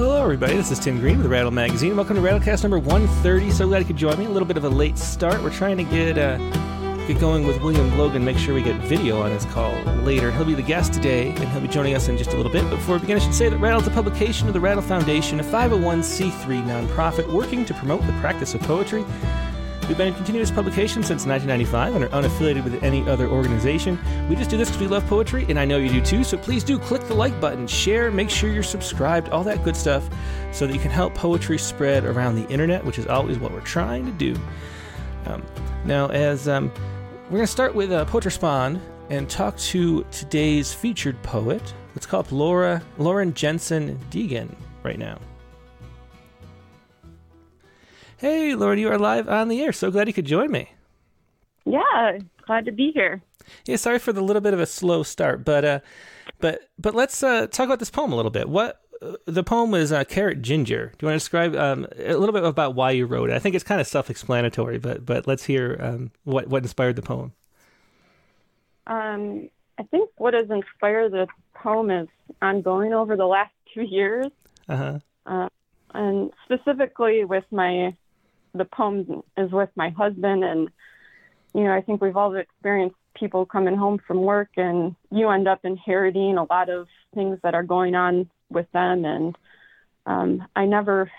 hello, everybody. This is Tim Green with Rattle Magazine. Welcome to Rattlecast number 130. So glad you could join me. A little bit of a late start. We're trying to get uh, get going with William Logan. Make sure we get video on his call later. He'll be the guest today, and he'll be joining us in just a little bit. Before we begin, I should say that Rattle is a publication of the Rattle Foundation, a 501c3 nonprofit working to promote the practice of poetry. We've been in continuous publication since 1995 and are unaffiliated with any other organization. We just do this because we love poetry, and I know you do too. So please do click the like button, share, make sure you're subscribed, all that good stuff, so that you can help poetry spread around the internet, which is always what we're trying to do. Um, now, as um, we're going to start with uh, Poetry Respond and talk to today's featured poet. Let's call up Laura Lauren Jensen Deegan right now. Hey, Lauren, you are live on the air. So glad you could join me. Yeah, glad to be here. Yeah, sorry for the little bit of a slow start, but uh, but but let's uh, talk about this poem a little bit. What uh, the poem was uh, "Carrot Ginger." Do you want to describe um, a little bit about why you wrote it? I think it's kind of self-explanatory, but but let's hear um, what what inspired the poem. Um, I think what has inspired the poem is ongoing over the last two years, Uh-huh. uh, and specifically with my the poem is with my husband, and you know I think we've all experienced people coming home from work, and you end up inheriting a lot of things that are going on with them, and um, I never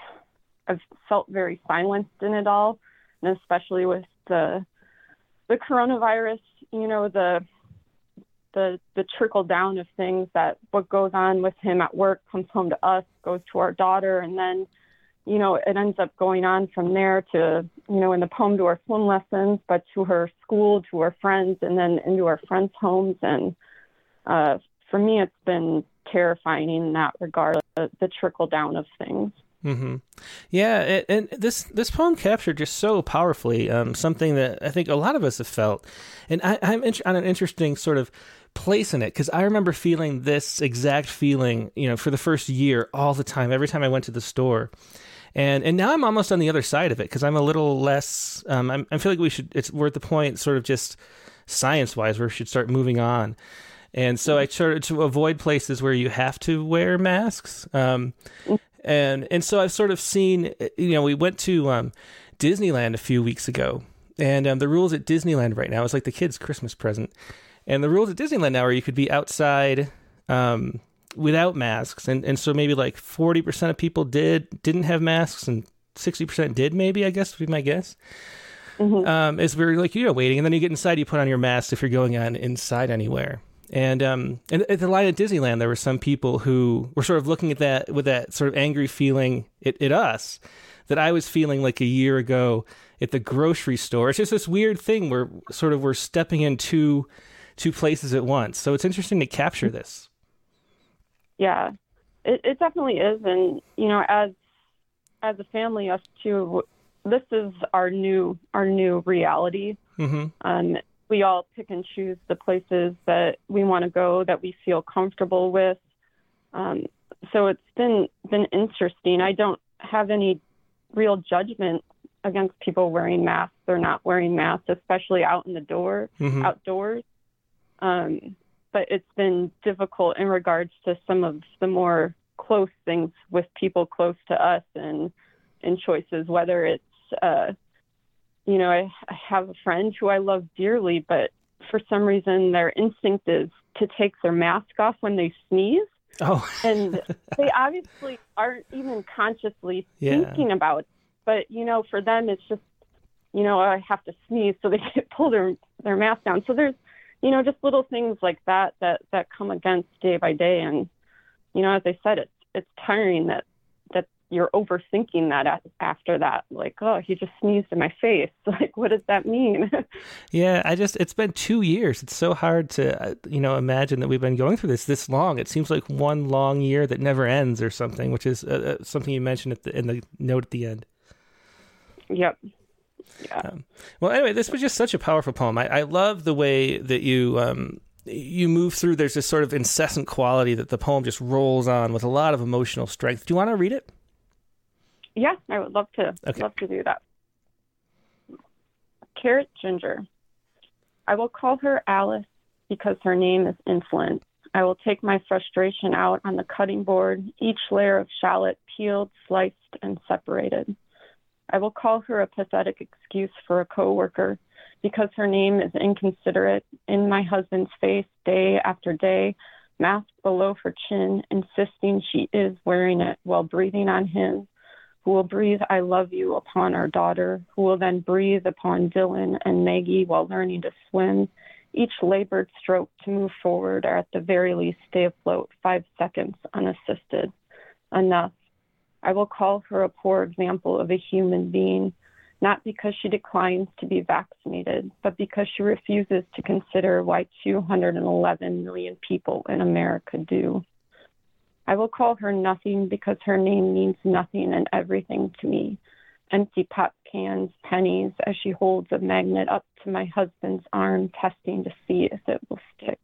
have felt very silenced in it all, and especially with the the coronavirus, you know the the the trickle down of things that what goes on with him at work comes home to us, goes to our daughter, and then you know it ends up going on from there to you know in the poem to our swim lessons, but to her school, to her friends, and then into our friends' homes. And uh, for me, it's been terrifying in that regard, the, the trickle down of things. Mm-hmm. Yeah, it, and this this poem captured just so powerfully um, something that I think a lot of us have felt, and I, I'm int- on an interesting sort of place in it because I remember feeling this exact feeling, you know, for the first year all the time, every time I went to the store, and and now I'm almost on the other side of it because I'm a little less. Um, I'm, I feel like we should. It's we're at the point, sort of just science wise, where we should start moving on. And so I started to avoid places where you have to wear masks. Um, and and so I've sort of seen, you know, we went to um, Disneyland a few weeks ago, and um, the rules at Disneyland right now is like the kids' Christmas present, and the rules at Disneyland now are you could be outside um, without masks, and and so maybe like forty percent of people did didn't have masks, and sixty percent did maybe I guess would be my guess. Um, is we're like you know waiting, and then you get inside, you put on your mask if you're going on inside anywhere. And um, and at the line at Disneyland, there were some people who were sort of looking at that with that sort of angry feeling at, at us that I was feeling like a year ago at the grocery store. It's just this weird thing where sort of we're stepping in two two places at once. So it's interesting to capture this. Yeah, it, it definitely is, and you know, as as a family, us two, this is our new our new reality. hmm Um, we all pick and choose the places that we want to go that we feel comfortable with. Um, so it's been been interesting. I don't have any real judgment against people wearing masks or not wearing masks, especially out in the door hmm outdoors. Um, but it's been difficult in regards to some of the more close things with people close to us and and choices, whether it's uh, you know, I, I have a friend who I love dearly, but for some reason their instinct is to take their mask off when they sneeze. Oh, And they obviously aren't even consciously Yeah. thinking about it. But, you know, for them it's just, you know, I have to sneeze so they pull their their mask down. So there's, you know, just little things like that that, that come against day by day and you know, as I said, it's it's tiring that that you're overthinking that after that. Like, oh, he just sneezed in my face. Like, what does that mean? Yeah, I just it's been 2 years. It's so hard to uh, you know imagine that we've been going through this this long. It seems like one long year that never ends or something, which is uh, uh, something you mentioned at the in the note at the end. yep. Well, anyway, this was just such a powerful poem. I, I love the way that you um, you move through. There's this sort of incessant quality that the poem just rolls on with a lot of emotional strength. Do you want to read it? Yeah, I would love to Okay. love to do that. Carrot Ginger. I will call her Alice because her name is influence. I will take my frustration out on the cutting board, each layer of shallot peeled, sliced, and separated. I will call her a pathetic excuse for a coworker because her name is inconsiderate in my husband's face day after day, mask below her chin, insisting she is wearing it while breathing on him, who will breathe I love you upon our daughter, who will then breathe upon Dylan and Maggie while learning to swim, each labored stroke to move forward or at the very least stay afloat five seconds unassisted. Enough. I will call her a poor example of a human being, not because she declines to be vaccinated, but because she refuses to consider why 211 million people in America do. I will call her nothing because her name means nothing and everything to me. Empty pop cans, pennies, as she holds a magnet up to my husband's arm, testing to see if it will stick.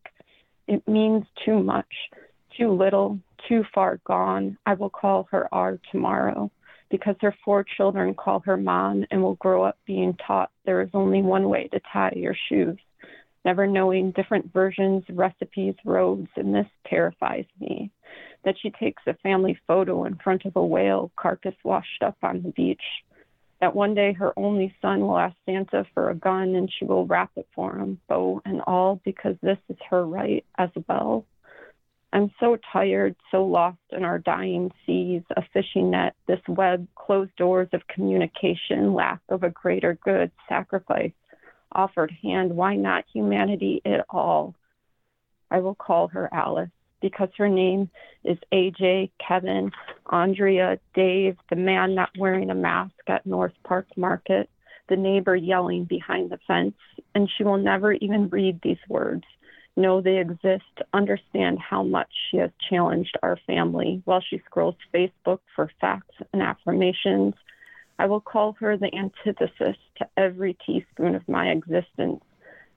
It means too much, too little, too far gone. I will call her R tomorrow because her four children call her mom and will grow up being taught there is only one way to tie your shoes, never knowing different versions, recipes, roads, and this terrifies me. That she takes a family photo in front of a whale carcass washed up on the beach. That one day her only son will ask Santa for a gun and she will wrap it for him, bow and all, because this is her right as well. I'm so tired, so lost in our dying seas, a fishing net, this web, closed doors of communication, lack of a greater good, sacrifice, offered hand. Why not humanity at all? I will call her Alice because her name is AJ, Kevin, Andrea, Dave, the man not wearing a mask at North Park Market, the neighbor yelling behind the fence, and she will never even read these words know they exist, understand how much she has challenged our family while she scrolls Facebook for facts and affirmations. I will call her the antithesis to every teaspoon of my existence,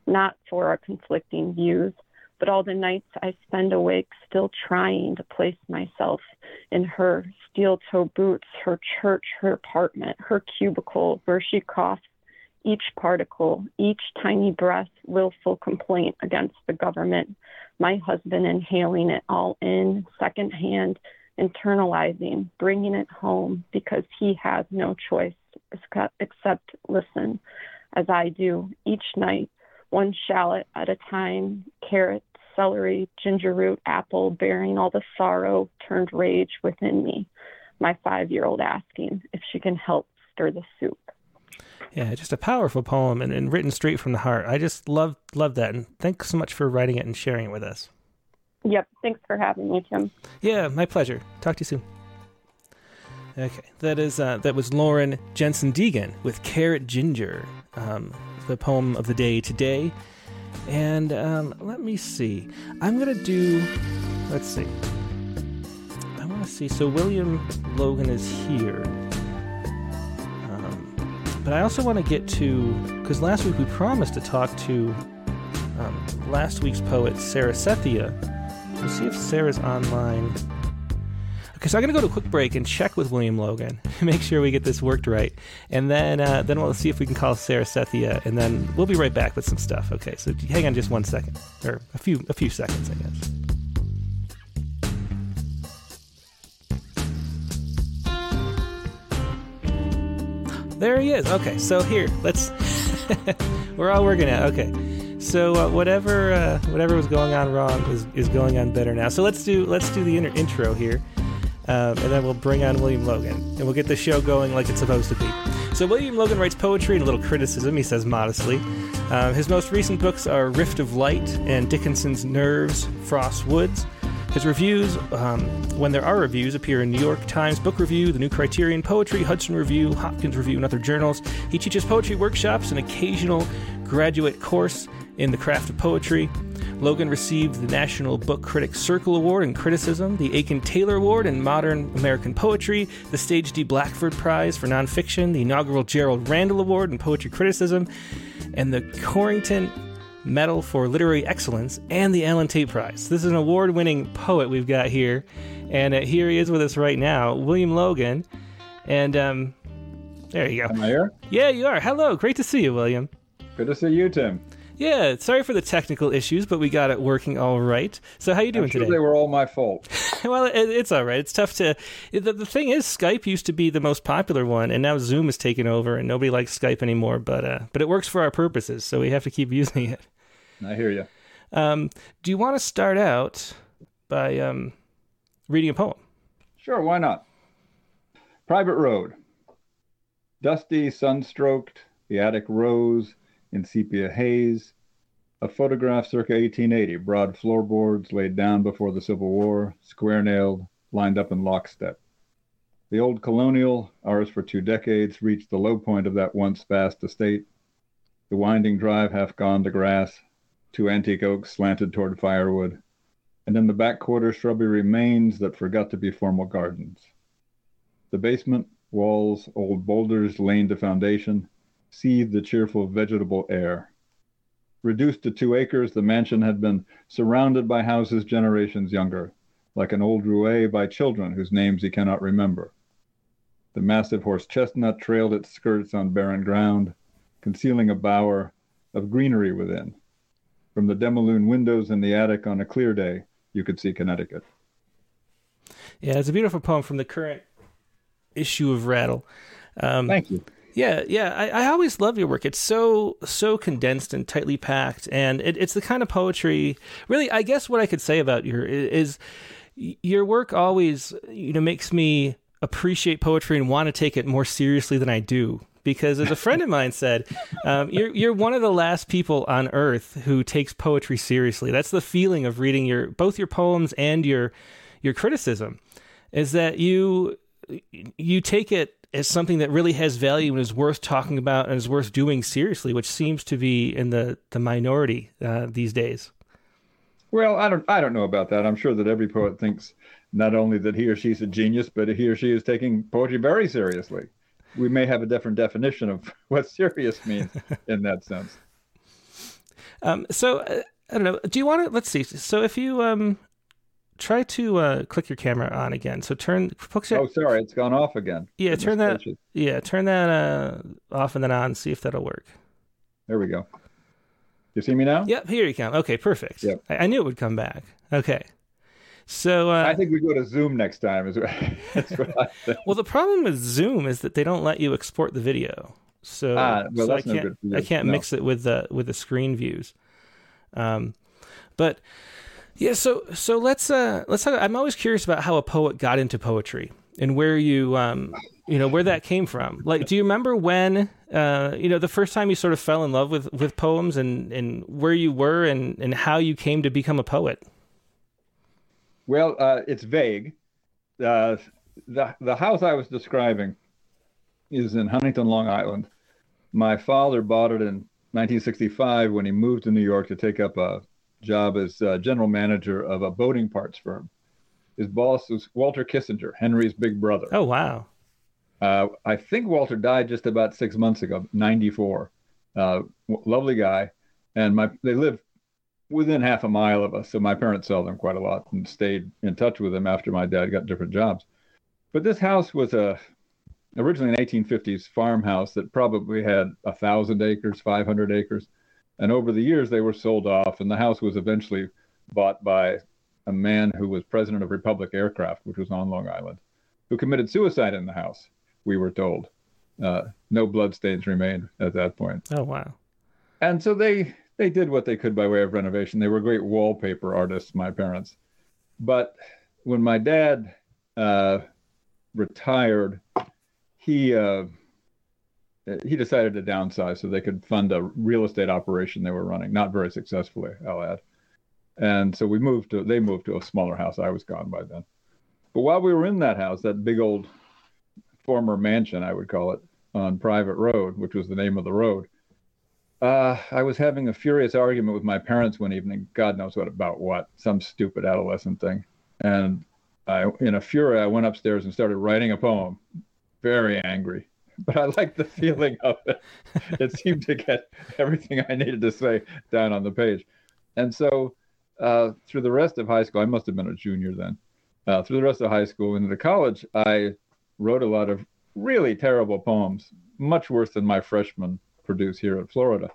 not for our conflicting views, but all the nights I spend awake still trying to place myself in her steel toe boots, her church, her apartment, her cubicle where she coughs each particle, each tiny breath, willful complaint against the government, my husband inhaling it all in secondhand, internalizing, bringing it home because he has no choice except listen, as I do each night, one shallot at a time, carrot, celery, ginger root, apple, bearing all the sorrow turned rage within me. My five year old asking if she can help stir the soup. Yeah, just a powerful poem and, and written straight from the heart. I just love love that, and thanks so much for writing it and sharing it with us. Yep, thanks for having me, Tim. Yeah, my pleasure. Talk to you soon. Okay, that is uh, that was Lauren Jensen Deegan with Carrot Ginger, um, the poem of the day today. And um, let me see. I'm gonna do. Let's see. I want to see. So William Logan is here. But I also want to get to because last week we promised to talk to um, last week's poet Sarah Sethia. We'll see if Sarah's online. Okay, so I'm gonna go to a quick break and check with William Logan, make sure we get this worked right, and then uh, then we'll see if we can call Sarah Sethia, and then we'll be right back with some stuff. Okay, so hang on just one second, or a few a few seconds, I guess. There he is. Okay, so here, let's. we're all working out. Okay, so uh, whatever uh, whatever was going on wrong is, is going on better now. So let's do let's do the inter- intro here, um, and then we'll bring on William Logan, and we'll get the show going like it's supposed to be. So William Logan writes poetry and a little criticism. He says modestly. Um, his most recent books are Rift of Light and Dickinson's Nerves, Frost's Woods. His reviews, um, when there are reviews, appear in New York Times Book Review, The New Criterion Poetry, Hudson Review, Hopkins Review, and other journals. He teaches poetry workshops, an occasional graduate course in the craft of poetry. Logan received the National Book Critics Circle Award in Criticism, the Aiken Taylor Award in Modern American Poetry, the Staige D Blackford Prize for Nonfiction, the inaugural Gerald Randall Award in Poetry Criticism, and the Corrington Medal for Literary Excellence, and the Allen Tate Prize. This is an award winning poet we've got here. And uh, here he is with us right now, William Logan. And um, there you go. Am I here? Yeah, you are. Hello. Great to see you, William. Good to see you, Tim. Yeah, sorry for the technical issues, but we got it working all right. So how are you doing I'm sure today? They were all my fault. well, it, it's all right. It's tough to. The, the thing is, Skype used to be the most popular one, and now Zoom has taken over, and nobody likes Skype anymore. But uh, but it works for our purposes, so we have to keep using it. I hear you. Um, do you want to start out by um, reading a poem? Sure, why not? Private Road. Dusty, sun-stroked, the attic rose in sepia haze. A photograph circa 1880, broad floorboards laid down before the Civil War, square nailed, lined up in lockstep. The old colonial, ours for two decades, reached the low point of that once vast estate. The winding drive half gone to grass, two antique oaks slanted toward firewood, and in the back quarter shrubby remains that forgot to be formal gardens. The basement, walls, old boulders lain to foundation, seethed the cheerful vegetable air. Reduced to two acres, the mansion had been surrounded by houses generations younger, like an old roué by children whose names he cannot remember. The massive horse chestnut trailed its skirts on barren ground, concealing a bower of greenery within. From the demilune windows in the attic on a clear day, you could see Connecticut. Yeah, it's a beautiful poem from the current issue of Rattle. Um, Thank you. Yeah, yeah. I, I always love your work. It's so so condensed and tightly packed, and it, it's the kind of poetry. Really, I guess what I could say about your is your work always you know makes me appreciate poetry and want to take it more seriously than I do. Because as a friend of mine said, um, you're you're one of the last people on earth who takes poetry seriously. That's the feeling of reading your both your poems and your your criticism, is that you you take it as something that really has value and is worth talking about and is worth doing seriously, which seems to be in the the minority uh, these days. Well, I don't I don't know about that. I'm sure that every poet thinks not only that he or she's a genius, but he or she is taking poetry very seriously. We may have a different definition of what serious means in that sense. Um, so uh, I don't know. Do you want to? Let's see. So if you um, try to uh, click your camera on again. So turn. Your, Oh, sorry, it's gone off again. yeah, turn that. gracious. Yeah, turn that uh, off and then on. See if that'll work. There we go. You see me now? Yep, here you come. Okay, perfect. Yep. I, I knew it would come back. Okay. So uh, I think we go to Zoom next time. Is that's what. Well, the problem with Zoom is that they don't let you export the video. So, Ah, well, so I can't you. I can't No. mix it with the with the screen views. Um, but yeah, so so let's uh let's talk. I'm always curious about how a poet got into poetry and where you um you know where that came from. Like, do you remember when uh you know the first time you sort of fell in love with with poems and and where you were and and how you came to become a poet? Well, uh, it's vague. Uh, the the house I was describing is in Huntington, Long Island. My father bought it in 1965 when he moved to New York to take up a job as uh, general manager of a boating parts firm. His boss was Walter Kissinger, Henry's big brother. Oh wow. Uh, I think Walter died just about six months ago, 94. Uh, lovely guy. And my they live within half a mile of us. So my parents saw them quite a lot and stayed in touch with them after my dad got different jobs. But this house was a originally an 1850s farmhouse that probably had a thousand acres, 500 acres. And over the years, they were sold off, and the house was eventually bought by a man who was president of Republic Aircraft, which was on Long Island, who committed suicide in the house we were told. Uh, no bloodstains remained at that point. Oh wow. And so they they did what they could by way of renovation. They were great wallpaper artists, my parents. But when my dad uh, retired, he uh, he decided to downsize so they could fund a real estate operation they were running, not very successfully, I'll add. And so we moved to they moved to a smaller house. I was gone by then. But while we were in that house, that big old former mansion, I would call it, on Private Road, which was the name of the road, uh, I was having a furious argument with my parents one evening. God knows what about what, some stupid adolescent thing. And I, in a fury, I went upstairs and started writing a poem. Very angry, but I liked the feeling of it. It seemed to get everything I needed to say down on the page. And so, uh, through the rest of high school, I must have been a junior then. Uh, through the rest of high school and into college, I wrote a lot of really terrible poems, much worse than my freshmen produce here in Florida.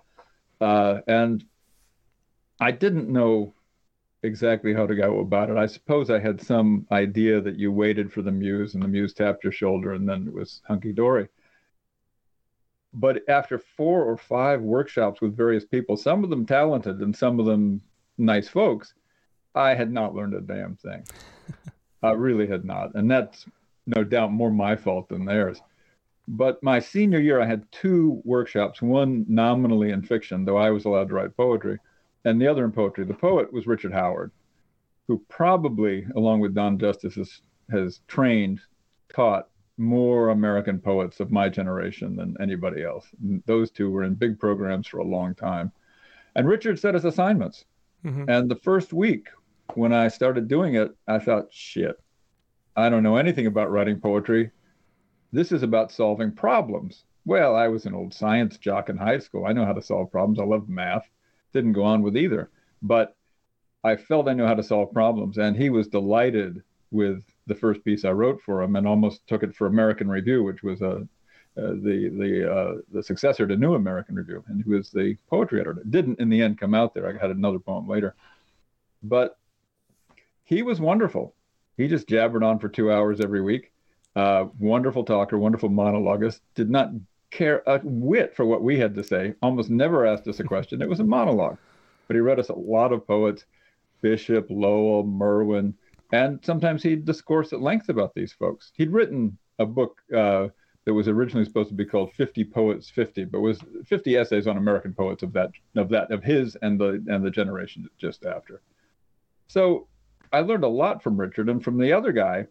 Uh, and I didn't know exactly how to go about it. I suppose I had some idea that you waited for the muse and the muse tapped your shoulder and then it was hunky dory. But after four or five workshops with various people, some of them talented and some of them nice folks, I had not learned a damn thing. I really had not. And that's no doubt more my fault than theirs. But my senior year, I had two workshops, one nominally in fiction, though I was allowed to write poetry, and the other in poetry. The poet was Richard Howard, who probably, along with Don Justice, has, has trained, taught more American poets of my generation than anybody else. Those two were in big programs for a long time. And Richard set us assignments. Mm-hmm. And the first week when I started doing it, I thought, shit, I don't know anything about writing poetry. This is about solving problems. Well, I was an old science jock in high school. I know how to solve problems. I love math didn't go on with either. But I felt I knew how to solve problems, and he was delighted with the first piece I wrote for him, and almost took it for American Review, which was a uh, the the uh, the successor to New American Review, and he was the poetry editor. It didn't in the end come out there. I had another poem later, but he was wonderful. He just jabbered on for two hours every week. Uh, wonderful talker, wonderful monologuist. Did not care a whit for what we had to say, almost never asked us a question. It was a monologue. But he read us a lot of poets Bishop, Lowell, Merwin, and sometimes he'd discourse at length about these folks. He'd written a book uh, that was originally supposed to be called 50 Poets 50, but was 50 essays on American poets of that of that of his and the and the generation just after. So I learned a lot from Richard and from the other guy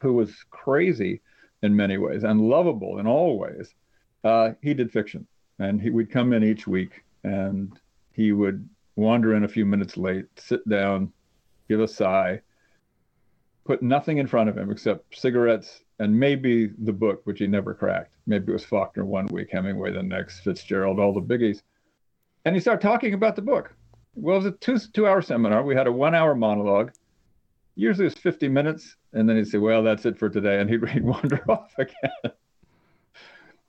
who was crazy in many ways and lovable in all ways. Uh, he did fiction, and he would come in each week, and he would wander in a few minutes late, sit down, give a sigh, put nothing in front of him except cigarettes and maybe the book, which he never cracked. Maybe it was Faulkner one week, Hemingway the next, Fitzgerald, all the biggies. And he started talking about the book. Well, it was a two two hour seminar. We had a one hour monologue. Usually it was 50 minutes. And then he'd say, Well, that's it for today. And he'd, he'd wander off again.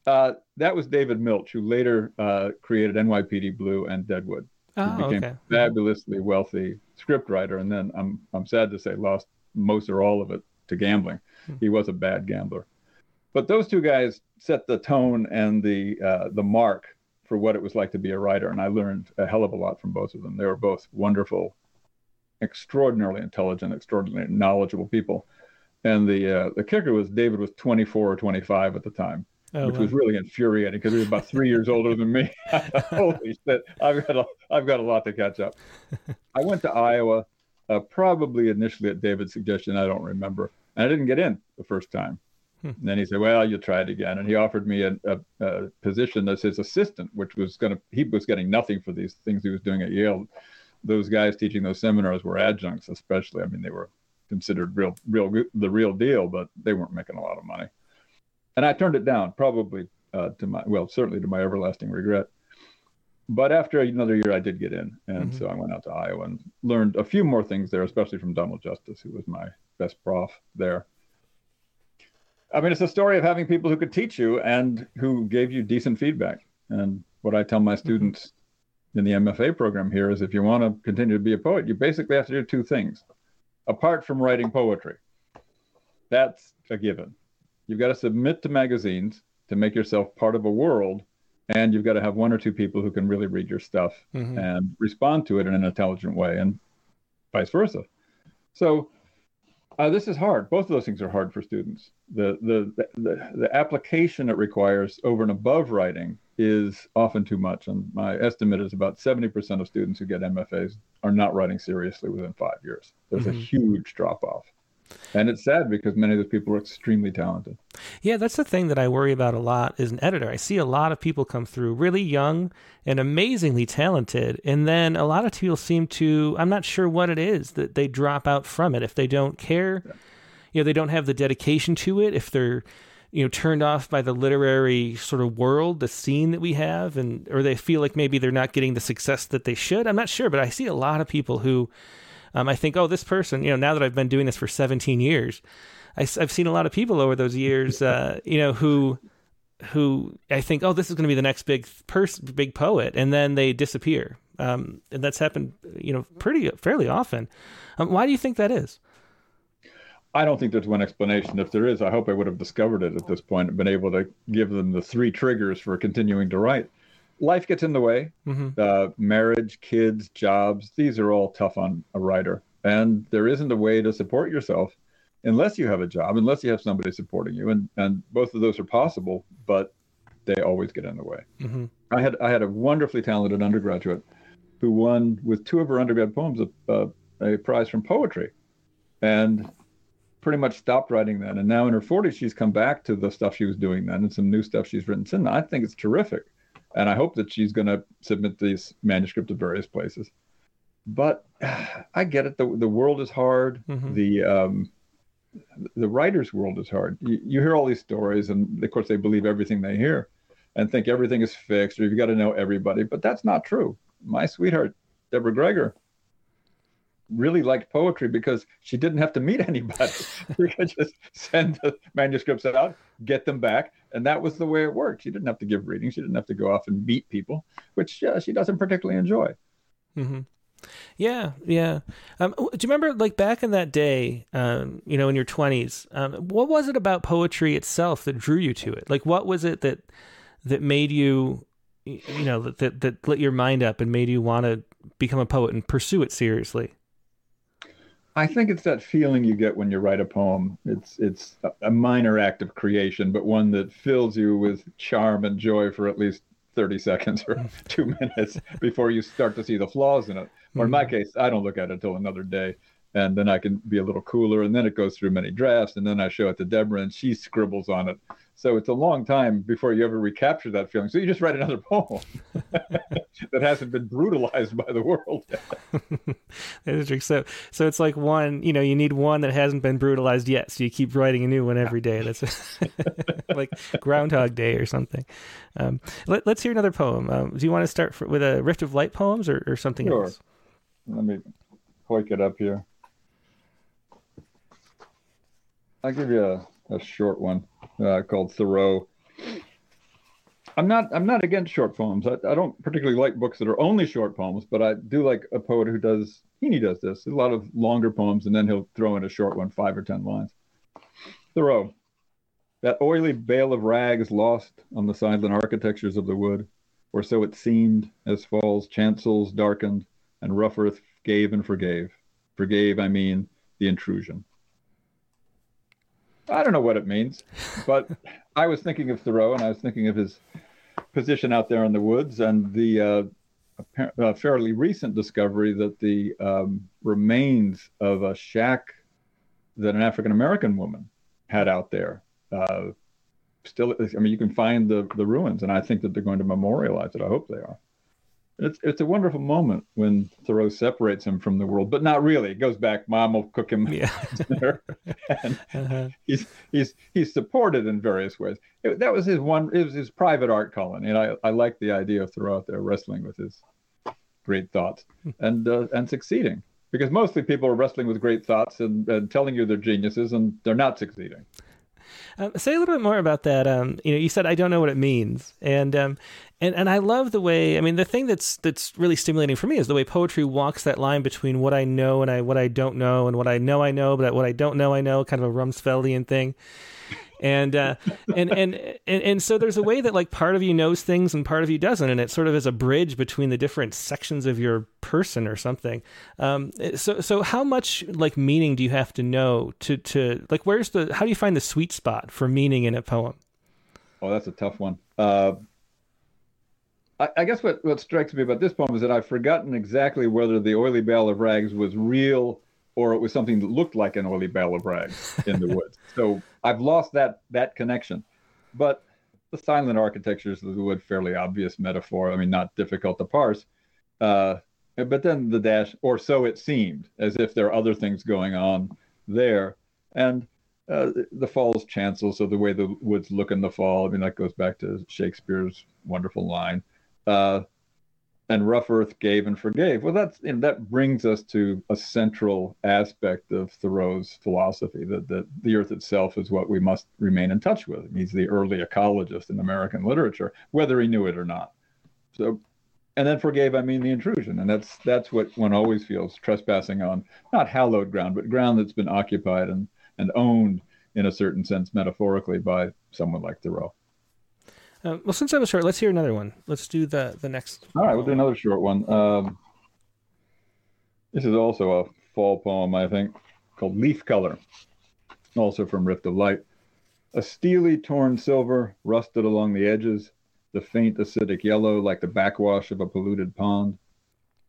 Uh, that was David Milch, who later uh, created NYPD Blue and Deadwood. Oh, he became okay. fabulously wealthy scriptwriter, and then I'm I'm sad to say lost most or all of it to gambling. Hmm. He was a bad gambler. But those two guys set the tone and the uh, the mark for what it was like to be a writer, and I learned a hell of a lot from both of them. They were both wonderful, extraordinarily intelligent, extraordinarily knowledgeable people. And the uh, the kicker was David was 24 or 25 at the time, oh, which wow. was really infuriating because he was about three years older than me. Holy shit! I've got a I've got a lot to catch up. I went to Iowa, uh, probably initially at David's suggestion. I don't remember, and I didn't get in the first time. Hmm. And then he said, "Well, you'll try it again." And he offered me a, a, a position as his assistant, which was going to he was getting nothing for these things he was doing at Yale. Those guys teaching those seminars were adjuncts, especially. I mean, they were considered real, real, good the real deal, but they weren't making a lot of money and I turned it down, probably uh, to my well, certainly to my everlasting regret. But after another year, I did get in, and mm-hmm. so I went out to Iowa and learned a few more things there, especially from Donald Justice, who was my best prof there. I mean, it's a story of having people who could teach you and who gave you decent feedback. And what I tell my mm-hmm. students mm-hmm. in the MFA program here is if you want to continue to be a poet, you basically have to do two things, apart from writing poetry. That's a given you've got to submit to magazines to make yourself part of a world and you've got to have one or two people who can really read your stuff mm-hmm. and respond to it in an intelligent way and vice versa. So uh, this is hard. Both of those things are hard for students. The, the the the application it requires over and above writing is often too much. And my estimate is about 70% of students who get mfas are not writing seriously within five years. There's mm-hmm. a huge drop off and it's sad because many of those people are extremely talented. Yeah, that's the thing that I worry about a lot as an editor. I see a lot of people come through really young and amazingly talented, and then a lot of people seem to I'm not sure what it is that they drop out from it if they don't care. Yeah. You know, they don't have the dedication to it, if they're you know turned off by the literary sort of world the scene that we have and or they feel like maybe they're not getting the success that they should i'm not sure but i see a lot of people who um, I think, oh, this person, you know, now that I've been doing this for 17 years, I, have seen a lot of people over those years, uh, you know, who who I think, oh, this is going to be the next big person, big poet, and then they disappear um, and that's happened, you know, pretty fairly often. Um, why do you think that is? I don't think there's one explanation. If there is, I hope I would have discovered it at this point and been able to give them the three triggers for continuing to write. Life gets in the way. Mm-hmm. Uh, marriage, kids, jobs, these are all tough on a writer. And there isn't a way to support yourself unless you have a job, unless you have somebody supporting you. And, and both of those are possible, but they always get in the way. Mm-hmm. I had I had a wonderfully talented undergraduate who won with two of her undergrad poems a, a, a prize from poetry, and pretty much stopped writing then. And now in her 40s, she's come back to the stuff she was doing then and some new stuff she's written since. I think it's terrific, and I hope that she's going to submit these manuscript to various places. But I get it. the The world is hard. Mm-hmm. The um, the writer's world is hard. You, you, hear all these stories, and of course, they believe everything they hear and think everything is fixed or you've got to know everybody. But that's not true. My sweetheart, Deborah Greger, really liked poetry because she didn't have to meet anybody. she could just send the manuscripts out, get them back, and that was the way it worked. She didn't have to give readings. She didn't have to go off and meet people, which uh, she doesn't particularly enjoy. Mm-hmm. Yeah, yeah. Um, do you remember, like back in that day, um, you know, in your twenties, um, what was it about poetry itself that drew you to it? Like, what was it that that made you, you know, that that lit your mind up and made you want to become a poet and pursue it seriously? I think it's that feeling you get when you write a poem. It's it's a minor act of creation, but one that fills you with charm and joy for at least 30 seconds or two minutes before you start to see the flaws in it. Or in my mm-hmm. case, I don't look at it until another day. And then I can be a little cooler. And then it goes through many drafts. And then I show it to Deborah and she scribbles on it. So it's a long time before you ever recapture that feeling. So you just write another poem that hasn't been brutalized by the world. so so it's like one, you know, you need one that hasn't been brutalized yet. So you keep writing a new one every day. That's like Groundhog Day or something. Um, let, us hear another poem. Um, do you want to start for, with a Rift of Light poems or, or something sure. else? Let me hoik it up here. I'll give you a, a short one uh, called Thoreau. I'm not I'm not against short poems. I, I don't particularly like books that are only short poems, but I do like a poet who does Heaney does this. A lot of longer poems, and then he'll throw in a short one, five or ten lines. Thoreau, that oily bale of rags lost on the silent architectures of the wood, or so it seemed as fall's chancels darkened and rough earth gave and forgave. Forgave, I mean, the intrusion. I don't know what it means, but I was thinking of Thoreau and I was thinking of his position out there in the woods and the uh, uh, fairly recent discovery that the um, remains of a shack that an African American woman had out there uh, still. I mean, you can find the the ruins, and I think that they're going to memorialize it. I hope they are it's it's a wonderful moment when Thoreau separates him from the world, but not really. It goes back. Mom will cook him yeah. dinner, and uh-huh. he's he's he's supported in various ways. It, that was his one. It was his private art colony, and I I like the idea of Thoreau out there wrestling with his great thoughts and uh, and succeeding because mostly people are wrestling with great thoughts and, and telling you they're geniuses and they're not succeeding. Um, say a little bit more about that. Um, you know, you said I don't know what it means, and um, and and I love the way. I mean, the thing that's that's really stimulating for me is the way poetry walks that line between what I know and I what I don't know, and what I know I know, but what I don't know I know, kind of a Rumsfeldian thing and uh, and, and and and so there's a way that like part of you knows things and part of you doesn't, and it sort of is a bridge between the different sections of your person or something. Um, so so how much like meaning do you have to know to to like where's the how do you find the sweet spot for meaning in a poem? Oh, that's a tough one. Uh, I, I guess what, what strikes me about this poem is that I've forgotten exactly whether the oily bale of rags was real or it was something that looked like an oily bale of rags in the woods. So I've lost that that connection. But the silent architectures of the wood, fairly obvious metaphor. I mean, not difficult to parse. Uh, but then the dash, or so it seemed, as if there are other things going on there. And uh, the fall's chancel, so the way the woods look in the fall. I mean, that goes back to Shakespeare's wonderful line. Uh, and rough earth gave and forgave. Well, that's and that brings us to a central aspect of Thoreau's philosophy that, that the earth itself is what we must remain in touch with. He's the early ecologist in American literature, whether he knew it or not. So and then forgave I mean the intrusion, and that's that's what one always feels trespassing on not hallowed ground, but ground that's been occupied and and owned in a certain sense metaphorically by someone like Thoreau. Uh, well, since I was short, let's hear another one. Let's do the the next. All right, we'll do another short one. Um, this is also a fall poem, I think, called Leaf Color, also from Rift of Light. A steely torn silver rusted along the edges, the faint acidic yellow like the backwash of a polluted pond.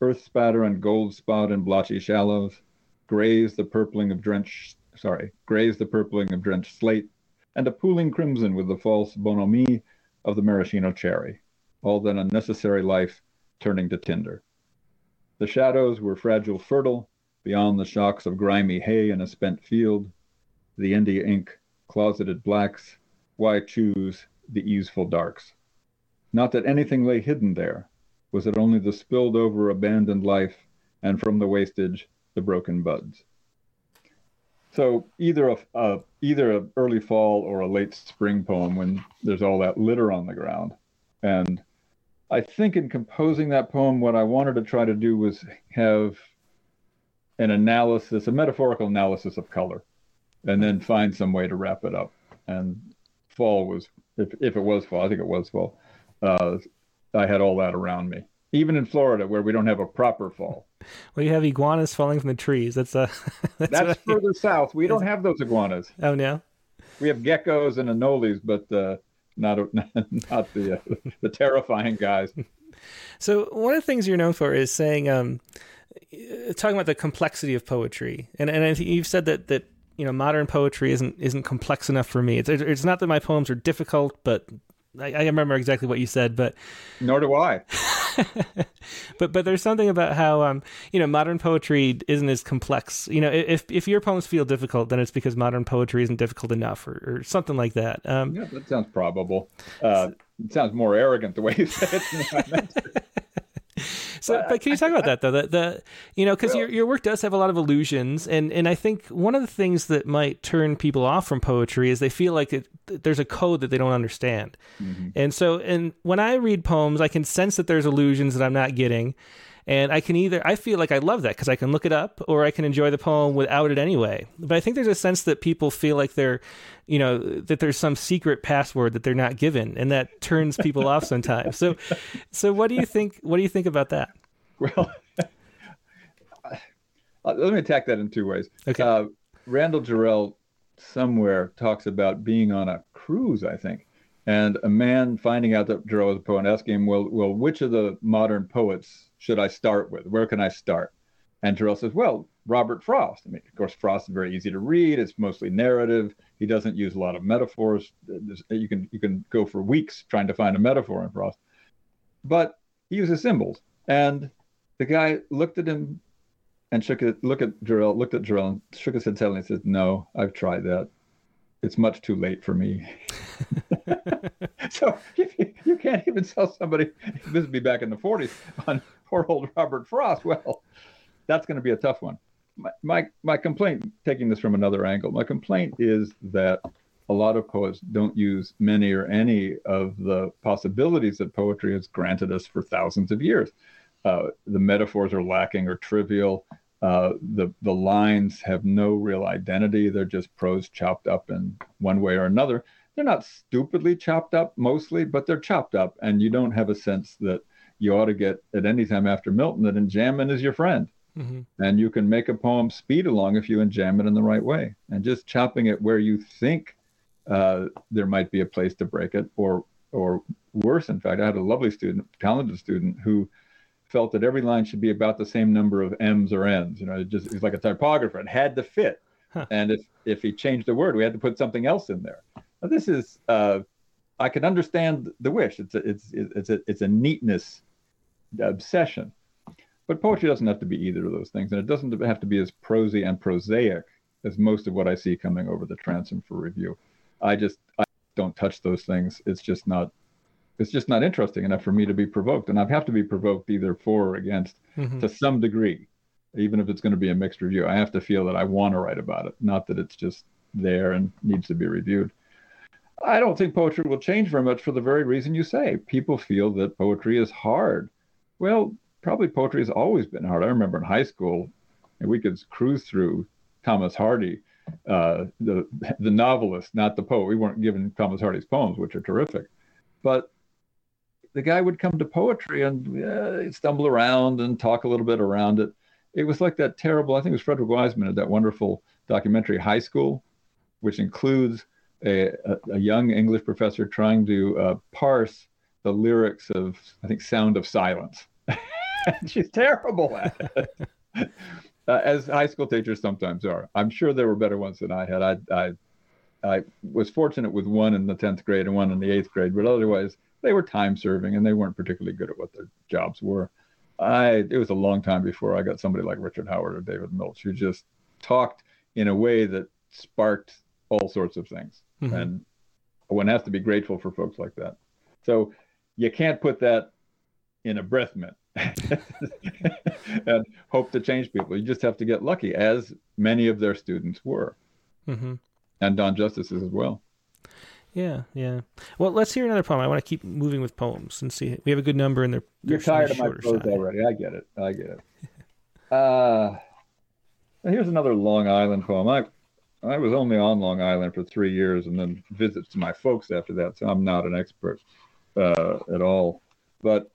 Earth spatter and gold spot in blotchy shallows, grays the purpling of drenched sorry, grays the purpling of drenched slate, and a pooling crimson with the false bonhomie of the maraschino cherry, all that unnecessary life turning to tinder. The shadows were fragile fertile, beyond the shocks of grimy hay in a spent field. The India ink closeted blacks, why choose the easeful darks? Not that anything lay hidden there. Was it only the spilled over abandoned life, and from the wastage, the broken buds? So either a, a either a early fall or a late spring poem when there's all that litter on the ground. And I think in composing that poem, what I wanted to try to do was have an analysis, a metaphorical analysis of color and then find some way to wrap it up. And fall was, if, if it was fall, I think it was fall, uh, I had all that around me. Even in Florida, where we don't have a proper fall. Well, you have iguanas falling from the trees. That's uh, that's, that's further I, south. We don't have those iguanas. Oh no. We have geckos and anoles, but uh, not not the uh, the terrifying guys. So one of the things you're known for is saying, um, talking about the complexity of poetry, and and you've said that that you know modern poetry isn't isn't complex enough for me. It's it's not that my poems are difficult, but I, I remember exactly what you said. But nor do I. but but there's something about how um you know modern poetry isn't as complex. You know if if your poems feel difficult, then it's because modern poetry isn't difficult enough, or, or something like that. Um, yeah, that sounds probable. Uh, it sounds more arrogant the way you say it. So, but, but can you talk about that though? The, the you know, because your your work does have a lot of illusions, and and I think one of the things that might turn people off from poetry is they feel like it, there's a code that they don't understand, mm-hmm. and so and when I read poems, I can sense that there's illusions that I'm not getting, and I can either, I feel like I love that because I can look it up or I can enjoy the poem without it anyway. But I think there's a sense that people feel like they're, you know, that there's some secret password that they're not given and that turns people off sometimes. So, so what do you think, what do you think about that? Well, let me attack that in two ways. Okay. Uh, Randall Jarrell somewhere talks about being on a cruise, I think and a man finding out that Jarrell was a poet, asking him, "Well, well, which of the modern poets should I start with? Where can I start?" And Jarrell says, "Well, Robert Frost. I mean, of course, Frost is very easy to read. It's mostly narrative. He doesn't use a lot of metaphors. You can you can go for weeks trying to find a metaphor in Frost, but he uses symbols." And the guy looked at him and shook it. Look at Jarrell. Looked at Jarrell and shook his head sadly and said, "No, I've tried that. It's much too late for me." so you, you, can't even sell somebody, this would be back in the 40s, on poor old Robert Frost. Well, that's going to be a tough one. My, my, my complaint, taking this from another angle, my complaint is that a lot of poets don't use many or any of the possibilities that poetry has granted us for thousands of years. Uh, the metaphors are lacking or trivial. Uh, the the lines have no real identity; they're just prose chopped up in one way or another they're not stupidly chopped up mostly, but they're chopped up, and you don't have a sense that you ought to get at any time after Milton that enjambment is your friend. Mm-hmm. And you can make a poem speed along if you enjamb it in the right way. And just chopping it where you think uh, there might be a place to break it, or or worse, in fact, I had a lovely student, talented student, who felt that every line should be about the same number of M's or N's. You know, it just he's like a typographer. It had to fit. Huh. And if if he changed a word, we had to put something else in there this is uh, I can understand the wish. It's a, it's it's a it's a neatness obsession, but poetry doesn't have to be either of those things, and it doesn't have to be as prosy and prosaic as most of what I see coming over the transom for review. I just I don't touch those things. It's just not it's just not interesting enough for me to be provoked, and I have to be provoked either for or against mm-hmm. to some degree, even if it's going to be a mixed review. I have to feel that I want to write about it, not that it's just there and needs to be reviewed. I don't think poetry will change very much for the very reason you say. People feel that poetry is hard. Well, probably poetry has always been hard. I remember in high school, and we could cruise through Thomas Hardy, uh, the the novelist, not the poet. We weren't given Thomas Hardy's poems, which are terrific, but the guy would come to poetry and uh, stumble around and talk a little bit around it. It was like that terrible. I think it was Frederick Wiseman had that wonderful documentary High School, which includes a, a, young English professor trying to uh, parse the lyrics of I think Sound of Silence. She's terrible at it. uh, as high school teachers sometimes are. I'm sure there were better ones than I had. I, I, I was fortunate with one in the 10th grade and one in the 8th grade, but otherwise they were time serving and they weren't particularly good at what their jobs were. I it was a long time before I got somebody like Richard Howard or David Milch who just talked in a way that sparked all sorts of things. Mm-hmm. And one has to be grateful for folks like that. So you can't put that in a breath mint and hope to change people. You just have to get lucky, as many of their students were, mm-hmm. and Don Justice's as well. Yeah, yeah. Well, let's hear another poem. I want to keep moving with poems and see. We have a good number, and they're, they're you're tired of my prose already. I get it. I get it. uh, here's another Long Island poem. I I was only on Long Island for three years, and then visits to my folks after that. So I'm not an expert uh, at all. But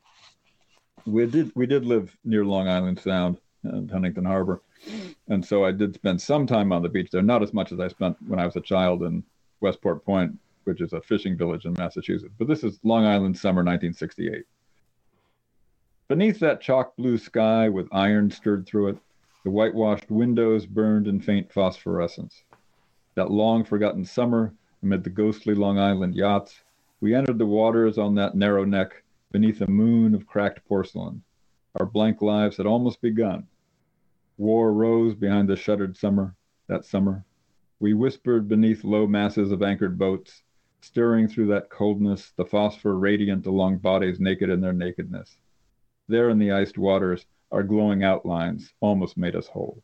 we did we did live near Long Island Sound and Huntington Harbor, and so I did spend some time on the beach there. Not as much as I spent when I was a child in Westport Point, which is a fishing village in Massachusetts. But this is Long Island summer 1968. Beneath that chalk blue sky with iron stirred through it, the whitewashed windows burned in faint phosphorescence. That long forgotten summer, amid the ghostly Long Island yachts, we entered the waters on that narrow neck beneath a moon of cracked porcelain. Our blank lives had almost begun. War rose behind the shuttered summer, that summer. We whispered beneath low masses of anchored boats, stirring through that coldness, the phosphor radiant along bodies naked in their nakedness. There in the iced waters, our glowing outlines almost made us whole.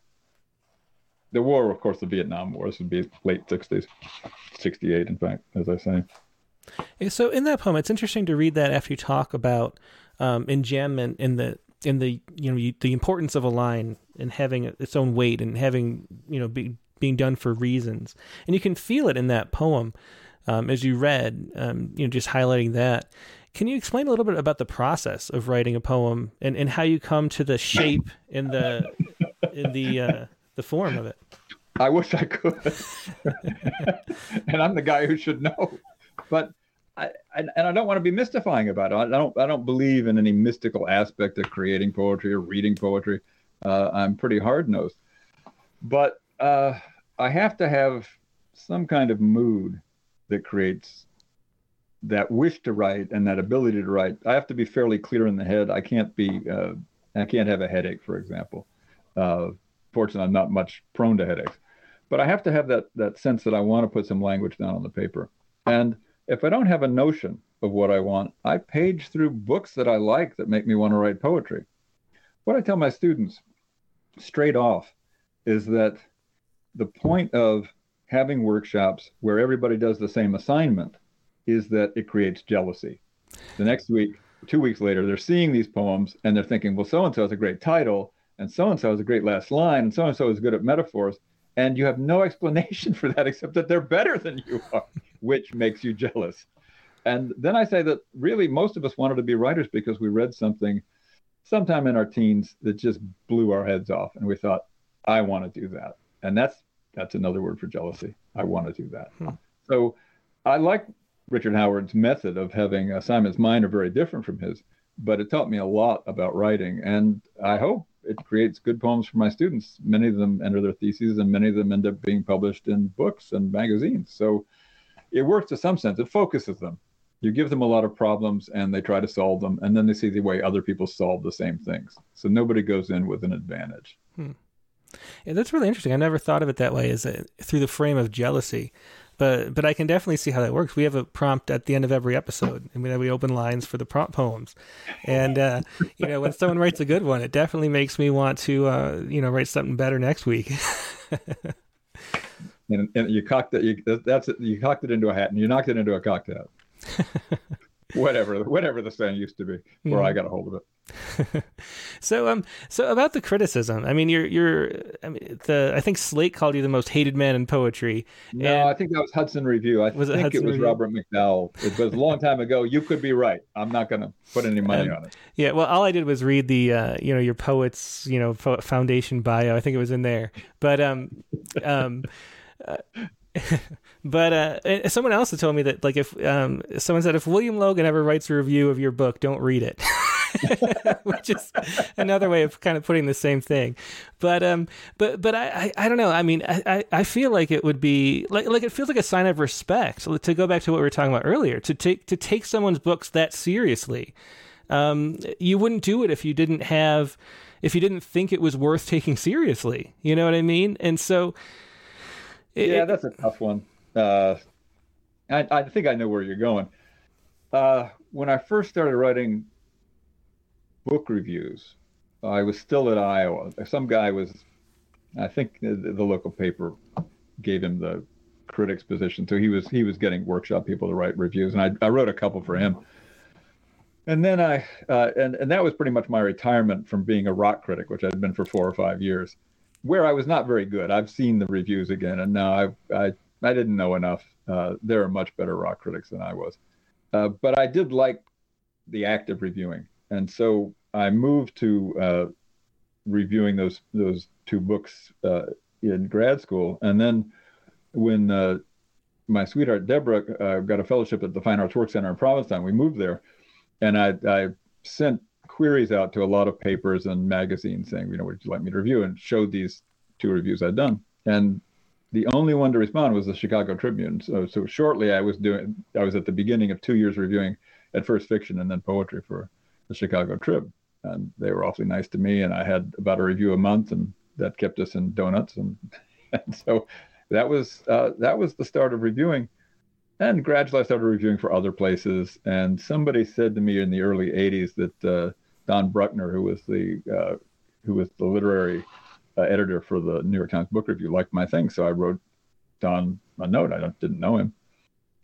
The war, of course, the Vietnam War, this would be late 60s, 68, in fact, as I say. So in that poem, it's interesting to read that after you talk about um, enjambment in the in the you know the importance of a line and having its own weight and having you know be, being done for reasons, and you can feel it in that poem um, as you read. Um, you know, just highlighting that. Can you explain a little bit about the process of writing a poem and, and how you come to the shape in the in the uh, the form of it? I wish I could, and I'm the guy who should know. But I, and I don't want to be mystifying about it. I don't I don't believe in any mystical aspect of creating poetry or reading poetry. Uh, I'm pretty hard nosed, but uh, I have to have some kind of mood that creates that wish to write and that ability to write. I have to be fairly clear in the head. I can't be uh, I can't have a headache, for example. Fortunately, I'm not much prone to headaches, but I have to have that that sense that I want to put some language down on the paper and if I don't have a notion of what I want, I page through books that I like that make me want to write poetry. What I tell my students straight off is that the point of having workshops where everybody does the same assignment is that it creates jealousy. The next week, two weeks later, they're seeing these poems and they're thinking, well, so and so has a great title, and so and so is a great last line, and so and so is good at metaphors. And you have no explanation for that except that they're better than you are which makes you jealous. And then I say that really most of us wanted to be writers because we read something sometime in our teens that just blew our heads off and we thought, I want to do that. And that's that's another word for jealousy. I want to do that. Hmm. So I like Richard Howard's method of having assignments. Mine are very different from his, but it taught me a lot about writing. And I hope it creates good poems for my students. Many of them enter their theses, and many of them end up being published in books and magazines. So it works to some sense. It focuses them. You give them a lot of problems and they try to solve them, and then they see the way other people solve the same things. So nobody goes in with an advantage. Hmm. Yeah, that's really interesting. I never thought of it that way, Is a, through the frame of jealousy. But but I can definitely see how that works. We have a prompt at the end of every episode, and we, we open lines for the prompt poems. And uh, you know, when someone writes a good one, it definitely makes me want to uh, you know write something better next week. and, and you cocked it. You, that's it. You cocked it into a hat, and you knocked it into a cocktail. whatever whatever the saying used to be where mm. I got a hold of it. so um so about the criticism, I mean you're you're I mean the I think Slate called you the most hated man in poetry. No, and... I think that was Hudson Review. I was think it, Hudson it was Review? Robert McDowell. It was a long time ago. You could be right. I'm not going to put any money um, on it. Yeah, well, all I did was read the uh, you know your poet's you know foundation bio. I think it was in there, but um um. Uh, but uh, someone else had told me that like if um, someone said if William Logan ever writes a review of your book, don't read it. Which is another way of kind of putting the same thing, but um, but but I, I, I don't know. I mean, I, I feel like it would be like like it feels like a sign of respect. to go back to what we were talking about earlier, to take to take someone's books that seriously, um, you wouldn't do it if you didn't have if you didn't think it was worth taking seriously. You know what I mean? And so it, yeah, that's a tough one. Uh, I, I think I know where you're going. Uh, when I first started writing book reviews, I was still at Iowa. Some guy was, I think the, the local paper gave him the critic's position, so he was he was getting workshop people to write reviews, and I, I wrote a couple for him. And then I uh, and and that was pretty much my retirement from being a rock critic, which I'd been for four or five years where I was not very good. I've seen the reviews again, and now I I, I didn't know enough. Uh, there are much better rock critics than I was, uh, but I did like the act of reviewing, and so I moved to uh, reviewing those those two books uh, in grad school, and then when uh, my sweetheart Deborah uh, got a fellowship at the Fine Arts Work Center in Provincetown, we moved there, and I I sent queries out to a lot of papers and magazines saying, you know, would you like me to review? And showed these two reviews I'd done. And the only one to respond was the Chicago Tribune. So, so shortly I was doing, I was at the beginning of two years reviewing at first fiction and then poetry for the Chicago Trib. And they were awfully nice to me. And I had about a review a month and that kept us in donuts. And, and so that was, uh, that was the start of reviewing. And gradually I started reviewing for other places. And somebody said to me in the early 80s that, uh, Don Bruckner, who was the uh, who was the literary uh, editor for the New York Times Book Review, liked my thing. So I wrote Don a note. I didn't know him,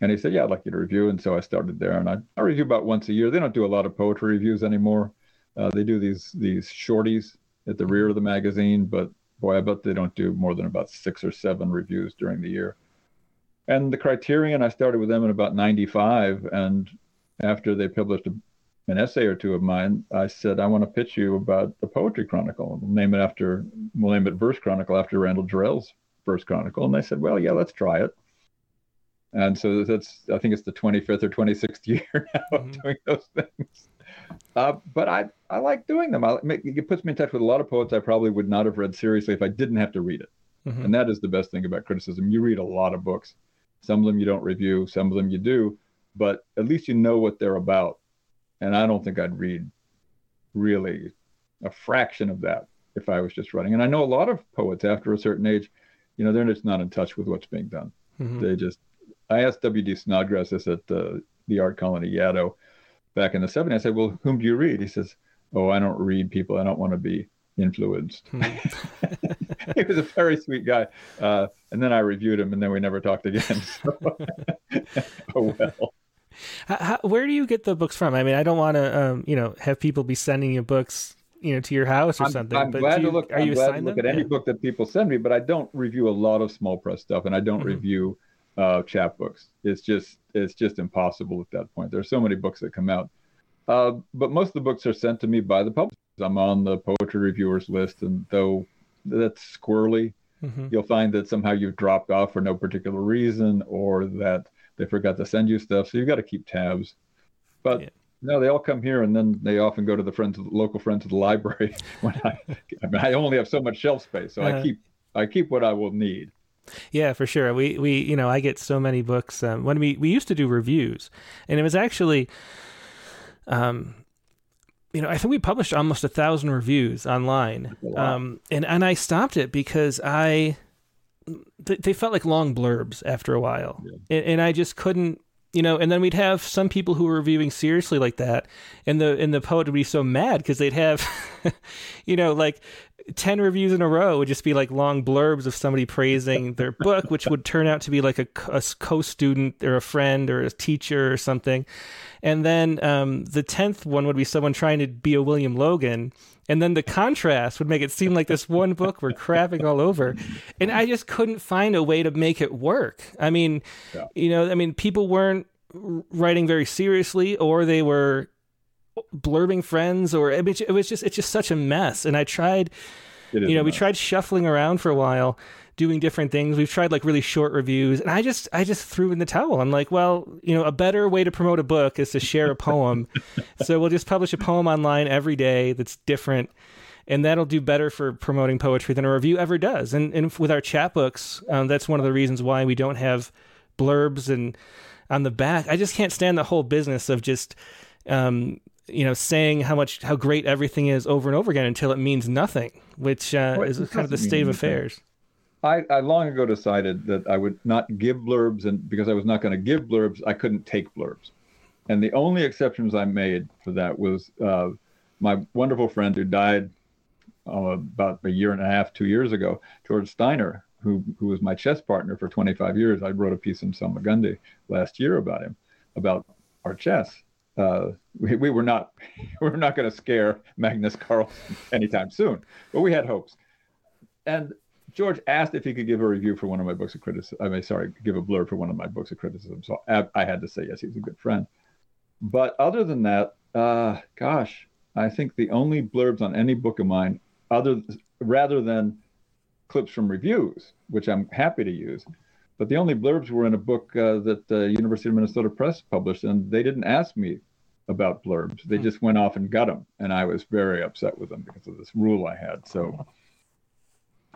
and he said, "Yeah, I'd like you to review." And so I started there, and I, I review about once a year. They don't do a lot of poetry reviews anymore. Uh, they do these these shorties at the rear of the magazine, but boy, I bet they don't do more than about six or seven reviews during the year. And the Criterion, I started with them in about '95, and after they published a an essay or two of mine, I said, I want to pitch you about the Poetry Chronicle. We'll name it after, we'll name it Verse Chronicle after Randall Jarrell's Verse Chronicle. And they said, well, yeah, let's try it. And so that's, I think it's the 25th or 26th year now mm-hmm. of doing those things. Uh, but I, I like doing them. I, it puts me in touch with a lot of poets I probably would not have read seriously if I didn't have to read it. Mm-hmm. And that is the best thing about criticism. You read a lot of books. Some of them you don't review, some of them you do, but at least you know what they're about and I don't think I'd read really a fraction of that if I was just writing. And I know a lot of poets after a certain age, you know, they're just not in touch with what's being done. Mm-hmm. They just, I asked W.D. Snodgrass this at the, the art colony Yaddo back in the 70s. I said, well, whom do you read? He says, oh, I don't read people. I don't want to be influenced. Hmm. he was a very sweet guy. Uh, and then I reviewed him and then we never talked again. So, oh, well. How, where do you get the books from? I mean, I don't want to, um, you know, have people be sending you books, you know, to your house or I'm, something. I'm glad you, to look. Are I'm you glad to look them? at any yeah. book that people send me, but I don't review a lot of small press stuff, and I don't mm-hmm. review uh, chapbooks. It's just it's just impossible at that point. There's so many books that come out, uh, but most of the books are sent to me by the publishers. I'm on the poetry reviewers list, and though that's squirrely, mm-hmm. you'll find that somehow you've dropped off for no particular reason, or that they forgot to send you stuff. So you've got to keep tabs. But yeah. no, they all come here, and then they often go to the friends, of the local friends of the library. when I, I mean, I only have so much shelf space, so uh, I uh-huh. keep I keep what I will need. Yeah, for sure. We we you know I get so many books. Um, when we we used to do reviews, and it was actually, um, you know, I think we published almost a thousand reviews online. Um, and and I stopped it because I they felt like long blurbs after a while, yeah. and, and, I just couldn't, you know. And then we'd have some people who were reviewing seriously like that, and the and the poet would be so mad because they'd have, you know, like 10 reviews in a row would just be like long blurbs of somebody praising their book, which would turn out to be like a, a co student or a friend or a teacher or something. And then um, the 10th one would be someone trying to be a William Logan. And then the contrast would make it seem like this one book we're crapping all over. And I just couldn't find a way to make it work. I mean, yeah. you know, I mean, people weren't writing very seriously or they were blurbing friends or it was just it's just such a mess and i tried you know we tried shuffling around for a while doing different things. We've tried like really short reviews and i just i just threw in the towel. I'm like well you know a better way to promote a book is to share a poem. So we'll just publish a poem online every day that's different and that'll do better for promoting poetry than a review ever does. And, and with our chapbooks um, that's one of the reasons why we don't have blurbs and on the back. I just can't stand the whole business of just um, you know, saying how much how great everything is over and over again until it means nothing, which uh, well, is kind of the state of affairs. I, I long ago decided that I would not give blurbs, and because I was not going to give blurbs, I couldn't take blurbs. And the only exceptions I made for that was uh, my wonderful friend who died uh, about a year and a half, two years ago, George Steiner, who who was my chess partner for 25 years. I wrote a piece in Salmagundi last year about him, about our chess uh, we, we, were not we were not going to scare Magnus Carlsen anytime soon, but we had hopes. And George asked if he could give a review for one of my books of criticism. I mean, sorry, give a blurb for one of my books of criticism. So I, I had to say yes. He was a good friend. But other than that, uh, gosh, I think the only blurbs on any book of mine, other rather than clips from reviews, which I'm happy to use, but the only blurbs were in a book uh, that the University of Minnesota Press published, and they didn't ask me about blurbs. They hmm. just went off and got them, and I was very upset with them because of this rule I had. So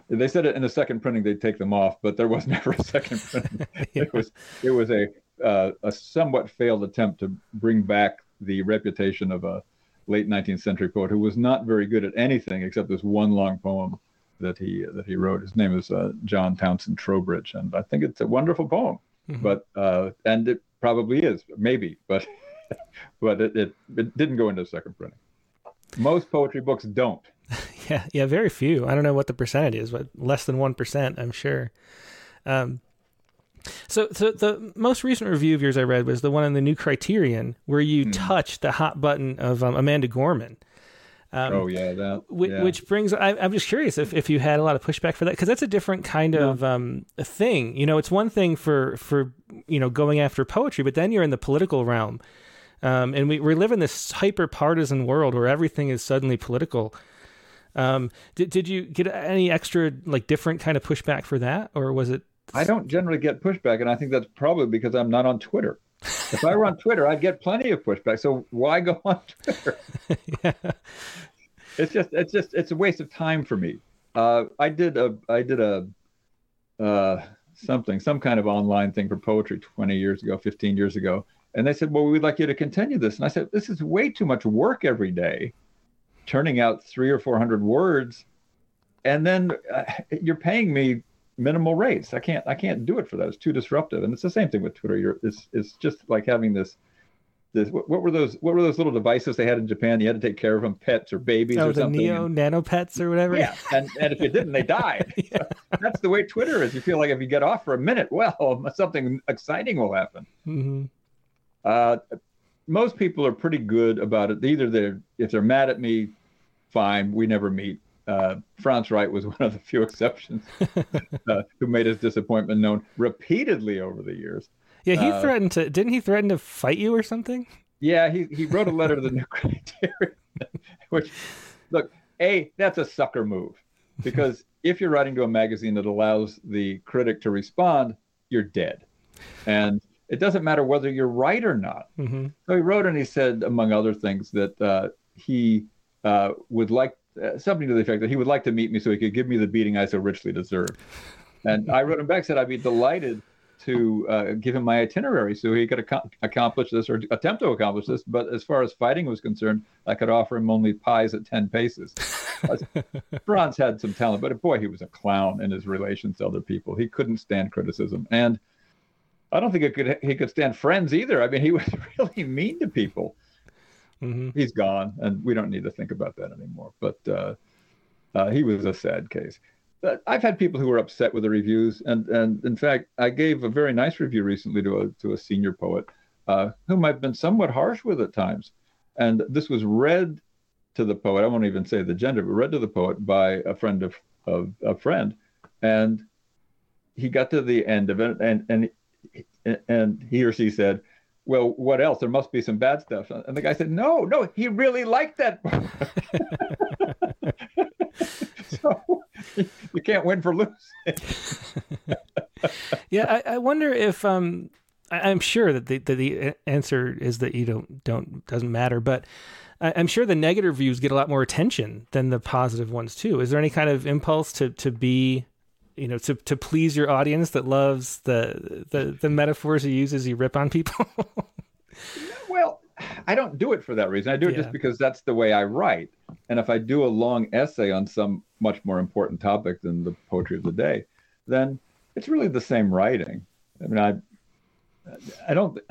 they said it in the second printing they'd take them off, but there was never a second printing. yeah. It was it was a uh, a somewhat failed attempt to bring back the reputation of a late 19th century poet who was not very good at anything except this one long poem that he that he wrote. His name is uh, John Townsend Trowbridge, and I think it's a wonderful poem. Mm-hmm. But uh, and it probably is, maybe, but but it, it, it didn't go into second printing. Most poetry books don't. yeah, yeah, very few. I don't know what the percentage is, but less than one percent, I'm sure. Um, so, so the most recent review of yours I read was the one on the New Criterion, where you mm. touched the hot button of um, Amanda Gorman. Um, oh yeah, that. Yeah. Which brings, I, am just curious if, if you had a lot of pushback for that because that's a different kind of um, thing. You know, it's one thing for for you know going after poetry, but then you're in the political realm, um, and we we live in this hyper partisan world where everything is suddenly political. Um, did did you get any extra like different kind of pushback for that, or was it? I don't generally get pushback, and I think that's probably because I'm not on Twitter. if I were on Twitter, I'd get plenty of pushback. So why go on Twitter? yeah. It's just it's just it's a waste of time for me. Uh, I did a I did a uh, something some kind of online thing for poetry 20 years ago, 15 years ago, and they said, "Well, we'd like you to continue this." And I said, "This is way too much work every day, turning out three or four hundred words, and then uh, you're paying me minimal rates. I can't I can't do it for that. It's too disruptive. And it's the same thing with Twitter. You're, it's it's just like having this this what, were those what were those little devices they had in Japan? You had to take care of them, pets or babies oh, or the something. Neo and, nano pets or whatever. Yeah, and and if you didn't, they died. yeah. That's the way Twitter is. You feel like if you get off for a minute, well, something exciting will happen. Mm-hmm. Uh, most people are pretty good about it. Either they're if they're mad at me, fine, we never meet uh, Franz Wright was one of the few exceptions uh, who made his disappointment known repeatedly over the years. Yeah, he uh, threatened to. Didn't he threaten to fight you or something? Yeah, he he wrote a letter to the New Criterion, which, look, a that's a sucker move, because if you're writing to a magazine that allows the critic to respond, you're dead, and it doesn't matter whether you're right or not. Mm-hmm. So he wrote and he said, among other things, that uh, he uh, would like uh, something to the effect that he would like to meet me so he could give me the beating I so richly deserve. And I wrote him back, said I'd be delighted to uh, give him my itinerary so he could ac- accomplish this or attempt to accomplish this. But as far as fighting was concerned, I could offer him only pies at 10 paces. Franz had some talent, but boy, he was a clown in his relations to other people. He couldn't stand criticism. And I don't think it could, he could stand friends either. I mean, he was really mean to people. Mm-hmm. He's gone, and we don't need to think about that anymore. But uh, Uh, he was a sad case. But I've had people who were upset with the reviews, and and in fact, I gave a very nice review recently to a to a senior poet, uh, whom I've been somewhat harsh with at times, and this was read to the poet. I won't even say the gender, but read to the poet by a friend of of a friend, and he got to the end of it, and and and he or she said, "Well, what else? There must be some bad stuff." And the guy said, "No, no, he really liked that." so you can't win for losing. yeah, I, I, wonder if um, I, am sure that the, that the answer is that you don't don't doesn't matter, but I, I'm sure the negative views get a lot more attention than the positive ones too. Is there any kind of impulse to to be you know to to please your audience that loves the the the metaphors you use as you rip on people well i don't do it for that reason i do it yeah. just because that's the way i write and if i do a long essay on some much more important topic than the poetry of the day then it's really the same writing i mean i i don't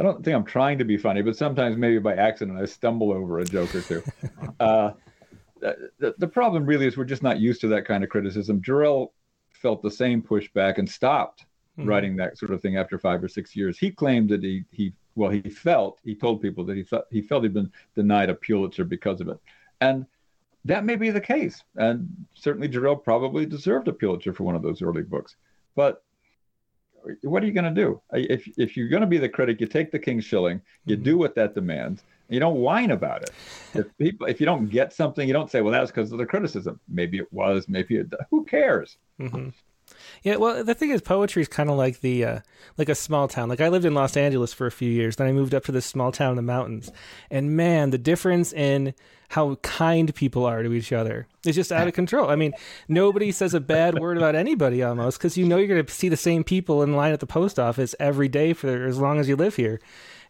I don't think I'm trying to be funny, but sometimes maybe by accident I stumble over a joke or two. Uh, the, the problem really is we're just not used to that kind of criticism. Jarrell felt the same pushback and stopped mm-hmm. writing that sort of thing after five or six years. He claimed that he he well he felt he told people that he thought he felt he'd been denied a Pulitzer because of it, and that may be the case. And certainly Jarrell probably deserved a Pulitzer for one of those early books, but what are you going to do? If if you're going to be the critic, you take the king's shilling, you mm-hmm. do what that demands, you don't whine about it. If people, if you don't get something, you don't say, "Well, that's because of the criticism." Maybe it was. Maybe it. Who cares? Mm-hmm. Yeah, well, the thing is, poetry is kind of like the uh, like a small town. Like I lived in Los Angeles for a few years, then I moved up to this small town in the mountains, and man, the difference in how kind people are to each other is just out of control. I mean, nobody says a bad word about anybody almost because you know you're going to see the same people in line at the post office every day for as long as you live here.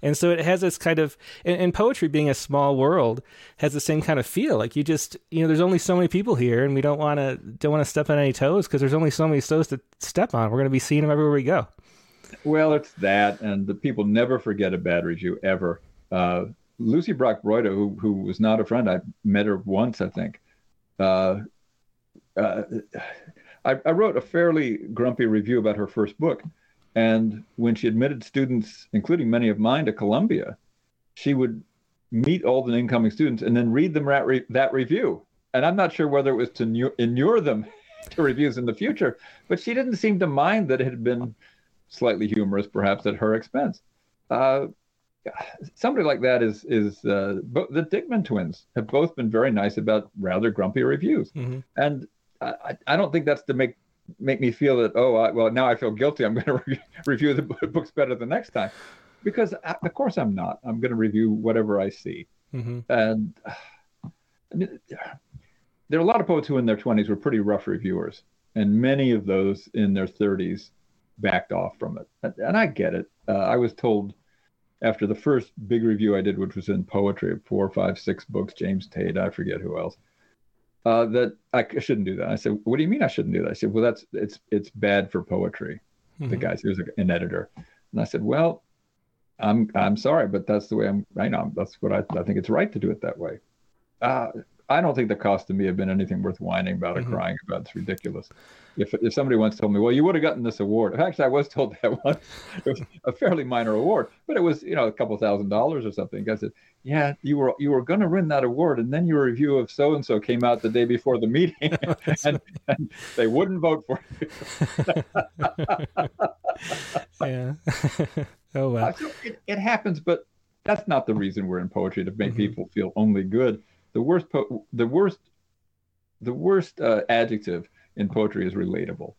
And so it has this kind of, and, and, poetry being a small world has the same kind of feel. Like you just, you know, there's only so many people here, and we don't want to don't want to step on any toes because there's only so many toes to step on. We're going to be seeing them everywhere we go. Well, it's that, and the people never forget a bad review ever. Uh, Lucie Brock-Broido, who who was not a friend, I met her once, I think. Uh, uh, I, I, wrote a fairly grumpy review about her first book, and when she admitted students, including many of mine, to Columbia, she would meet all the incoming students and then read them that, re- that review. And I'm not sure whether it was to inure them to reviews in the future, but she didn't seem to mind that it had been slightly humorous, perhaps at her expense. Uh, somebody like that is is uh, the Dickman twins have both been very nice about rather grumpy reviews, mm-hmm. and I, I don't think that's to make make me feel that oh I, well now I feel guilty. I'm going to re- review the books better the next time. Because I, uh, of course I'm not. I'm going to review whatever I see. Mm-hmm. and I mean, there are a lot of poets who in their 20s were pretty rough reviewers and many of those in their 30s backed off from it. And, and I get it. Uh, I was told after the first big review I did which was in poetry of four five six books James Tate I forget who else uh, that I shouldn't do that. I said, "What do you mean I shouldn't do that?" I said, "Well, that's it's it's bad for poetry." Mm-hmm. The guy, he was an editor, and I said, "Well, I'm I'm sorry, but that's the way I'm. I know that's what I I think it's right to do it that way." Uh, I don't think the cost to me have been anything worth whining about or mm-hmm. crying about. It's ridiculous. If if somebody once told me, well, you would have gotten this award. Actually, I was told that once. It was a fairly minor award, but it was you know a couple thousand dollars or something. I said, yeah, you were you were going to win that award, and then your review of so and so came out the day before the meeting, and, and, they wouldn't vote for you. yeah. oh well. Uh, so it, it happens, but that's not the reason we're in poetry to make mm-hmm. people feel only good the worst po- the worst the worst uh, adjective in poetry is relatable.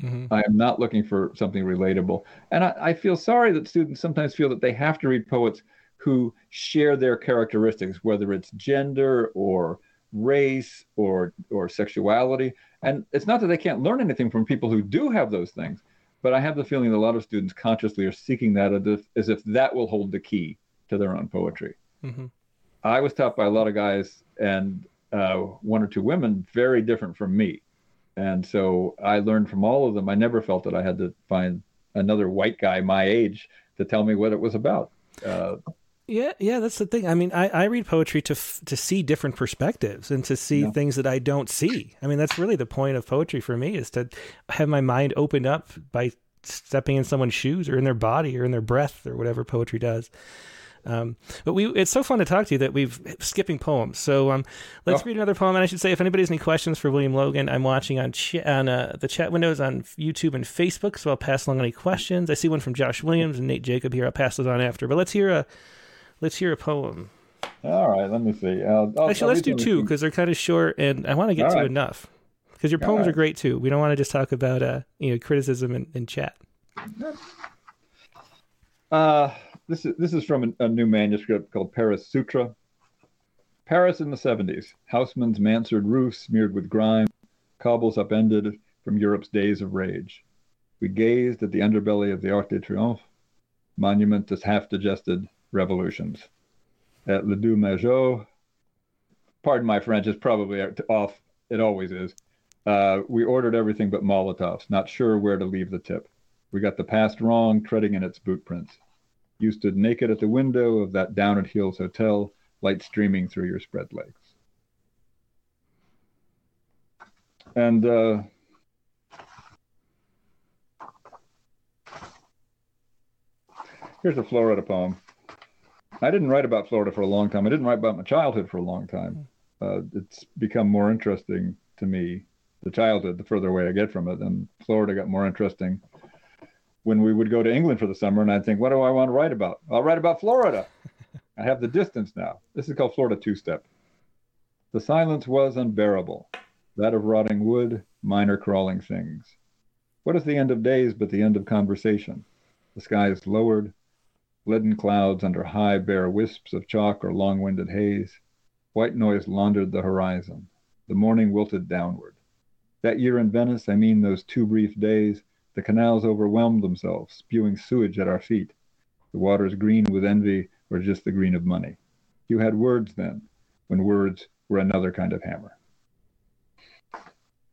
Mm-hmm. I am not looking for something relatable, and I, I, feel sorry that students sometimes feel that they have to read poets who share their characteristics, whether it's gender or race or or sexuality. And it's not that they can't learn anything from people who do have those things, but I have the feeling that a lot of students consciously are seeking that as if, as if that will hold the key to their own poetry. Mm-hmm. I was taught by a lot of guys and uh, one or two women very different from me. And so I learned from all of them. I never felt that I had to find another white guy my age to tell me what it was about. Uh, Yeah, yeah, that's the thing. I mean, I, I read poetry to f- to see different perspectives and to see yeah. things that I don't see. I mean, that's really the point of poetry for me is to have my mind opened up by stepping in someone's shoes or in their body or in their breath or whatever poetry does. Um, but we, it's so fun to talk to you that we've skipping poems. So um, let's oh. read another poem. And I should say, if anybody has any questions for William Logan, I'm watching on ch- on uh, the chat windows on YouTube and Facebook. So I'll pass along any questions. I see one from Josh Williams and Nate Jacob here. I'll pass those on after. But let's hear a let's hear a poem. All right, let me see. I'll, I'll, Actually, let's do two because they're kind of short, and I want to get All to right. enough because your poems right. are great too. We don't want to just talk about uh, you know criticism and, and chat. Uh, this is this is from a, a new manuscript called Paris Sutra. Paris in the 70s. Haussmann's mansard roof smeared with grime, cobbles upended from Europe's days of rage. We gazed at the underbelly of the Arc de Triomphe, monument to half-digested revolutions. At Le Deux Magots, pardon my French, it's probably off. It always is. Uh, we ordered everything but Molotovs, not sure where to leave the tip. We got the past wrong, treading in its boot prints. You stood naked at the window of that down at heels hotel, light streaming through your spread legs. And uh, here's a Florida poem. I didn't write about Florida for a long time. I didn't write about my childhood for a long time. Uh, it's become more interesting to me, the childhood, the further away I get from it. And Florida got more interesting when we would go to England for the summer, and I'd think, what do I want to write about? I'll write about Florida. I have the distance now. This is called Florida Two Step. The silence was unbearable, that of rotting wood, minor crawling things. What is the end of days but the end of conversation? The sky is lowered, leaden clouds under high, bare wisps of chalk or long winded haze. White noise laundered the horizon. The morning wilted downward. That year in Venice, I mean those two brief days, the canals overwhelmed themselves, spewing sewage at our feet. The waters green with envy or just the green of money. You had words then, when words were another kind of hammer.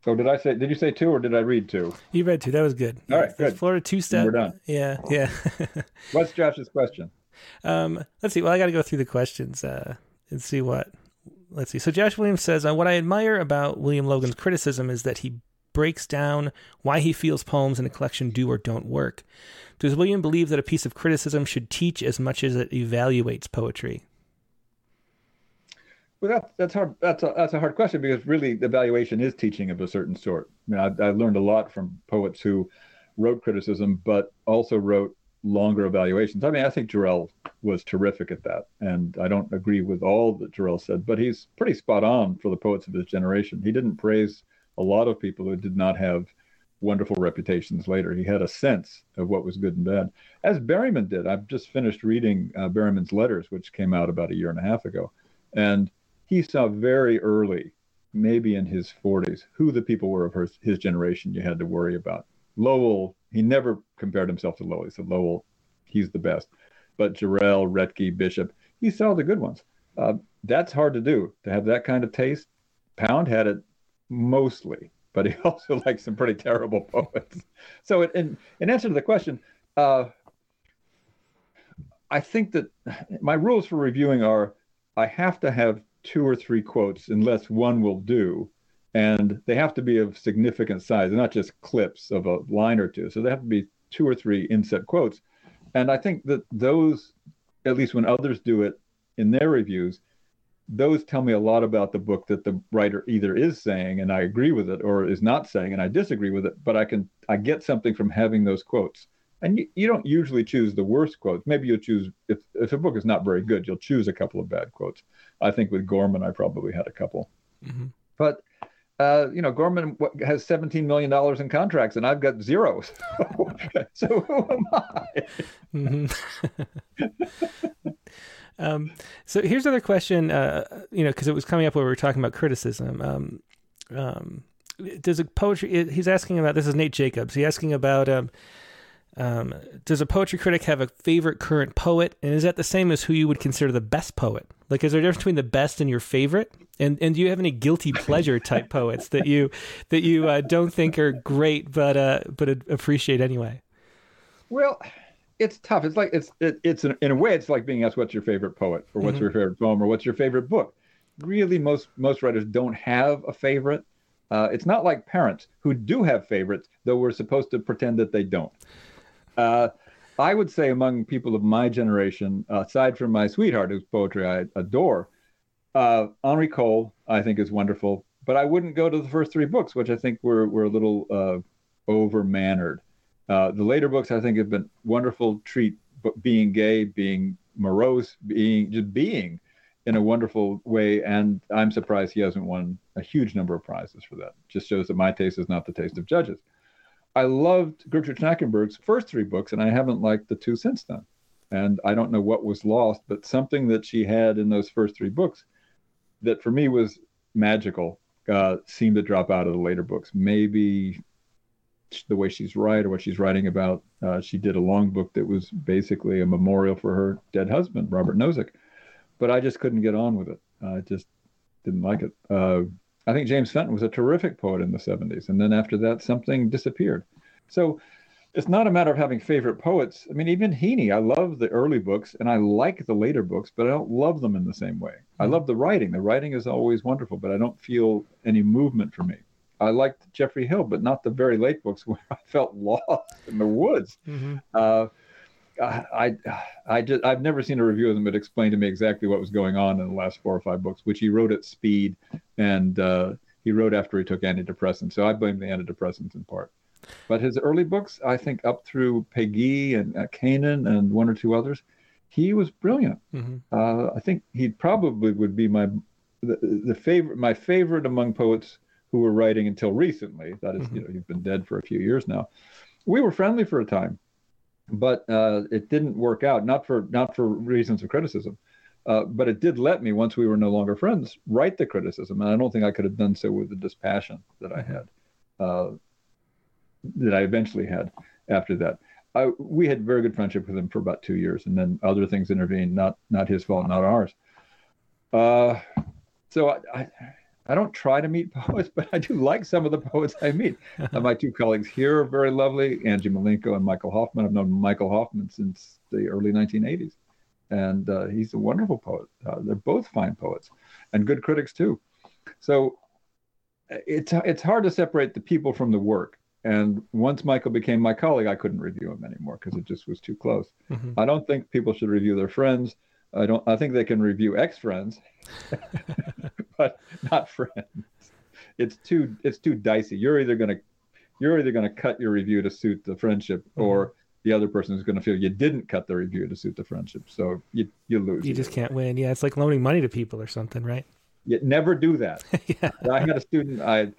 So did I say? Did you say two or did I read two? You read two. That was good. All right, good. Florida two step. we're done. Yeah, yeah. What's Josh's question? Um, let's see. Well, I got to go through the questions uh, and see what. Let's see. So Josh Williams says, uh, "What I admire about William Logan's criticism is that he breaks down why he feels poems in a collection do or don't work. Does William believe that a piece of criticism should teach as much as it evaluates poetry? Well, that, that's hard. That's a, that's a hard question because really, the evaluation is teaching of a certain sort. I mean, I, I learned a lot from poets who wrote criticism, but also wrote longer evaluations. I mean, I think Jarrell was terrific at that, and I don't agree with all that Jarrell said, but he's pretty spot on for the poets of his generation. He didn't praise a lot of people who did not have wonderful reputations later. He had a sense of what was good and bad, as Berryman did. I've just finished reading uh, Berryman's letters, which came out about a year and a half ago, and he saw very early, maybe in his 40s, who the people were of his, his generation you had to worry about. Lowell, he never compared himself to Lowell. He said Lowell, he's the best, but Jarrell, Roethke, Bishop, he saw the good ones. Uh, that's hard to do to have that kind of taste. Pound had it mostly, but he also liked some pretty terrible poets. So, in, in answer to the question, uh, I think that my rules for reviewing are I have to have two or three quotes, unless one will do, and they have to be of significant size, and not just clips of a line or two. So they have to be two or three inset quotes. And I think that those, at least when others do it in their reviews, those tell me a lot about the book that the writer either is saying and I agree with it or is not saying and I disagree with it, but I can I get something from having those quotes. And you, you don't usually choose the worst quotes. Maybe you'll choose if if a book is not very good, you'll choose a couple of bad quotes. I think with Gorman I probably had a couple. Mm-hmm. But uh, you know, Gorman has $17 million in contracts and I've got zeros. so who am I? Mm-hmm. Um, so here's another question. Uh, you know, because it was coming up where we were talking about criticism. Um, um, does a poetry? He's asking about. This is Nate Jacobs. He's asking about. Um, does a poetry critic have a favorite current poet, and is that the same as who you would consider the best poet? Like, is there a difference between the best and your favorite? And and do you have any guilty pleasure type poets that you that you uh, don't think are great, but uh, but appreciate anyway? Well, it's tough. It's like it's it, it's in, in a way it's like being asked what's your favorite poet or what's mm-hmm. your favorite poem or what's your favorite book. Really, most most writers don't have a favorite. Uh, it's not like parents who do have favorites, though we're supposed to pretend that they don't. Uh, I would say among people of my generation, aside from my sweetheart, whose poetry I adore, uh, Henri Cole, I think, is wonderful. But I wouldn't go to the first three books, which I think were were a little uh, over mannered. Uh, the later books I think have been wonderful treat, being gay, being morose, being just being in a wonderful way. And I'm surprised he hasn't won a huge number of prizes for that. Just shows that my taste is not the taste of judges. I loved Gjertrud Schnackenberg's first three books, and I haven't liked the two since then. And I don't know what was lost, but something that she had in those first three books that for me was magical uh, seemed to drop out of the later books. Maybe the way she's writing or what she's writing about. Uh, she did a long book that was basically a memorial for her dead husband, Robert Nozick. But I just couldn't get on with it. I just didn't like it. Uh, I think James Fenton was a terrific poet in the 70s. And then after that, something disappeared. So it's not a matter of having favorite poets. I mean, even Heaney, I love the early books and I like the later books, but I don't love them in the same way. I mm-hmm. love the writing. The writing is always wonderful, but I don't feel any movement for me. I liked Geoffrey Hill, but not the very late books where I felt lost in the woods. Mm-hmm. Uh, I, I, just, I've never seen a review of them that explained to me exactly what was going on in the last four or five books, which he wrote at speed, and uh, he wrote after he took antidepressants. So I blame the antidepressants in part. But his early books, I think up through Péguy and uh, Canaan and one or two others, he was brilliant. Mm-hmm. Uh, I think he probably would be my the, the favorite, my favorite among poets who were writing until recently. That is, mm-hmm. you know, he's been dead for a few years now. We were friendly for a time, but uh, it didn't work out. Not for not for reasons of criticism, uh, but it did let me once we were no longer friends write the criticism, and I don't think I could have done so with the dispassion that I mm-hmm. had, uh, that I eventually had after that. I, we had very good friendship with him for about two years, and then other things intervened. Not not his fault, not ours. Uh, so I, I I don't try to meet poets, but I do like some of the poets I meet. uh, my two colleagues here are very lovely, Ange Mlinko and Michael Hofmann. I've known Michael Hofmann since the early 1980s, and uh, he's a wonderful poet. Uh, they're both fine poets and good critics too. So uh, it's it's hard to separate the people from the work. And once Michael became my colleague, I couldn't review him anymore because it just was too close. Mm-hmm. I don't think people should review their friends. I don't. I think they can review ex-friends, but not friends. It's too. It's too dicey. You're either gonna, you're either gonna cut your review to suit the friendship, mm-hmm. or the other person is going to feel you didn't cut the review to suit the friendship. So you you lose. You just can't win. Yeah, it's like loaning money to people or something, right? You never do that. yeah. I had a student. I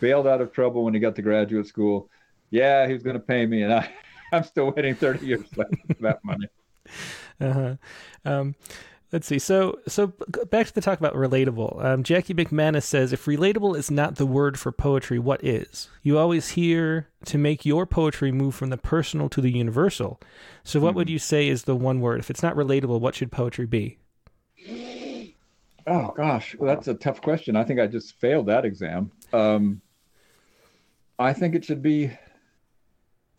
bailed out of trouble when he got to graduate school. Yeah, he was going to pay me, and I, I'm still waiting 30 years for that money. Uh-huh. Um, let's see. So, so back to the talk about relatable. Um, Jackie McManus says, if relatable is not the word for poetry, what is? You always hear to make your poetry move from the personal to the universal. So, what mm-hmm. would you say is the one word? If it's not relatable, what should poetry be? Oh gosh, well, that's a tough question. I think I just failed that exam. Um, I think it should be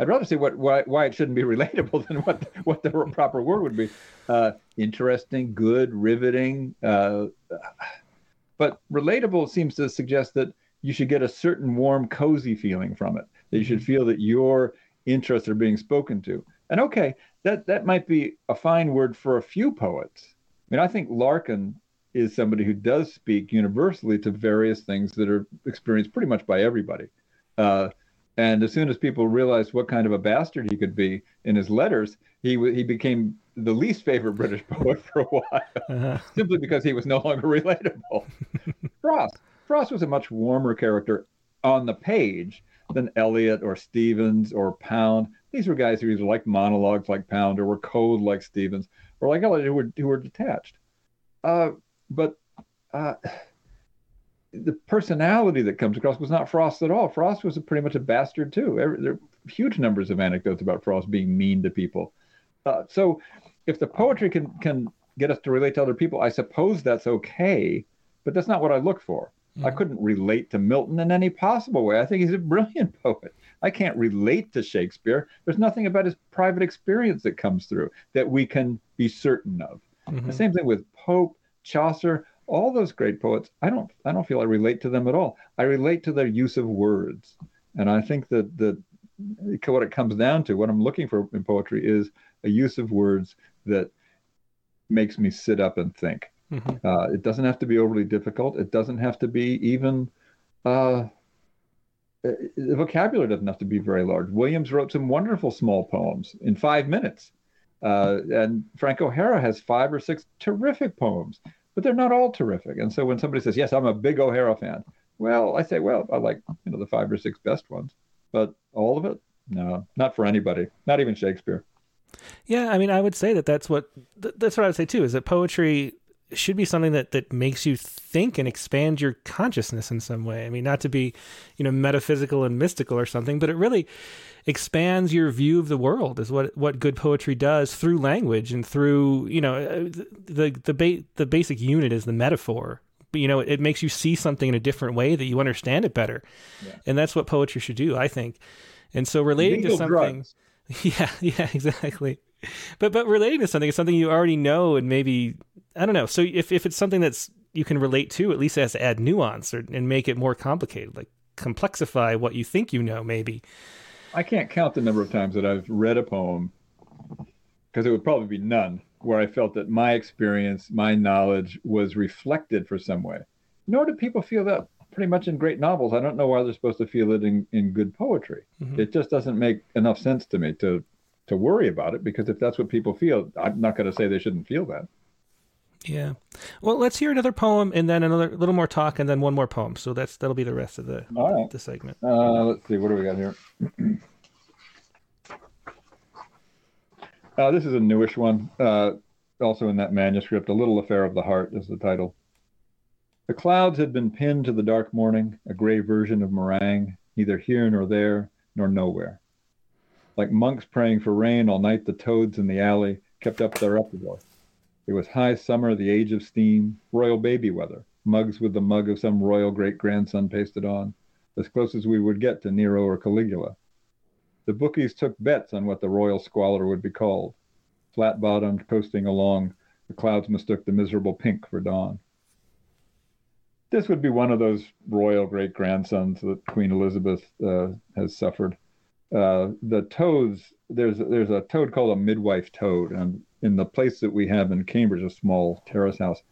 I'd rather say what why, why it shouldn't be relatable than what what the proper word would be. Uh, interesting, good, riveting. Uh, but relatable seems to suggest that you should get a certain warm, cozy feeling from it. That you should mm-hmm. feel that your interests are being spoken to. And okay, that that might be a fine word for a few poets. I mean, I think Larkin is somebody who does speak universally to various things that are experienced pretty much by everybody. Uh, and as soon as people realized what kind of a bastard he could be in his letters, he he became the least favorite British poet for a while, uh-huh. simply because he was no longer relatable. Frost Frost was a much warmer character on the page than Eliot or Stevens or Pound. These were guys who either liked monologues like Pound or were cold like Stevens or like Eliot who were who were detached. Uh, but uh, the personality that comes across was not Frost at all. Frost was pretty much a bastard too. There are huge numbers of anecdotes about Frost being mean to people. Uh, so, if the poetry can can get us to relate to other people, I suppose that's okay. But that's not what I look for. Mm. I couldn't relate to Milton in any possible way. I think he's a brilliant poet. I can't relate to Shakespeare. There's nothing about his private experience that comes through that we can be certain of. Mm-hmm. The same thing with Pope, Chaucer, all those great poets. I don't I don't feel I relate to them at all. I relate to their use of words. And I think that that what it comes down to, what I'm looking for in poetry is a use of words that makes me sit up and think. Mm-hmm. Uh, it doesn't have to be overly difficult. It doesn't have to be even. Uh, the vocabulary doesn't have to be very large. Williams wrote some wonderful small poems in five minutes. Uh, and Frank O'Hara has five or six terrific poems, but they're not all terrific. And so when somebody says, "Yes, I'm a big O'Hara fan," well, I say, "Well, I like you know the five or six best ones," but all of it, no, not for anybody, not even Shakespeare. Yeah, I mean, I would say that that's what that's what I would say too. Is that poetry should be something that that makes you think and expand your consciousness in some way. I mean, not to be, you know, metaphysical and mystical or something, but it really expands your view of the world. Is what what good poetry does through language and through you know uh, the the ba- the basic unit is the metaphor. But, you know, it makes you see something in a different way that you understand it better, yeah. and that's what poetry should do, I think. And so relating Legal to something. Drugs. Yeah, yeah, exactly. But but relating to something is something you already know and maybe I don't know. So if if it's something that's you can relate to, at least it has to add nuance or, and make it more complicated, like complexify what you think you know, maybe. I can't count the number of times that I've read a poem because it would probably be none where I felt that my experience, my knowledge was reflected for some way. Nor do people feel that pretty much in great novels. I don't know why they're supposed to feel it in, in good poetry. Mm-hmm. It just doesn't make enough sense to me to to worry about it because if that's what people feel, I'm not going to say they shouldn't feel that. Yeah. Well, let's hear another poem and then another little more talk and then one more poem. So that's that'll be the rest of the right. the segment. Uh, let's see. What do we got here? uh, this is a newish one. Uh, also in that manuscript, "A Little Affair of the Heart" is the title. The clouds had been pinned to the dark morning, a gray version of meringue, neither here nor there, nor nowhere. Like monks praying for rain all night, the toads in the alley kept up their uproar. It was high summer, the age of steam, royal baby weather, mugs with the mug of some royal great grandson pasted on, as close as we would get to Nero or Caligula. The bookies took bets on what the royal squalor would be called. Flat bottomed, coasting along, the clouds mistook the miserable pink for dawn this would be one of those royal great grandsons that Queen Elizabeth uh, has suffered. Uh, the toads, there's there's a toad called a midwife toad, and in the place that we have in Cambridge, a small terrace house,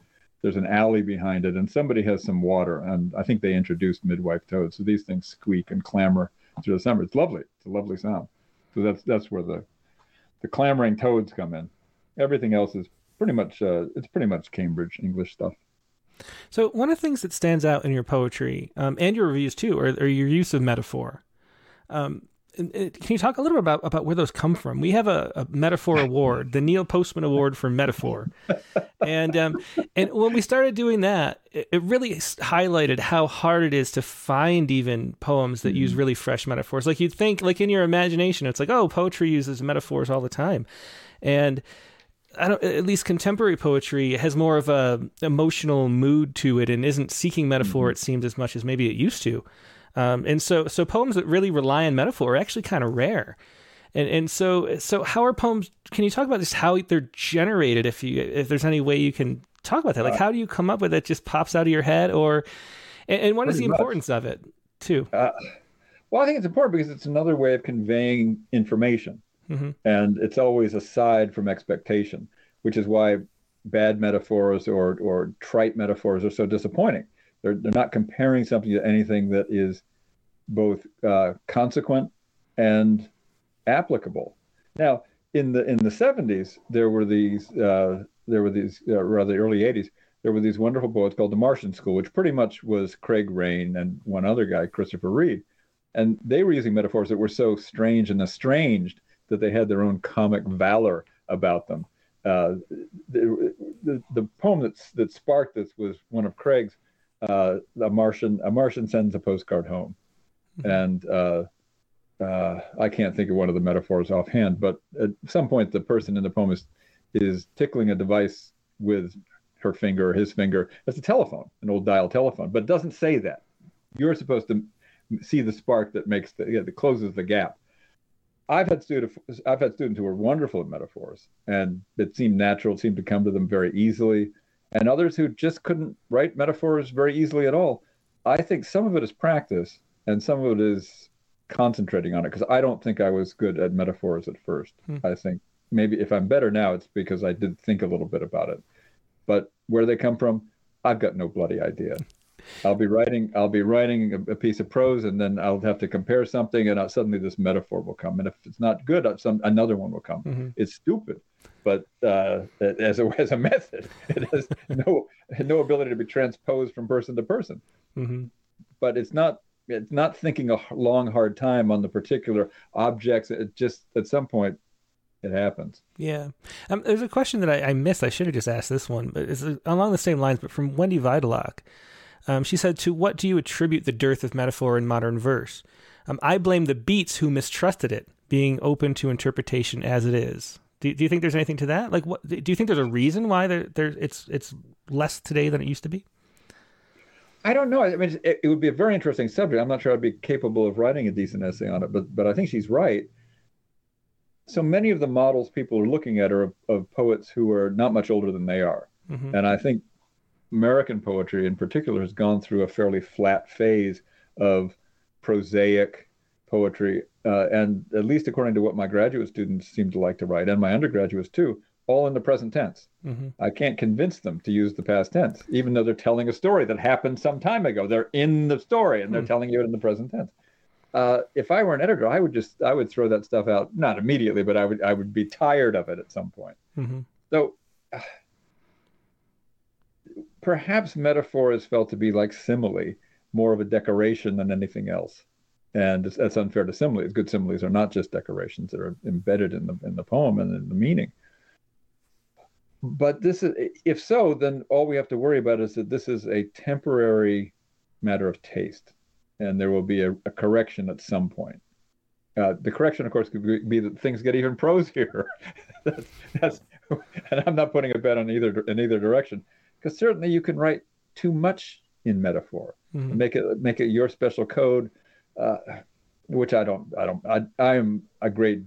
there's an alley behind it, and somebody has some water, and I think they introduced midwife toads. So these things squeak and clamor through the summer. It's lovely. It's a lovely sound. So that's that's where the the clamoring toads come in. Everything else is pretty much uh, it's pretty much Cambridge English stuff. So one of the things that stands out in your poetry um, and your reviews too, are, are your use of metaphor. Um, can you talk a little bit about, about where those come from? We have a, a metaphor award, the Neil Postman Award for Metaphor, and um, and when we started doing that, it, it, really highlighted how hard it is to find even poems that mm-hmm. use really fresh metaphors. Like you'd think, like in your imagination, it's like, oh, poetry uses metaphors all the time, and I don't, at least contemporary poetry has more of a emotional mood to it and isn't seeking metaphor. Mm-hmm. It seems as much as maybe it used to, um, and so so poems that really rely on metaphor are actually kind of rare. And and so so how are poems? Can you talk about just how they're generated? If you if there's any way you can talk about that, like uh, how do you come up with it? Just pops out of your head, or and, and what is the much. importance of it too? Uh, well, I think it's important because it's another way of conveying information. Mm-hmm. And it's always aside from expectation, which is why bad metaphors or, or trite metaphors are so disappointing. They're, they're not comparing something to anything that is both uh, consequent and applicable. Now, in the in the 70s, there were these uh, there were these uh, rather early 80s. There were these wonderful poets called the Martian School, which pretty much was Craig Raine and one other guy, Christopher Reid, and they were using metaphors that were so strange and estranged that they had their own comic valor about them. Uh, the, the, the, poem that's, that sparked this was one of Craig's, uh, a Martian, a Martian sends a postcard home. Mm-hmm. And uh, uh, I can't think of one of the metaphors offhand, but at some point the person in the poem is, is tickling a device with her finger or his finger. It's a telephone, an old dial telephone, but it doesn't say that. You're supposed to see the spark that makes the yeah, that closes the gap. I've had students I've had students who were wonderful at metaphors and it seemed natural, it seemed to come to them very easily, and others who just couldn't write metaphors very easily at all. I think some of it is practice and some of it is concentrating on it because I don't think I was good at metaphors at first. Hmm. I think maybe if I'm better now, it's because I did think a little bit about it. But where they come from, I've got no bloody idea. I'll be writing I'll be writing a, a, piece of prose and then I'll have to compare something and I'll, suddenly this metaphor will come and if it's not good uh, some another one will come. Mm-hmm. It's stupid, but uh, as a as a method, it has no no ability to be transposed from person to person. Mm-hmm. But it's not it's not thinking a long hard time on the particular objects. It just at some point it happens. Yeah. Um, there's a question that I, I, missed. I should have just asked this one, but it's along the same lines, but from Wendy Vitalock. Um, she said, To what do you attribute the dearth of metaphor in modern verse? Um, I blame the beats who mistrusted it, being open to interpretation as it is. Do, do you think there's anything to that? Like, what do you think there's a reason why there, there it's it's less today than it used to be? I don't know. I mean, it, it, would be a very interesting subject. I'm not sure I'd be capable of writing a decent essay on it, but but I think she's right so many of the models people are looking at are of, of poets who are not much older than they are. Mm-hmm. And I think American poetry in particular has gone through a fairly flat phase of prosaic poetry. Uh, and at least according to what my graduate students seem to like to write, and my undergraduates too, all in the present tense. Mm-hmm. I can't convince them to use the past tense, even though they're telling a story that happened some time ago. They're in the story and they're mm-hmm. telling you it in the present tense uh, if I were an editor, I would just I would throw that stuff out not immediately, but I would I would be tired of it at some point. Mm-hmm. So uh, perhaps metaphor is felt to be like simile, more of a decoration than anything else, and that's unfair to similes. Good similes are not just decorations; that are embedded in the in the poem and in the meaning. But this is if so, then all we have to worry about is that this is a temporary matter of taste and there will be a, a correction at some point. Uh, the correction, of course, could be, be that things get even prosier. that's, that's, and I'm not putting a bet on either in either direction, because certainly you can write too much in metaphor, mm-hmm. make it make it your special code, uh, which I don't. I don't. I, I am a great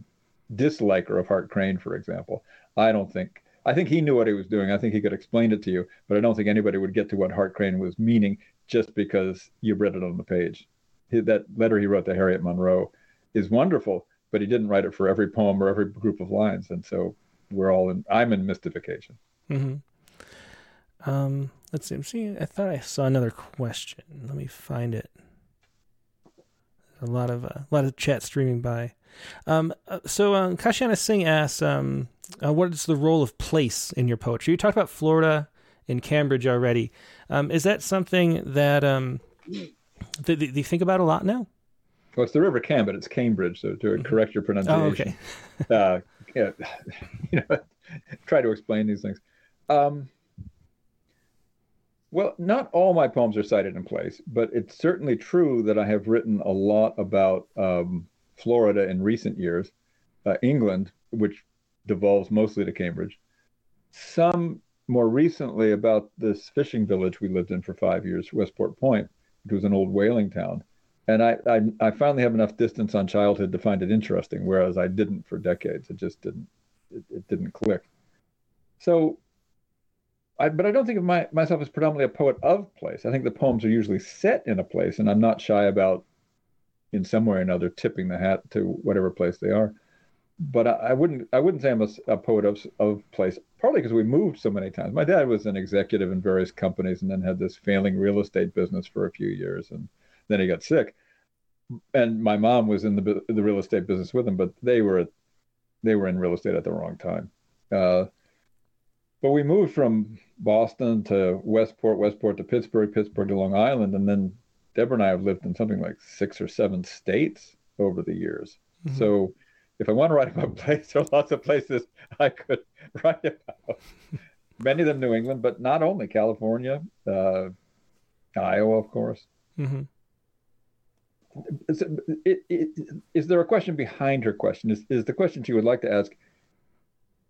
disliker of Hart Crane, for example. I don't think. I think he knew what he was doing. I think he could explain it to you, but I don't think anybody would get to what Hart Crane was meaning just because you read it on the page. That letter he wrote to Harriet Monroe is wonderful, but he didn't write it for every poem or every group of lines, and so we're all in. I'm in mystification. Mm-hmm. Um, let's see. I'm seeing. I thought I saw another question. Let me find it. A lot of uh, a lot of chat streaming by. Um, uh, so uh, Kashiana Singh asks, um, uh, "What is the role of place in your poetry?" You talked about Florida and Cambridge already. Um, is that something that um, that, you think about a lot now? Well, it's the River Cam, but it's Cambridge. So to mm-hmm. correct your pronunciation, oh, okay. uh, yeah, you know, try to explain these things. Um, well, not all my poems are cited in place, but it's certainly true that I have written a lot about um, Florida in recent years, uh, England, which devolves mostly to Cambridge, some more recently about this fishing village we lived in for five years, Westport Point, which was an old whaling town. And I, I, I finally have enough distance on childhood to find it interesting, whereas I didn't for decades. It just didn't, it, it didn't click. So, I, but I don't think of my, myself as predominantly a poet of place. I think the poems are usually set in a place, and I'm not shy about, in some way or another, tipping the hat to whatever place they are but I, I, wouldn't I wouldn't say I'm a, a poet of, of place. Partly because we moved so many times. My dad was an executive in various companies and then had this failing real estate business for a few years, and then he got sick. And my mom was in the the real estate business with him, but they were they were in real estate at the wrong time. Uh, but we moved from Boston to Westport, Westport to Pittsburgh, Pittsburgh to Long Island, and then Deborah and I have lived in something like six or seven states over the years. Mm-hmm. So if I want to write about a place, there are lots of places I could write about. Many of them New England, but not only California, uh, Iowa, of course. Mm-hmm. Is, it, it, is there a question behind her question? Is, is the question she would like to ask,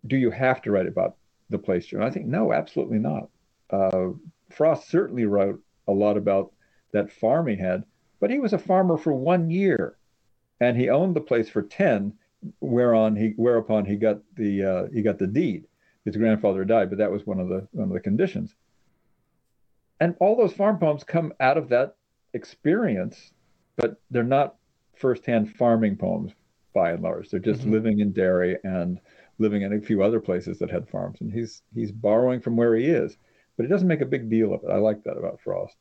do you have to write about the place in? I think, no, absolutely not. Uh, Frost certainly wrote a lot about that farm he had, but he was a farmer for one year, and he owned the place for ten. Whereon he, whereupon he got the uh, he got the deed. His grandfather died, but that was one of the one of the conditions. And all those farm poems come out of that experience, but they're not firsthand farming poems by and large. They're just mm-hmm. living in Derry and living in a few other places that had farms. And he's he's borrowing from where he is, but he doesn't make a big deal of it. I like that about Frost.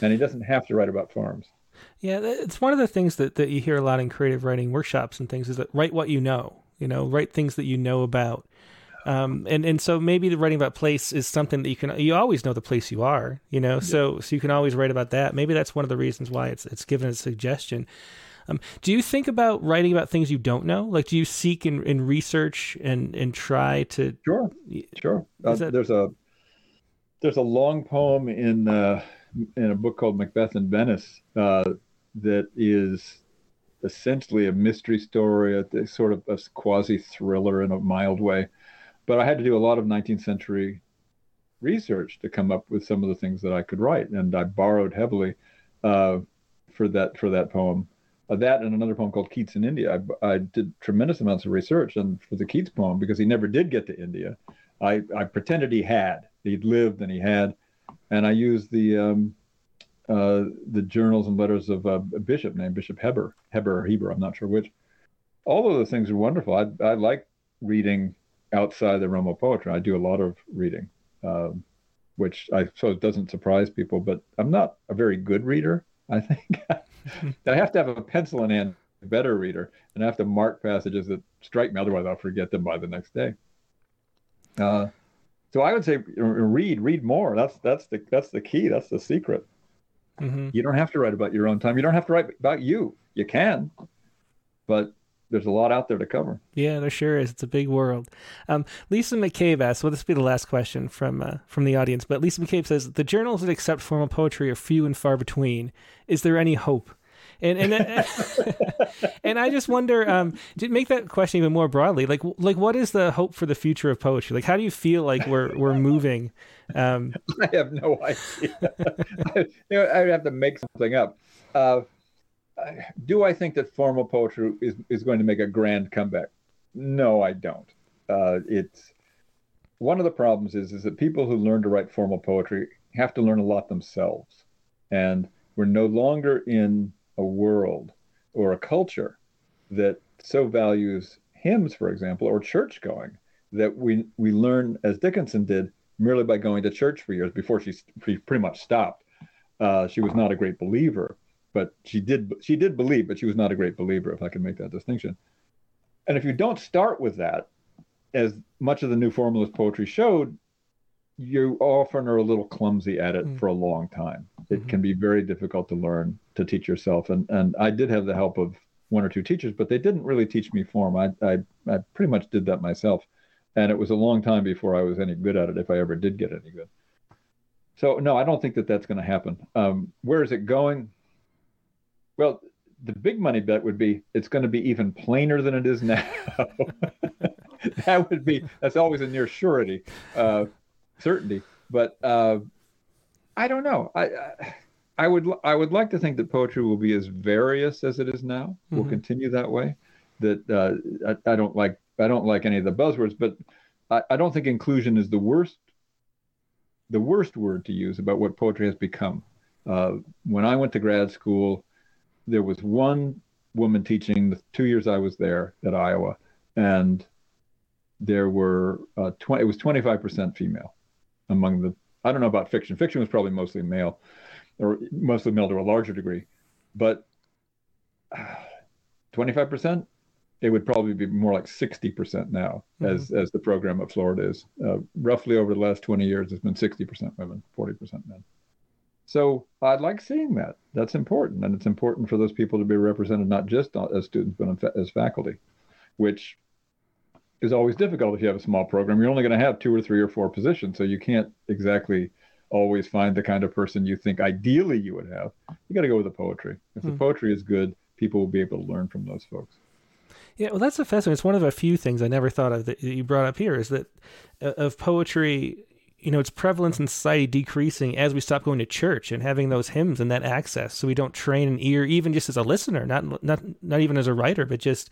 And he doesn't have to write about farms. Yeah, it's one of the things that, that you hear a lot in creative writing workshops and things is that write what you know. You know, write things that you know about. Um, and and so maybe the writing about place is something that you can you always know the place you are, you know, yeah. so so you can always write about that. Maybe that's one of the reasons why it's it's given a suggestion. Um, do you think about writing about things you don't know? Like, do you seek and, and research and and try to? Sure, sure. Uh, that... There's a there's a long poem in uh, in a book called Macbeth in Venice uh, that is essentially a mystery story, a, a sort of a quasi thriller in a mild way. But I had to do a lot of 19th century research to come up with some of the things that I could write, and I borrowed heavily uh, for that for that poem. Uh, that and another poem called Keats in India. I, I, did tremendous amounts of research, and for the Keats poem, because he never did get to India, I, I pretended he had. He'd lived and he had, and I used the um, uh, the journals and letters of a bishop named Bishop Heber, Heber or Heber, I'm not sure which. All of those things are wonderful. I, I like reading outside the realm of poetry. I do a lot of reading, um, which I so it doesn't surprise people. But I'm not a very good reader. I think I have to have a pencil in hand, a better reader, and I have to mark passages that strike me. Otherwise, I'll forget them by the next day. Uh, so I would say read, read more. That's that's the that's the key. That's the secret. Mm-hmm. You don't have to write about your own time. You don't have to write about you. You can, but there's a lot out there to cover. Yeah, there sure is. It's a big world. Um, Lisa McCabe asks, well, this will be the last question from uh, from the audience, but Lisa McCabe says the journals that accept formal poetry are few and far between. Is there any hope? And and and I just wonder, um, to make that question even more broadly, like like what is the hope for the future of poetry? Like, how do you feel like we're we're moving? Um, I have no idea. I, you know, I have to make something up. Uh, do I think that formal poetry is, is going to make a grand comeback? No, I don't. Uh, it's one of the problems is is that people who learn to write formal poetry have to learn a lot themselves, and we're no longer in a world or a culture that so values hymns, for example, or church going that we we learn as Dickinson did merely by going to church for years before she, she pretty much stopped. Uh, she was not a great believer but she did she did believe, but she was not a great believer, if I can make that distinction. And if you don't start with that, as much of the new formalist poetry showed, you often are a little clumsy at it mm. for a long time. It mm-hmm. can be very difficult to learn to teach yourself. And and I did have the help of one or two teachers, but they didn't really teach me form. I I, I pretty much did that myself. And it was a long time before I was any good at it, if I ever did get any good. So no, I don't think that that's going to happen. Um, where is it going? Well, the big money bet would be it's going to be even plainer than it is now. that would be that's always a near surety, uh, certainty. But uh, I don't know. I, I, I would I would like to think that poetry will be as various as it is now. Mm-hmm. Will continue that way. That uh, I, I, don't like I don't like any of the buzzwords, but I, I don't think inclusion is the worst the worst word to use about what poetry has become. Uh, when I went to grad school there was one woman teaching the two years I was there at Iowa, and there were uh, 20, it was 25% female among the, I don't know about fiction. Fiction was probably mostly male or mostly male to a larger degree, but uh, 25%, it would probably be more like 60% now mm-hmm. as, as the program at Florida is. Uh, roughly over the last 20 years, it's been 60% women, 40% men. So I'd like seeing that. That's important, and it's important for those people to be represented not just as students but as faculty, which is always difficult if you have a small program. You're only going to have two or three or four positions, so you can't exactly always find the kind of person you think ideally you would have. You got to go with the poetry. If the hmm. poetry is good, people will be able to learn from those folks. Yeah, well, that's a fascinating. It's one of a few things I never thought of that you brought up here is that uh, of poetry you know its prevalence in society decreasing as we stop going to church and having those hymns and that access so we don't train an ear even just as a listener not not not even as a writer but just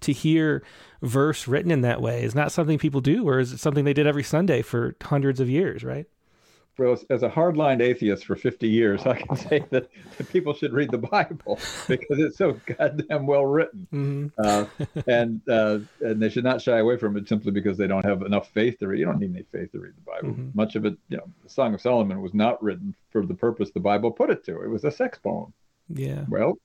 to hear verse written in that way is not something people do or is it something they did every sunday for hundreds of years right well, as a hardline atheist for 50 years, I can say that, that people should read the Bible because it's so goddamn well written. Mm-hmm. Uh, and uh, and they should not shy away from it simply because they don't have enough faith to read. You don't need any faith to read the Bible. Mm-hmm. Much of it, you know, the Song of Solomon was not written for the purpose the Bible put it to. It was a sex poem. Yeah. Well,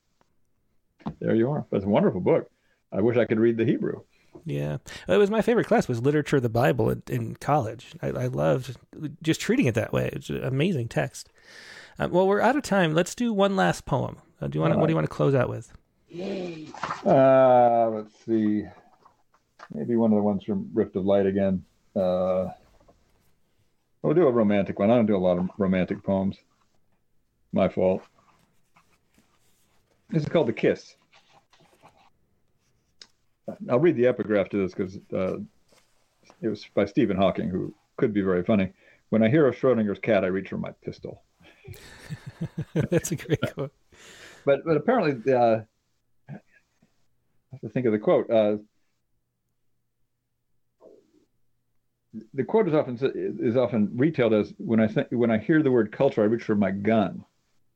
there you are. That's a wonderful book. I wish I could read the Hebrew. Yeah, it was my favorite class was literature of the Bible in, in college. I, I, loved just treating it that way. It's an amazing text. Um, well, we're out of time. Let's do one last poem. Uh, do you want? Right. What do you want to close out with? Uh, let's see. Maybe one of the ones from Rift of Light again. Uh, we'll do a romantic one. I don't do a lot of romantic poems. My fault. This is called The Kiss. I'll read the epigraph to this because uh, it was by Stephen Hawking, who could be very funny. When I hear of Schrodinger's cat, I reach for my pistol. That's a great quote. but but apparently, uh, I have to think of the quote. Uh, the quote is often is often retailed as when I think when I hear the word culture, I reach for my gun,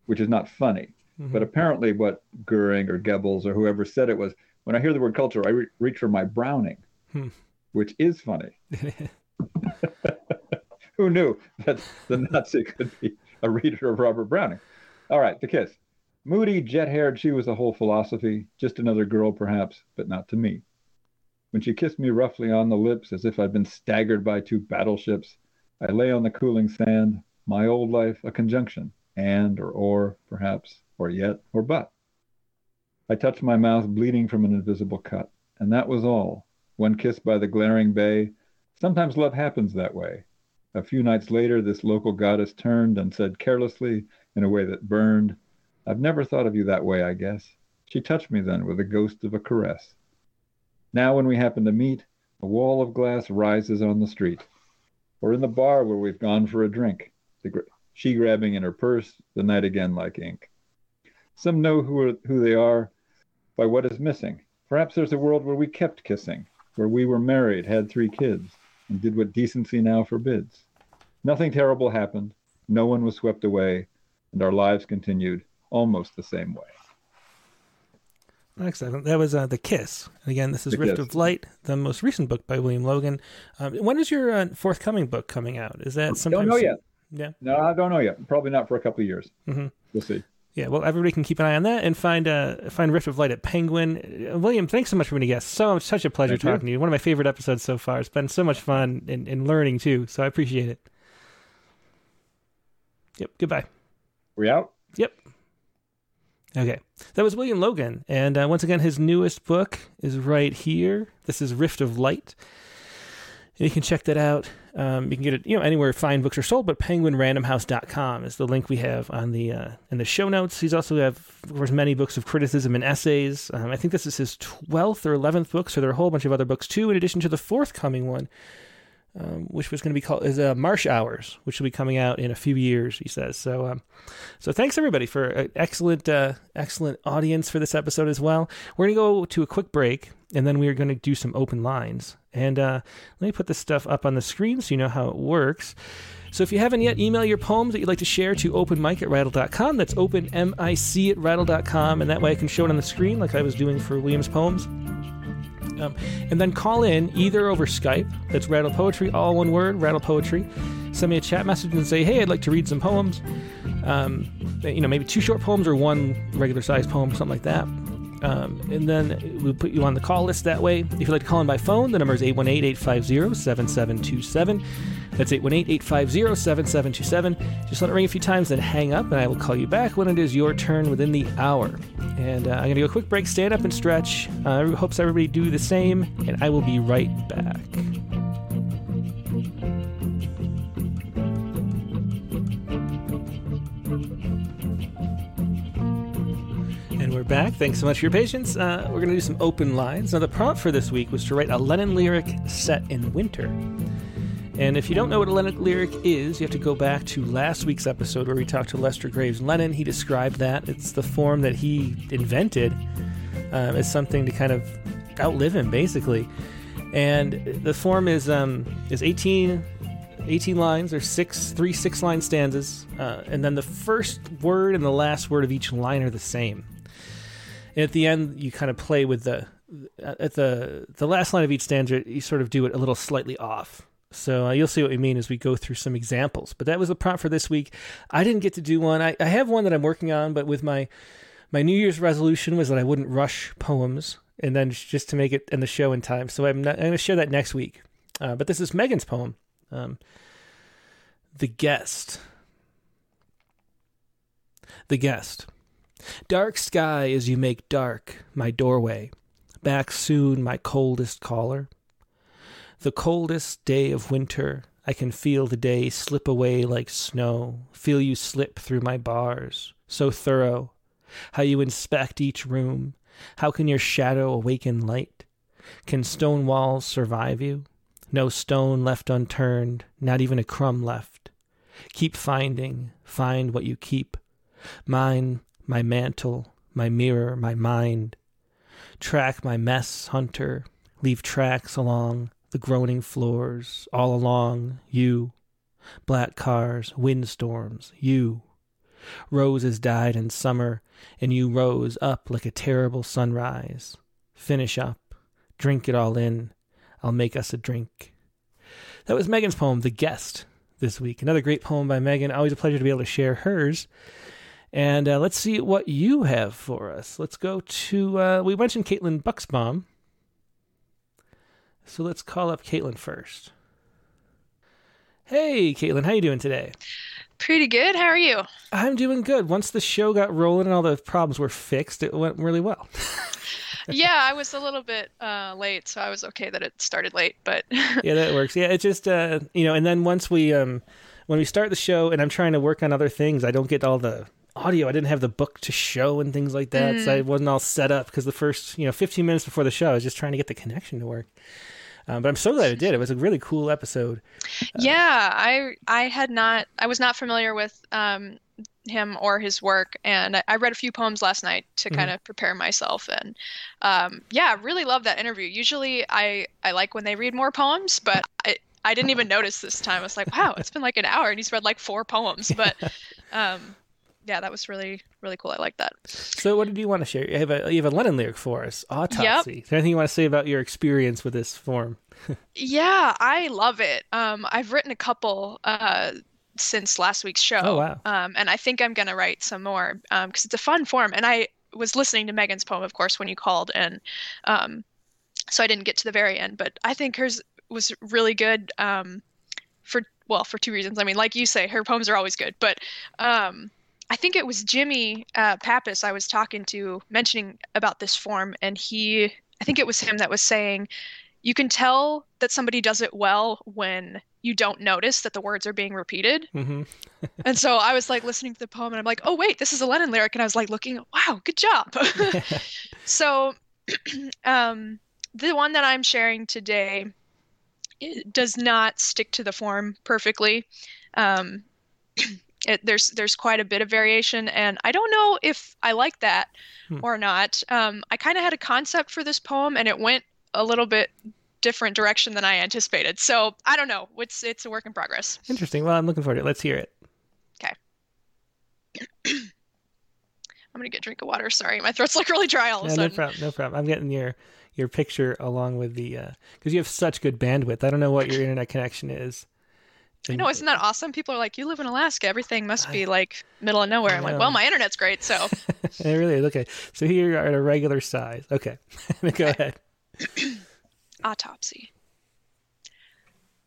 which is not funny. Mm-hmm. But apparently, what Goering or Goebbels or whoever said it was when I hear the word culture, I re- reach for my Browning, hmm. which is funny. Who knew that the Nazi could be a reader of Robert Browning? All right, the kiss. Moody, jet haired, she was a whole philosophy, just another girl perhaps, but not to me. When she kissed me roughly on the lips, as if I'd been staggered by two battleships, I lay on the cooling sand, my old life a conjunction, and or or, perhaps, or yet, or but. I touched my mouth bleeding from an invisible cut, and that was all. One kiss by the glaring bay. Sometimes love happens that way. A few nights later, this local goddess turned and said carelessly, in a way that burned, I've never thought of you that way, I guess. She touched me then with a ghost of a caress. Now, when we happen to meet, a wall of glass rises on the street, or in the bar where we've gone for a drink, she grabbing in her purse, the night again like ink. Some know who, are, who they are by what is missing. Perhaps there's a world where we kept kissing, where we were married, had three kids, and did what decency now forbids. Nothing terrible happened, no one was swept away, and our lives continued almost the same way. Excellent. That was uh, The Kiss. And Again, this is the Rift Kiss. of Light, the most recent book by William Logan. Um, when is your uh, forthcoming book coming out? Is that sometime? Don't know soon? yet. Yeah. No, I don't know yet. Probably not for a couple of years. Mm-hmm. We'll see. Yeah, well, everybody can keep an eye on that and find uh, find Rift of Light at Penguin. Uh, William, thanks so much for being a guest. So such a pleasure Thank talking you. to you. One of my favorite episodes so far. It's been so much fun and, and learning too. So I appreciate it. Yep. Goodbye. We out. Yep. Okay, that was William Logan, and uh, once again, his newest book is right here. This is Rift of Light. You can check that out. Um, you can get it, you know, anywhere fine books are sold, but penguinrandomhouse.com is the link we have on the uh, in the show notes. He's also have, of course, many books of criticism and essays. Um, I think this is his twelfth or eleventh book, so there are a whole bunch of other books too, in addition to the forthcoming one, um, which was going to be called is uh, Marsh Hours, which will be coming out in a few years. He says so. Um, so thanks everybody for an excellent, uh, excellent audience for this episode as well. We're going to go to a quick break, and then we are going to do some open lines. And uh, let me put this stuff up on the screen so you know how it works. So if you haven't yet, email your poems that you'd like to share to openmic at rattle.com. That's openmic at rattle.com. And that way I can show it on the screen like I was doing for William's poems. Um, and then call in either over Skype, that's Rattle Poetry, all one word, Rattle Poetry. Send me a chat message and say, hey, I'd like to read some poems. Um, you know, maybe two short poems or one regular sized poem, something like that. Um, and then we'll put you on the call list that way. If you'd like to call in by phone, the number is 818 850 7727. That's 818 850 7727. Just let it ring a few times, then hang up, and I will call you back when it is your turn within the hour. And uh, I'm going to go a quick break, stand up and stretch. I uh, hopes everybody do the same, and I will be right back. We're back. Thanks so much for your patience. Uh, we're going to do some open lines. Now, the prompt for this week was to write a Lennon lyric set in winter. And if you don't know what a Lennon lyric is, you have to go back to last week's episode where we talked to Lester Graves Lennon. He described that. It's the form that he invented um, as something to kind of outlive him, basically. And the form is um, is 18, 18 lines. There's six, three six line stanzas, uh, and then the first word and the last word of each line are the same. And at the end, you kind of play with the at the the last line of each stanza. You sort of do it a little slightly off. So uh, you'll see what we mean as we go through some examples. But that was the prompt for this week. I didn't get to do one. I, I have one that I'm working on, but with my my New Year's resolution was that I wouldn't rush poems and then just to make it in the show in time. So I'm, not, I'm going to share that next week. Uh, but this is Megan's poem, um, "The Guest." The Guest. Dark sky as you make dark my doorway. Back soon, my coldest caller. The coldest day of winter, I can feel the day slip away like snow, feel you slip through my bars, so thorough. How you inspect each room, how can your shadow awaken light? Can stone walls survive you? No stone left unturned, not even a crumb left. Keep finding, find what you keep. Mine, my mantle, my mirror, my mind. Track my mess, hunter. Leave tracks along the groaning floors, all along, you. Black cars, windstorms, you. Roses died in summer, and you rose up like a terrible sunrise. Finish up, drink it all in. I'll make us a drink. That was Megan's poem, The Guest, this week. Another great poem by Megan. Always a pleasure to be able to share hers. And uh, let's see what you have for us. Let's go to, uh, we mentioned Caitlin Bucksbaum. So let's call up Caitlin first. Hey, Caitlin, how you doing today? Pretty good. How are you? I'm doing good. Once the show got rolling and all the problems were fixed, it went really well. yeah, I was a little bit uh, late, so I was okay that it started late. But yeah, that works. Yeah, it just uh, you know, and then once we um, when we start the show, and I'm trying to work on other things, I don't get all the audio. I didn't have the book to show and things like that, mm. so I wasn't all set up because the first you know 15 minutes before the show, I was just trying to get the connection to work. Um, but I'm so glad it did. It was a really cool episode. Uh, yeah, I I had not I was not familiar with um, him or his work, and I, I, read a few poems last night to mm-hmm. kind of prepare myself. And um, yeah, really love that interview. Usually, I I like when they read more poems, but I I didn't even notice this time. I was like, wow, it's been like an hour, and he's read like four poems. But um, yeah, that was really really cool. I like that. So, what did you want to share? You have a you have a Lennon lyric for us, autopsy. Yep. Is there anything you want to say about your experience with this form? yeah, I love it. Um, I've written a couple uh, since last week's show. Oh wow! Um, and I think I'm gonna write some more because um, it's a fun form. And I was listening to Megan's poem, of course, when you called, and um, so I didn't get to the very end. But I think hers was really good. Um, for well, for two reasons. I mean, like you say, her poems are always good, but um, I think it was Jimmy uh, Pappas I was talking to mentioning about this form, and he, I think it was him that was saying, you can tell that somebody does it well when you don't notice that the words are being repeated. Mm-hmm. and so I was like listening to the poem, and I'm like, oh wait, this is a Lennon lyric, and I was like looking, wow, good job. so, um, the one that I'm sharing today does not stick to the form perfectly. Um, it, there's there's quite a bit of variation, and I don't know if I like that hmm. or not. Um, I kind of had a concept for this poem, and it went a little bit different direction than I anticipated. So I don't know. It's it's a work in progress. Interesting. Well, I'm looking forward to it. Let's hear it. Okay. I'm gonna get a drink of water. Sorry, my throat's like really dry all of a sudden. No problem. No problem. I'm getting your your picture along with the because uh, you have such good bandwidth. I don't know what your internet connection is. I know, isn't that awesome? People are like, "You live in Alaska. Everything must be like middle of nowhere." I'm like, "Well, my internet's great, so." it really is. Okay, so here you are at a regular size. Okay, go ahead. Autopsy.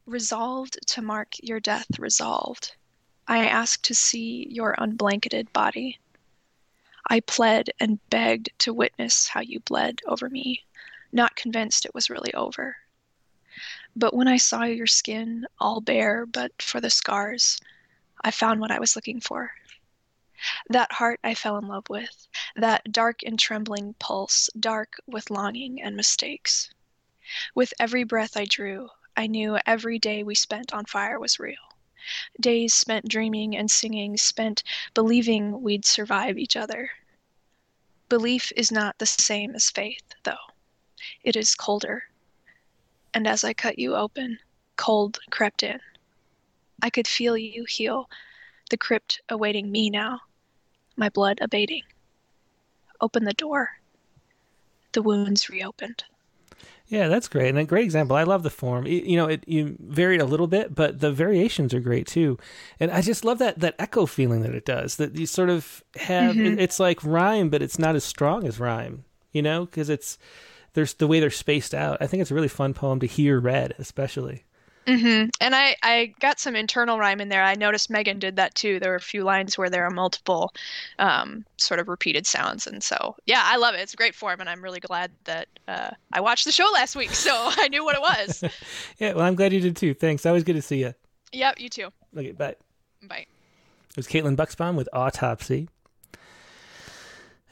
Resolved to mark your death resolved, I asked to see your unblanketed body. I pled and begged to witness how you bled over me, not convinced it was really over. But when I saw your skin, all bare but for the scars, I found what I was looking for. That heart I fell in love with, that dark and trembling pulse, dark with longing and mistakes. With every breath I drew, I knew every day we spent on fire was real. Days spent dreaming and singing, spent believing we'd survive each other. Belief is not the same as faith, though. It is colder. And as I cut you open, cold crept in. I could feel you heal, the crypt awaiting me now, my blood abating. Open the door. The wounds reopened. Yeah, that's great, and a great example. I love the form. You know, it you varied a little bit, but the variations are great too. And I just love that that echo feeling that it does. That you sort of have. Mhm. It, it's like rhyme, but it's not as strong as rhyme. You know, because it's there's the way they're spaced out. I think it's a really fun poem to hear read, especially. hmm And I, I got some internal rhyme in there. I noticed Megan did that too. There were a few lines where there are multiple um, sort of repeated sounds. And so, yeah, I love it. It's a great form. And I'm really glad that uh, I watched the show last week. So I knew what it was. Yeah, well, I'm glad you did too. Thanks. Always good to see you. yep, you too. Okay, bye. Bye. It was Caitlin Bucksbaum with Autopsy.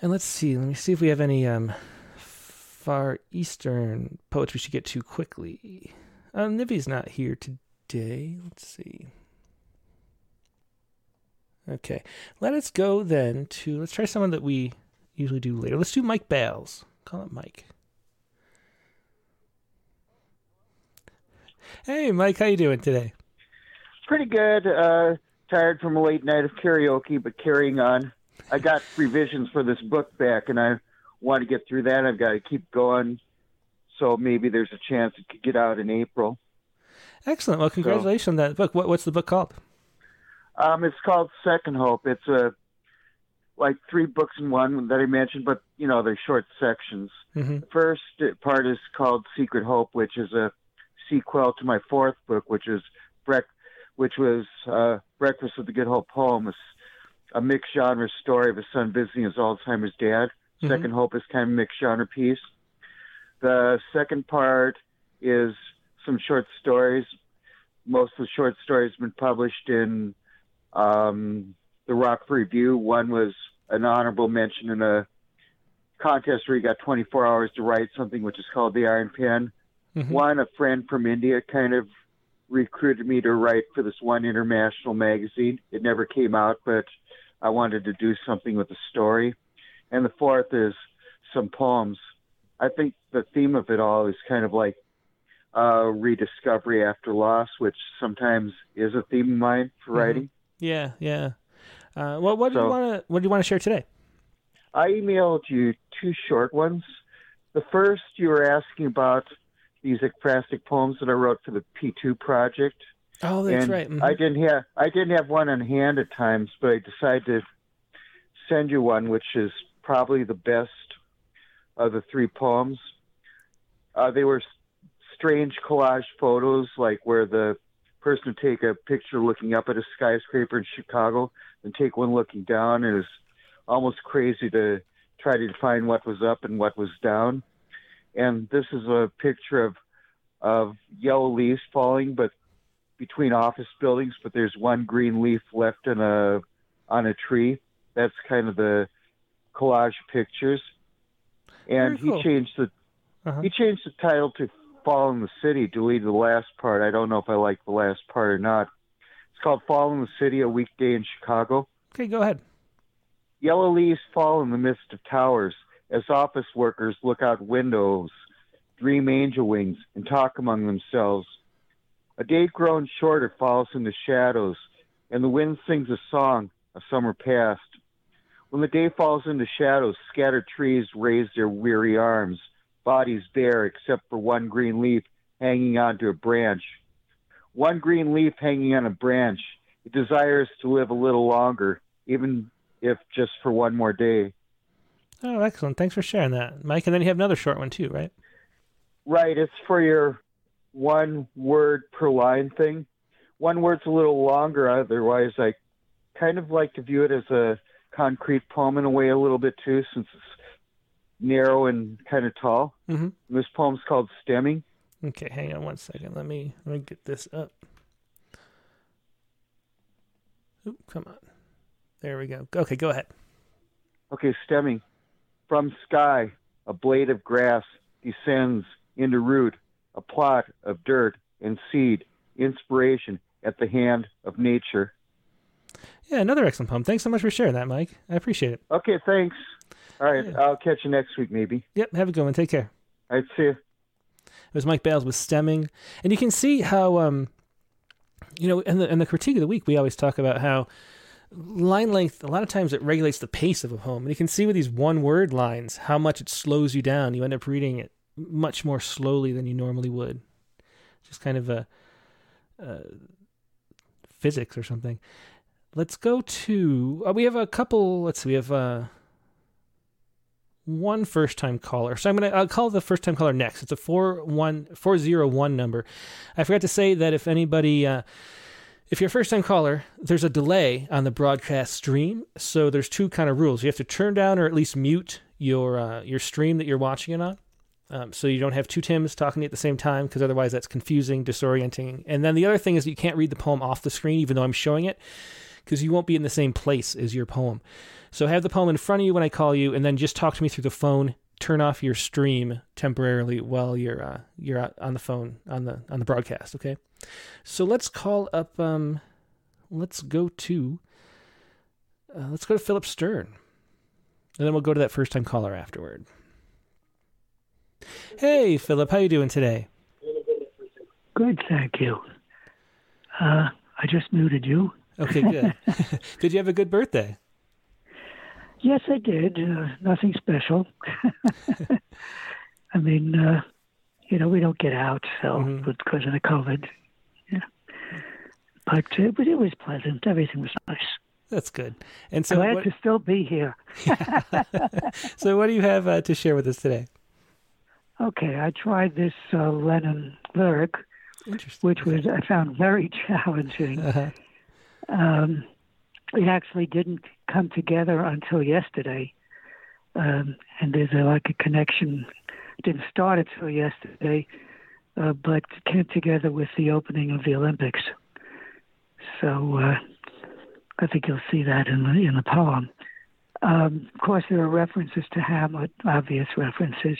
And let's see. Let me see if we have any um, Far Eastern poets we should get to quickly. Uh, Nivi's not here today. Let's see. Okay. Let us go then to. Let's try someone that we usually do later. Let's do Mike Bayles. Call it Mike. Hey, Mike. How you doing today? Pretty good. Uh, tired from a late night of karaoke, but carrying on. I got revisions for this book back, and I want to get through that. I've got to keep going, so maybe there's a chance it could get out in April. Excellent. Well, congratulations on that book. What, what's the book called? Um, it's called Second Hope. It's a like three books in one that I mentioned, but you know they're short sections. hmm The first part is called Secret Hope, which is a sequel to my fourth book, which is Break, which was uh, Breakfast with the Good Hope poem, a mixed genre story of a son visiting his Alzheimer's dad. Mhm. Second Hope is kind of a mixed genre piece. The second part is some short stories. Most of the short stories have been published in um, the Rock Review. One was an honorable mention in a contest where you got 24 hours to write something, which is called the Iron Pen. Mhm. One, a friend from India kind of recruited me to write for this one international magazine. It never came out, but I wanted to do something with the story. And the fourth is some poems. I think the theme of it all is kind of like uh, rediscovery after loss, which sometimes is a theme of mine for Mhm. writing. Yeah, yeah. Uh, what what do you want to what do you want to share today? I emailed you two short ones. The first, you were asking about these ekphrastic poems that I wrote for the P2 project. Oh, that's and right. mhm. I didn't have I didn't have one on hand at times, but I decided to send you one, which is probably the best of the three poems. Uh, they were strange collage photos, like where the person would take a picture looking up at a skyscraper in Chicago and take one looking down. It was almost crazy to try to define what was up and what was down. And this is a picture of of yellow leaves falling, but between office buildings, but there's one green leaf left on a on a tree. That's kind of the collage pictures. And cool. he changed the Uh-huh. he changed the title to Fall in the City, deleted the last part. I don't know if I like the last part or not. It's called Fall in the City, a weekday in Chicago. Okay, go ahead. Yellow leaves fall in the midst of towers as office workers look out windows, dream angel wings, and talk among themselves. A day grown shorter falls in the shadows, and the wind sings a song, of summer past. When the day falls into shadows, scattered trees raise their weary arms, bodies bare except for one green leaf hanging onto a branch. One green leaf hanging on a branch. It desires to live a little longer, even if just for one more day. Oh, excellent. Thanks for sharing that, Mike. And then you have another short one too, right? Right, it's for your one word per line thing. One word's a little longer, otherwise, I kind of like to view it as a concrete poem in a way, a little bit too, since it's narrow and kind of tall. Mm-hmm. This poem's called Stemming. Okay, hang on one second. Let me let me get this up. Oop, come on. There we go. Okay, go ahead. Okay, stemming. From sky, a blade of grass descends into root, a plot of dirt and seed, inspiration at the hand of nature. Yeah, another excellent poem. Thanks so much for sharing that, Mike. I appreciate it. Okay, thanks. All right, Yeah. I'll catch you next week, maybe. Yep, have a good one. Take care. All right, see you. It was Mike Bayles with stemming, and you can see how, um, you know, in the in the critique of the week, we always talk about how line length. A lot of times, it regulates the pace of a poem, and you can see with these one word lines how much it slows you down. You end up reading it much more slowly than you normally would. Just kind of a, uh physics or something. Let's go to. Uh, we have a couple. Let's see. We have uh, one first time caller. So I'm gonna I'll call the first time caller next. It's a four one four zero one number. I forgot to say that if anybody. Uh, if you're a first time caller, there's a delay on the broadcast stream. So there's two kind of rules. You have to turn down or at least mute your uh, your stream that you're watching it on. Um, so you don't have two Tims talking at the same time because otherwise that's confusing, disorienting. And then the other thing is you can't read the poem off the screen even though I'm showing it because you won't be in the same place as your poem. So have the poem in front of you when I call you, and then just talk to me through the phone. Turn off your stream temporarily while you're uh, you're on the phone on the on the broadcast. Okay. So let's call up. Um, let's go to. Uh, let's go to Philip Stern, and then we'll go to that first time caller afterward. Hey, Philip, how you doing today? Good, thank you. Uh, I just muted you. Okay, good. did you have a good birthday? Yes, I did. Uh, nothing special. I mean, uh, you know, we don't get out, so Mhm. because of the COVID. Yeah. But uh, but it was pleasant. Everything was nice. That's good. And so, Glad what, to still be here. so what do you have uh, to share with us today? Okay, I tried this uh, Lennon lyric, which was I found very challenging. Uh-huh. Um, it actually didn't come together until yesterday, um, and there's a, like a connection. It didn't start until yesterday, uh, but came together with the opening of the Olympics. So uh, I think you'll see that in the in the poem. Um, of course, there are references to Hamlet, obvious references.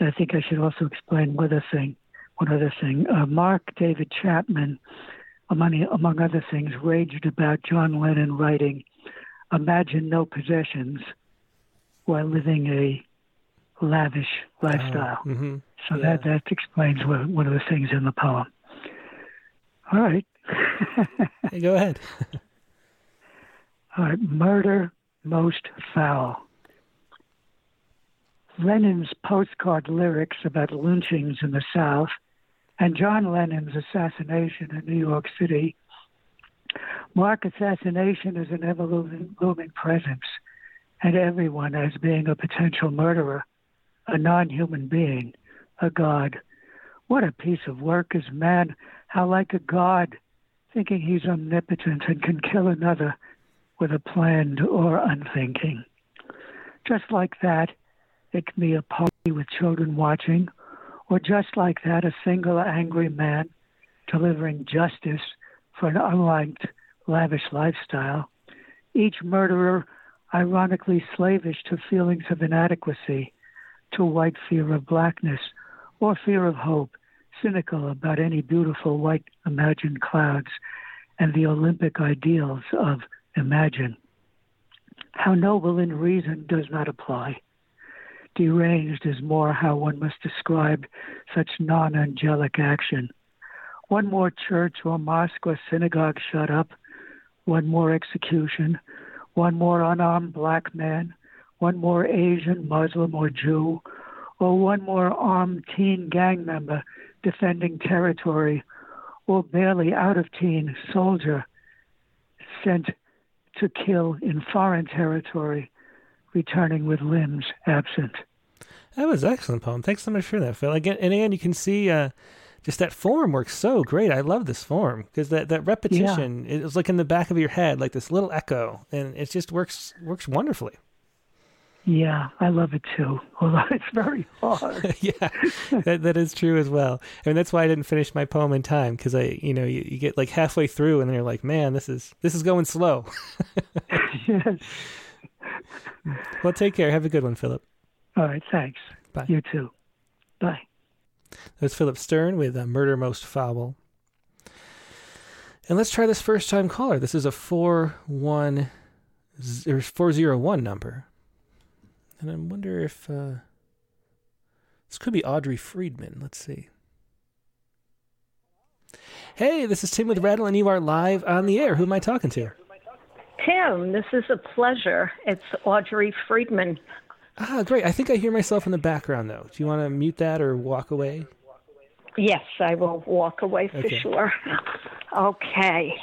I think I should also explain one other thing. One other thing. Uh, Mark David Chapman among, among other things, raged about John Lennon writing Imagine No Possessions while living a lavish lifestyle. hmm so yeah. that, that explains what, one of the things in the poem. All right. Hey, go ahead. All right. Murder most foul. Lennon's postcard lyrics about lynchings in the South and John Lennon's assassination in New York City mark assassination as an ever looming presence and everyone as being a potential murderer, a non human being, a god. What a piece of work is man, how like a god, thinking he's omnipotent and can kill another with a planned or unthinking. Just like that, it can be a party with children watching, or just like that, a single angry man delivering justice for an unliked, lavish lifestyle. Each murderer ironically slavish to feelings of inadequacy, to white fear of blackness, or fear of hope, cynical about any beautiful white imagined clouds and the Olympic ideals of imagine. How noble in reason does not apply. Deranged is more how one must describe such non angelic action. One more church or mosque or synagogue shut up, one more execution, one more unarmed black man, one more Asian, Muslim, or Jew, or one more armed teen gang member defending territory, or barely out of teen soldier sent to kill in foreign territory, returning with limbs absent. That was an excellent poem. Thanks so much for that, Phil. Again, and again, you can see uh, just that form works so great. I love this form because that, that repetition it was like in the back of your head, like this little echo, and it just works works wonderfully. Yeah, I love it too. Although it's very hard. yeah, that that is true as well. I mean, that's why I didn't finish my poem in time because I, you know, you, you get like halfway through and then you're like, man, this is this is going slow. yes. Well, take care. Have a good one, Philip. All right. Thanks. Bye. You too. Bye. That was Philip Stern with uh, Murder Most Foul. And let's try this first time caller. This is a 41 or 401 number. And I wonder if uh, this could be Audrey Friedman. Let's see. Hey, this is Tim with Rattle, and you are live on the air. Who am I talking to? Tim, this is a pleasure. It's Audrey Friedman. Ah, great. I think I hear myself in the background, though. Do you want to mute that or walk away? Yes, I will walk away for Okay. sure. Okay.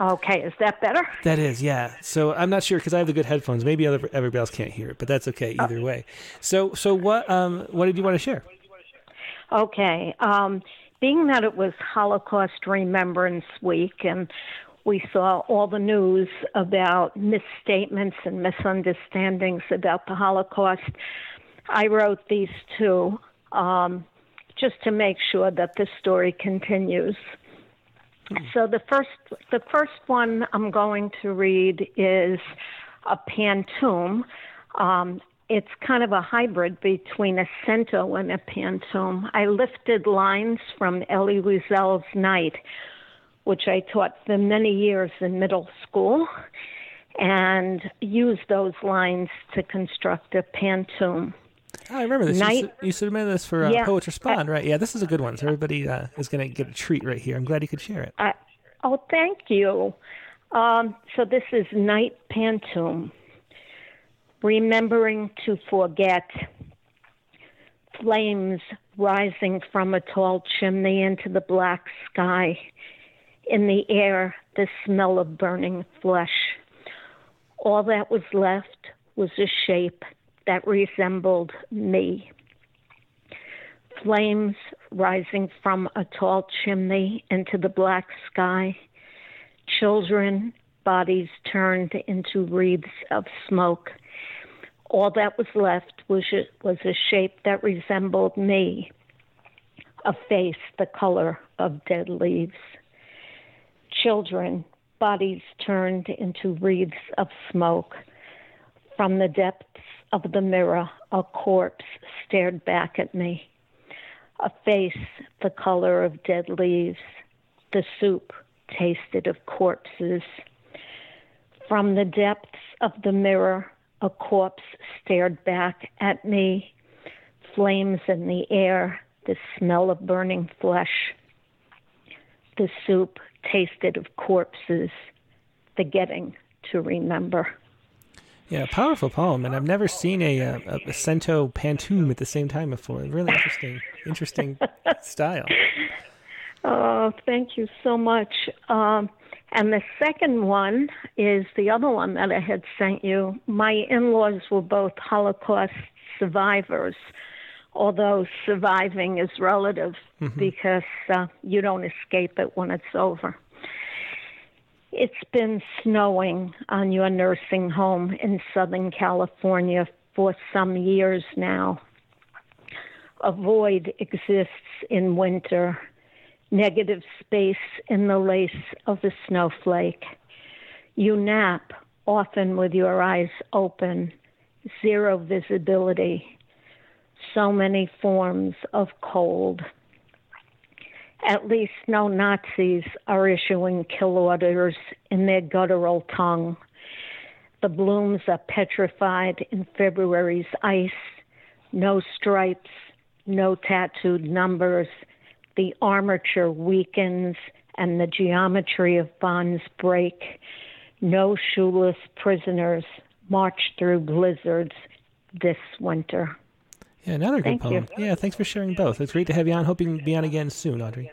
Okay, is that better? That is, yeah. So I'm not sure because I have the good headphones. Maybe other everybody else can't hear it, but that's okay either way. So, so what? Um, what did you want to share? Okay. Um, being that it was Holocaust Remembrance Week and we saw all the news about misstatements and misunderstandings about the Holocaust, I wrote these two um, just to make sure that the story continues. So the first, the first one I'm going to read is a pantoum. Um, it's kind of a hybrid between a cento and a pantoum. I lifted lines from Elie Wiesel's Night, which I taught for many years in middle school, and used those lines to construct a pantoum. Oh, I remember this. You, su- you submitted this for uh, Yeah. Poets Respond, right? Yeah, this is a good one. So everybody uh, is going to get a treat right here. I'm glad you could share it. I, oh, thank you. Um, so this is Night Pantoum. Remembering to forget. Flames rising from a tall chimney into the black sky. In the air, the smell of burning flesh. All that was left was a shape that resembled me. Flames rising from a tall chimney into the black sky. Children, bodies turned into wreaths of smoke. All that was left was a, was a shape that resembled me, a face the color of dead leaves. Children, bodies turned into wreaths of smoke. From the depths of the mirror, a corpse stared back at me. A face the color of dead leaves. The soup tasted of corpses. From the depths of the mirror, a corpse stared back at me. Flames in the air, the smell of burning flesh. The soup tasted of corpses, the getting to remember. Yeah, powerful poem, and I've never seen a uh, a, a cento pantoum at the same time before. Really interesting, interesting style. Oh, thank you so much. Um, and the second one is the other one that I had sent you. My in laws were both Holocaust survivors, although surviving is relative because uh, you don't escape it when it's over. It's been snowing on your nursing home in Southern California for some years now. A void exists in winter negative space in the lace of the snowflake. You nap, often with your eyes open, zero visibility, so many forms of cold. At least no Nazis are issuing kill orders in their guttural tongue. The blooms are petrified in February's ice, no stripes, no tattooed numbers the armature weakens and the geometry of bonds break. No shoeless prisoners march through blizzards this winter. Yeah, another good Thank poem. you. Yeah, thanks for sharing both. It's great to have you on. Hoping to be on again soon, Audrey.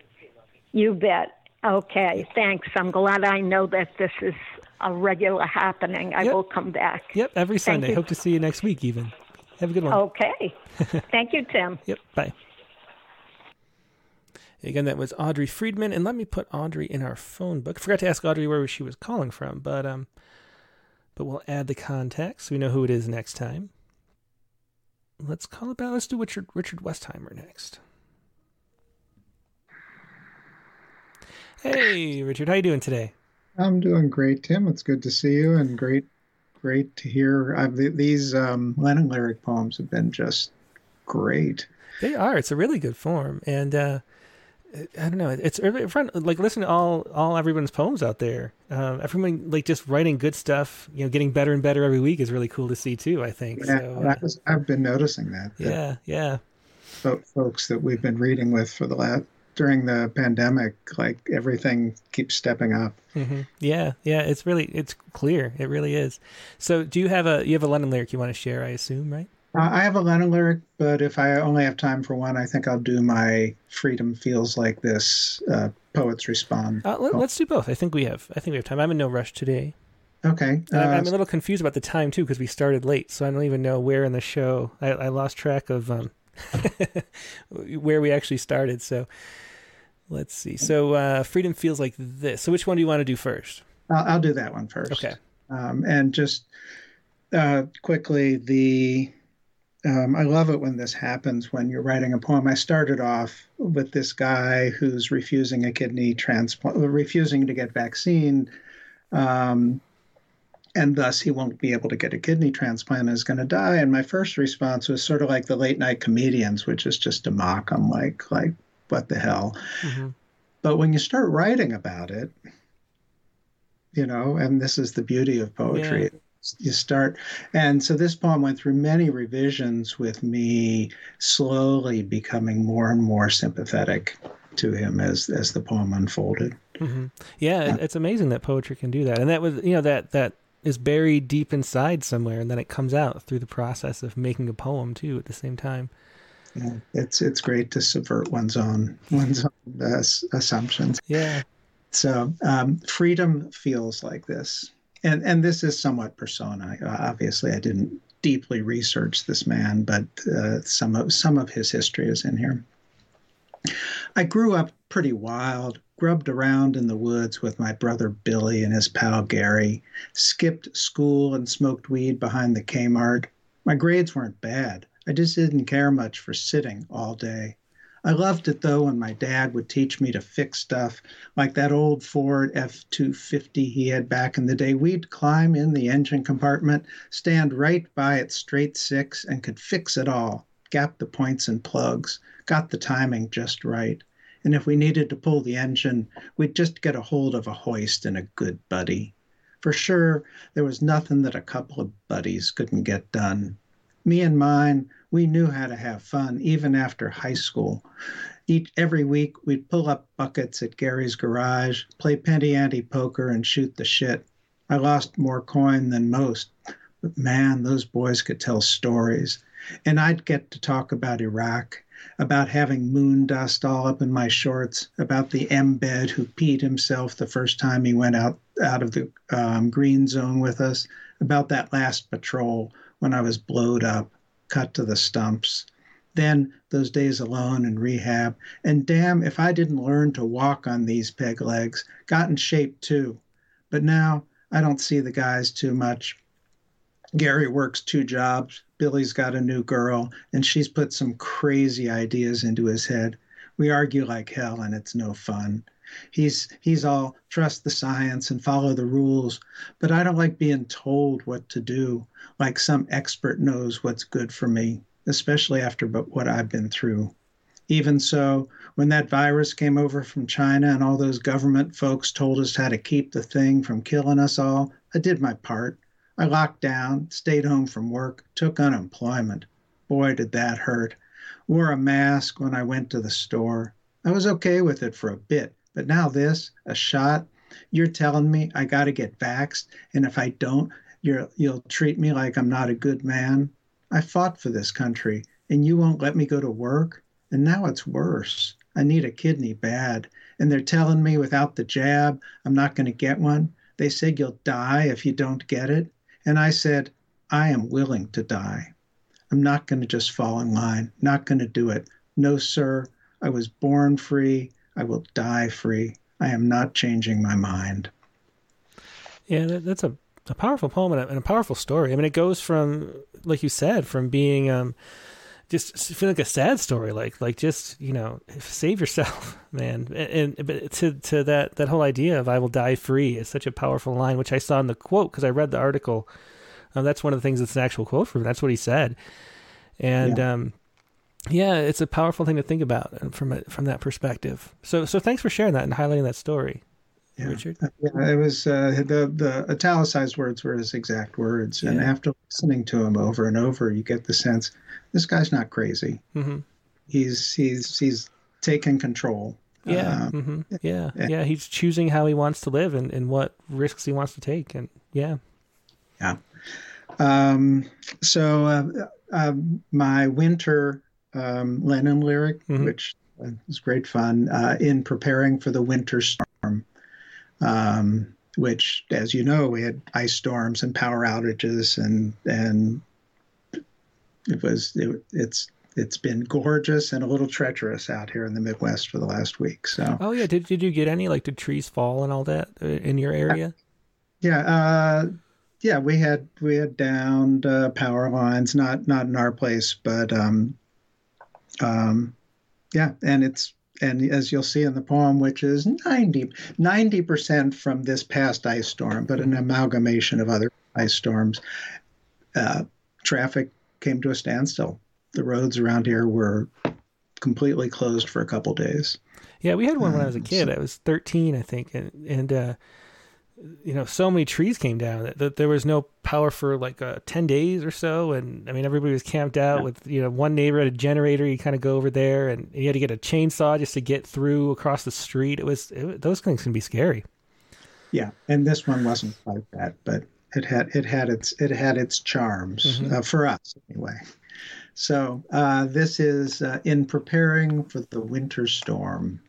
You bet. Okay, thanks. I'm glad I know that this is a regular happening. I Yep. will come back. Yep, every Sunday. you. Hope to see you next week, even. Have a good one. Okay. Thank you, Tim. Yep, bye. Again, that was Audrey Friedman, and let me put Audrey in our phone book. Forgot to ask Audrey where she was calling from, but um, but we'll add the context so we know who it is next time. Let's call about. Let's do Richard Richard Westheimer next. Hey, Richard, how you doing today? I'm doing great, Tim. It's good to see you, and great, great to hear. I've, these um, Lennon lyric poems have been just great. They are. It's a really good form, and uh, I don't know. It's really fun. Like listen to all all everyone's poems out there. Um, everyone like just writing good stuff. You know, getting better and better every week is really cool to see too. I think. Yeah, so, was, I've been noticing that. that yeah, yeah. fo- folks that we've been reading with for the last during the pandemic, like everything keeps stepping up. hmm Yeah, yeah. It's really it's clear. It really is. So, do you have a you have a Lennon lyric you want to share? I assume, right? Uh, I have a Lennon lyric, but if I only have time for one, I think I'll do my "Freedom Feels Like This" uh, poets respond. Uh, let, us do both. I think we have. I think we have time. I'm in no rush today. Okay. Uh, I'm a little confused about the time too because we started late, so I don't even know where in the show I, I lost track of um, where we actually started. So let's see. So uh, freedom feels like this. So which one do you want to do first? I'll, I'll do that one first. Okay. Um, and just uh, quickly, the um, I love it when this happens when you're writing a poem. I started off with this guy who's refusing a kidney transplant, refusing to get vaccine, um, and thus he won't be able to get a kidney transplant and is going to die. And my first response was sort of like the late night comedians, which is just to mock them, like like what the hell. Mm-hmm. But when you start writing about it, you know, and this is the beauty of poetry. Yeah. You start, and so this poem went through many revisions with me slowly becoming more and more sympathetic to him as as the poem unfolded. hmm Yeah, it- it's amazing that poetry can do that, and that was you know that that is buried deep inside somewhere, and then it comes out through the process of making a poem too at the same time. Yeah, it's it's great to subvert one's own one's own uh, assumptions. Yeah. So um, freedom feels like this, and and this is somewhat persona. Obviously, I didn't deeply research this man, but uh, some of some of his history is in here. I grew up pretty wild, grubbed around in the woods with my brother Billy and his pal Gary, skipped school and smoked weed behind the Kmart. My grades weren't bad. I just didn't care much for sitting all day. I loved it though when my dad would teach me to fix stuff, like that old Ford F 250 he had back in the day. We'd climb in the engine compartment, stand right by its straight six, and could fix it all, gap the points and plugs, got the timing just right. And if we needed to pull the engine, we'd just get a hold of a hoist and a good buddy. For sure, there was nothing that a couple of buddies couldn't get done. Me and mine, we knew how to have fun even after high school. Each every week we'd pull up buckets at Gary's garage, play penny ante poker, and shoot the shit. I lost more coin than most, but man, those boys could tell stories. And I'd get to talk about Iraq, about having moon dust all up in my shorts, about the embed who peed himself the first time he went out out of the um, green zone with us, about that last patrol when I was blowed up, cut to the stumps. Then those days alone in rehab, and damn if I didn't learn to walk on these peg legs, got in shape too. But now I don't see the guys too much. Gary works two jobs. Billy's got a new girl, and she's put some crazy ideas into his head. We argue like hell, and it's no fun. He's he's all trust the science and follow the rules, but I don't like being told what to do, like some expert knows what's good for me, especially after but what I've been through. Even so, when that virus came over from China and all those government folks told us how to keep the thing from killing us all, I did my part. I locked down, stayed home from work, took unemployment. Boy, did that hurt. Wore a mask when I went to the store. I was okay with it for a bit, but now this, a shot, you're telling me I got to get vaxxed, and if I don't, you're, you'll treat me like I'm not a good man. I fought for this country, and you won't let me go to work? And now it's worse. I need a kidney bad, and they're telling me without the jab, I'm not going to get one. They said you'll die if you don't get it. And I said, I am willing to die. I'm not going to just fall in line, not going to do it. No, sir. I was born free. I will die free. I am not changing my mind. Yeah, that, that's a, a powerful poem and a, and a powerful story. I mean, it goes from, like you said, from being um, just feeling like a sad story, like like just you know save yourself, man, and, and but to to that that whole idea of I will die free is such a powerful line, which I saw in the quote because I read the article. Um, that's one of the things that's an actual quote from him. That's what he said, and Yeah. um, Yeah, it's a powerful thing to think about from a, from that perspective. So so thanks for sharing that and highlighting that story. Yeah. Richard? Yeah, it was uh, the the italicized words were his exact words, and after listening to him over and over, you get the sense this guy's not crazy. hmm He's he's he's taken control. Yeah, Um, hmm yeah, yeah. yeah. He's choosing how he wants to live and, and what risks he wants to take, and yeah, Um, so uh, uh, my winter um, Lennon lyric, Mhm. which uh, was great fun, uh, in preparing for the winter storm, um, which, as you know, we had ice storms and power outages, and and it was it, it's it's been gorgeous and a little treacherous out here in the Midwest for the last week. So Oh yeah, did did you get any like did trees fall and all that uh, in your area? Yeah, uh, yeah, we had we had downed uh, power lines, not not in our place, but um, um, yeah, and it's and as you'll see in the poem, which is 90 percent from this past ice storm, but an amalgamation of other ice storms. Uh, traffic came to a standstill. The roads around here were completely closed for a couple days. Yeah, we had one when I was a Um, kid. I was thirteen, I think, and and uh, you know, so many trees came down that, that there was no power for like uh, ten days or so. And I mean, everybody was camped out with you know one neighbor had a generator. You kind of go over there, and you had to get a chainsaw just to get through across the street. It was it, those things can be scary. Yeah, and this one wasn't like that, but it had it had its it had its charms Mhm. uh, for us anyway. So uh, this is uh, in preparing for the winter storm,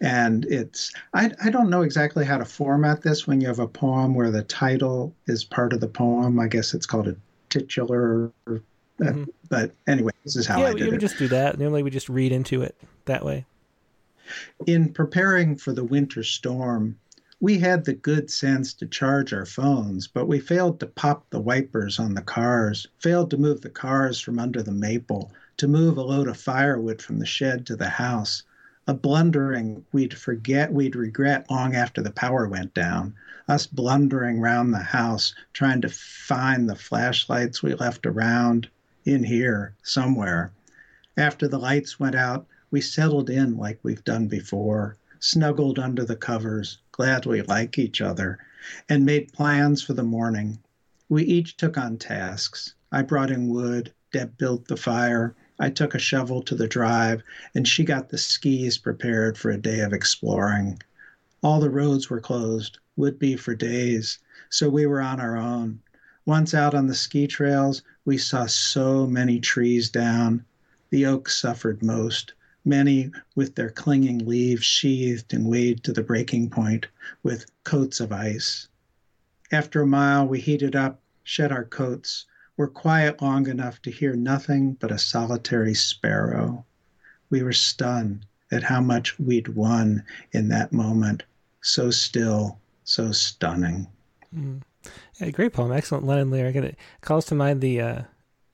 and it's I I don't know exactly how to format this when you have a poem where the title is part of the poem. I guess it's called a titular, uh, Mhm. but anyway, this is how yeah, I we, did we it. just do that. Normally, we just read into it that way. In preparing for the winter storm, we had the good sense to charge our phones, but we failed to pop the wipers on the cars, failed to move the cars from under the maple, to move a load of firewood from the shed to the house. A blundering we'd forget, we'd regret long after the power went down. Us blundering round the house, trying to find the flashlights we left around in here somewhere. After the lights went out, we settled in like we've done before, snuggled under the covers, glad we like each other, and made plans for the morning. We each took on tasks. I brought in wood, Deb built the fire, I took a shovel to the drive, and she got the skis prepared for a day of exploring. All the roads were closed, would be for days, so we were on our own. Once out on the ski trails, we saw so many trees down. The oaks suffered most, many with their clinging leaves sheathed and weighed to the breaking point with coats of ice. After a mile, we heated up, shed our coats, were quiet long enough to hear nothing but a solitary sparrow. We were stunned at how much we'd won in that moment. So still, so stunning. Mm. Yeah, great poem, excellent Lennon lyric, it calls to mind the uh,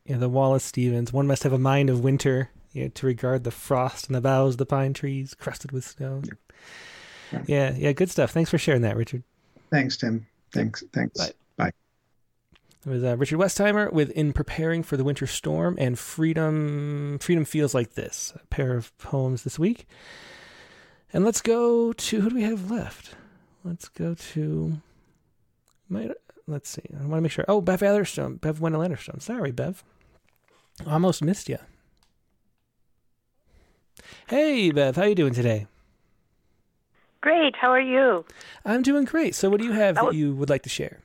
you know, the Wallace Stevens. One must have a mind of winter, you know, to regard the frost and the boughs of the pine trees crusted with snow. Yeah. Yeah, yeah, good stuff. Thanks for sharing that, Richard. Thanks, Tim. Thanks. Thanks. Bye. It was uh, Richard Westheimer with "In Preparing for the Winter Storm" and "Freedom." Freedom feels like this. A pair of poems this week. And let's go to who do we have left? Let's go to. Might, let's see. I want to make sure. Oh, Bev Etherstone. Bev Wendell Etherstone. Sorry, Bev. Almost missed you. Hey, Bev. How you doing today? Great. How are you? I'm doing great. So, what do you have that you would like to share?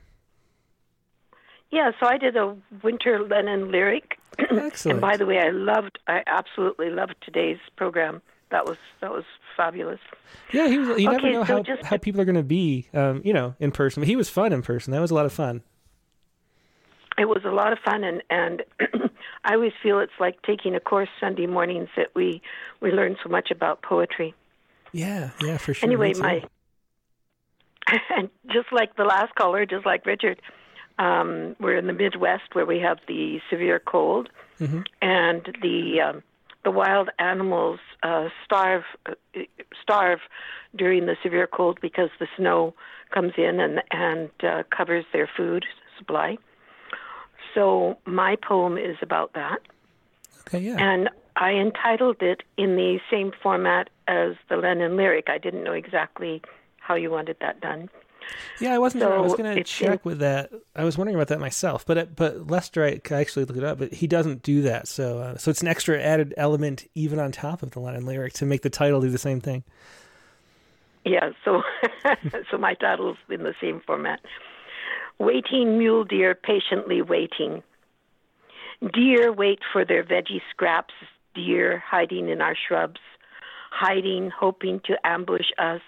Yeah, so I did a winter Lennon lyric. Excellent. and by the way, I loved I absolutely loved today's program. That was that was fabulous. Yeah, he was. You never Okay, know so how, just how people are going to be, um, you know, in person. But he was fun in person. That was a lot of fun. It was a lot of fun and and I always feel it's like taking a course Sunday mornings that we we learn so much about poetry. Yeah, yeah, for sure. anyway, my and just like the last caller, just like Richard, um, we're in the Midwest where we have the severe cold, Mhm. and the um, the wild animals uh, starve uh, starve during the severe cold because the snow comes in and and uh, covers their food supply. So my poem is about that. Okay, yeah. And I entitled it in the same format as the Lennon lyric. I didn't know exactly how you wanted that done. Yeah, I wasn't. So sure. I was going to check with that. I was wondering about that myself, but it, but Lester, I actually look it up, but he doesn't do that. So uh, so it's an extra added element even on top of the Lennon lyric to make the title do the same thing. Yeah, so so my title's in the same format. Waiting mule deer patiently waiting. Deer wait for their veggie scraps, deer hiding in our shrubs, hiding, hoping to ambush us,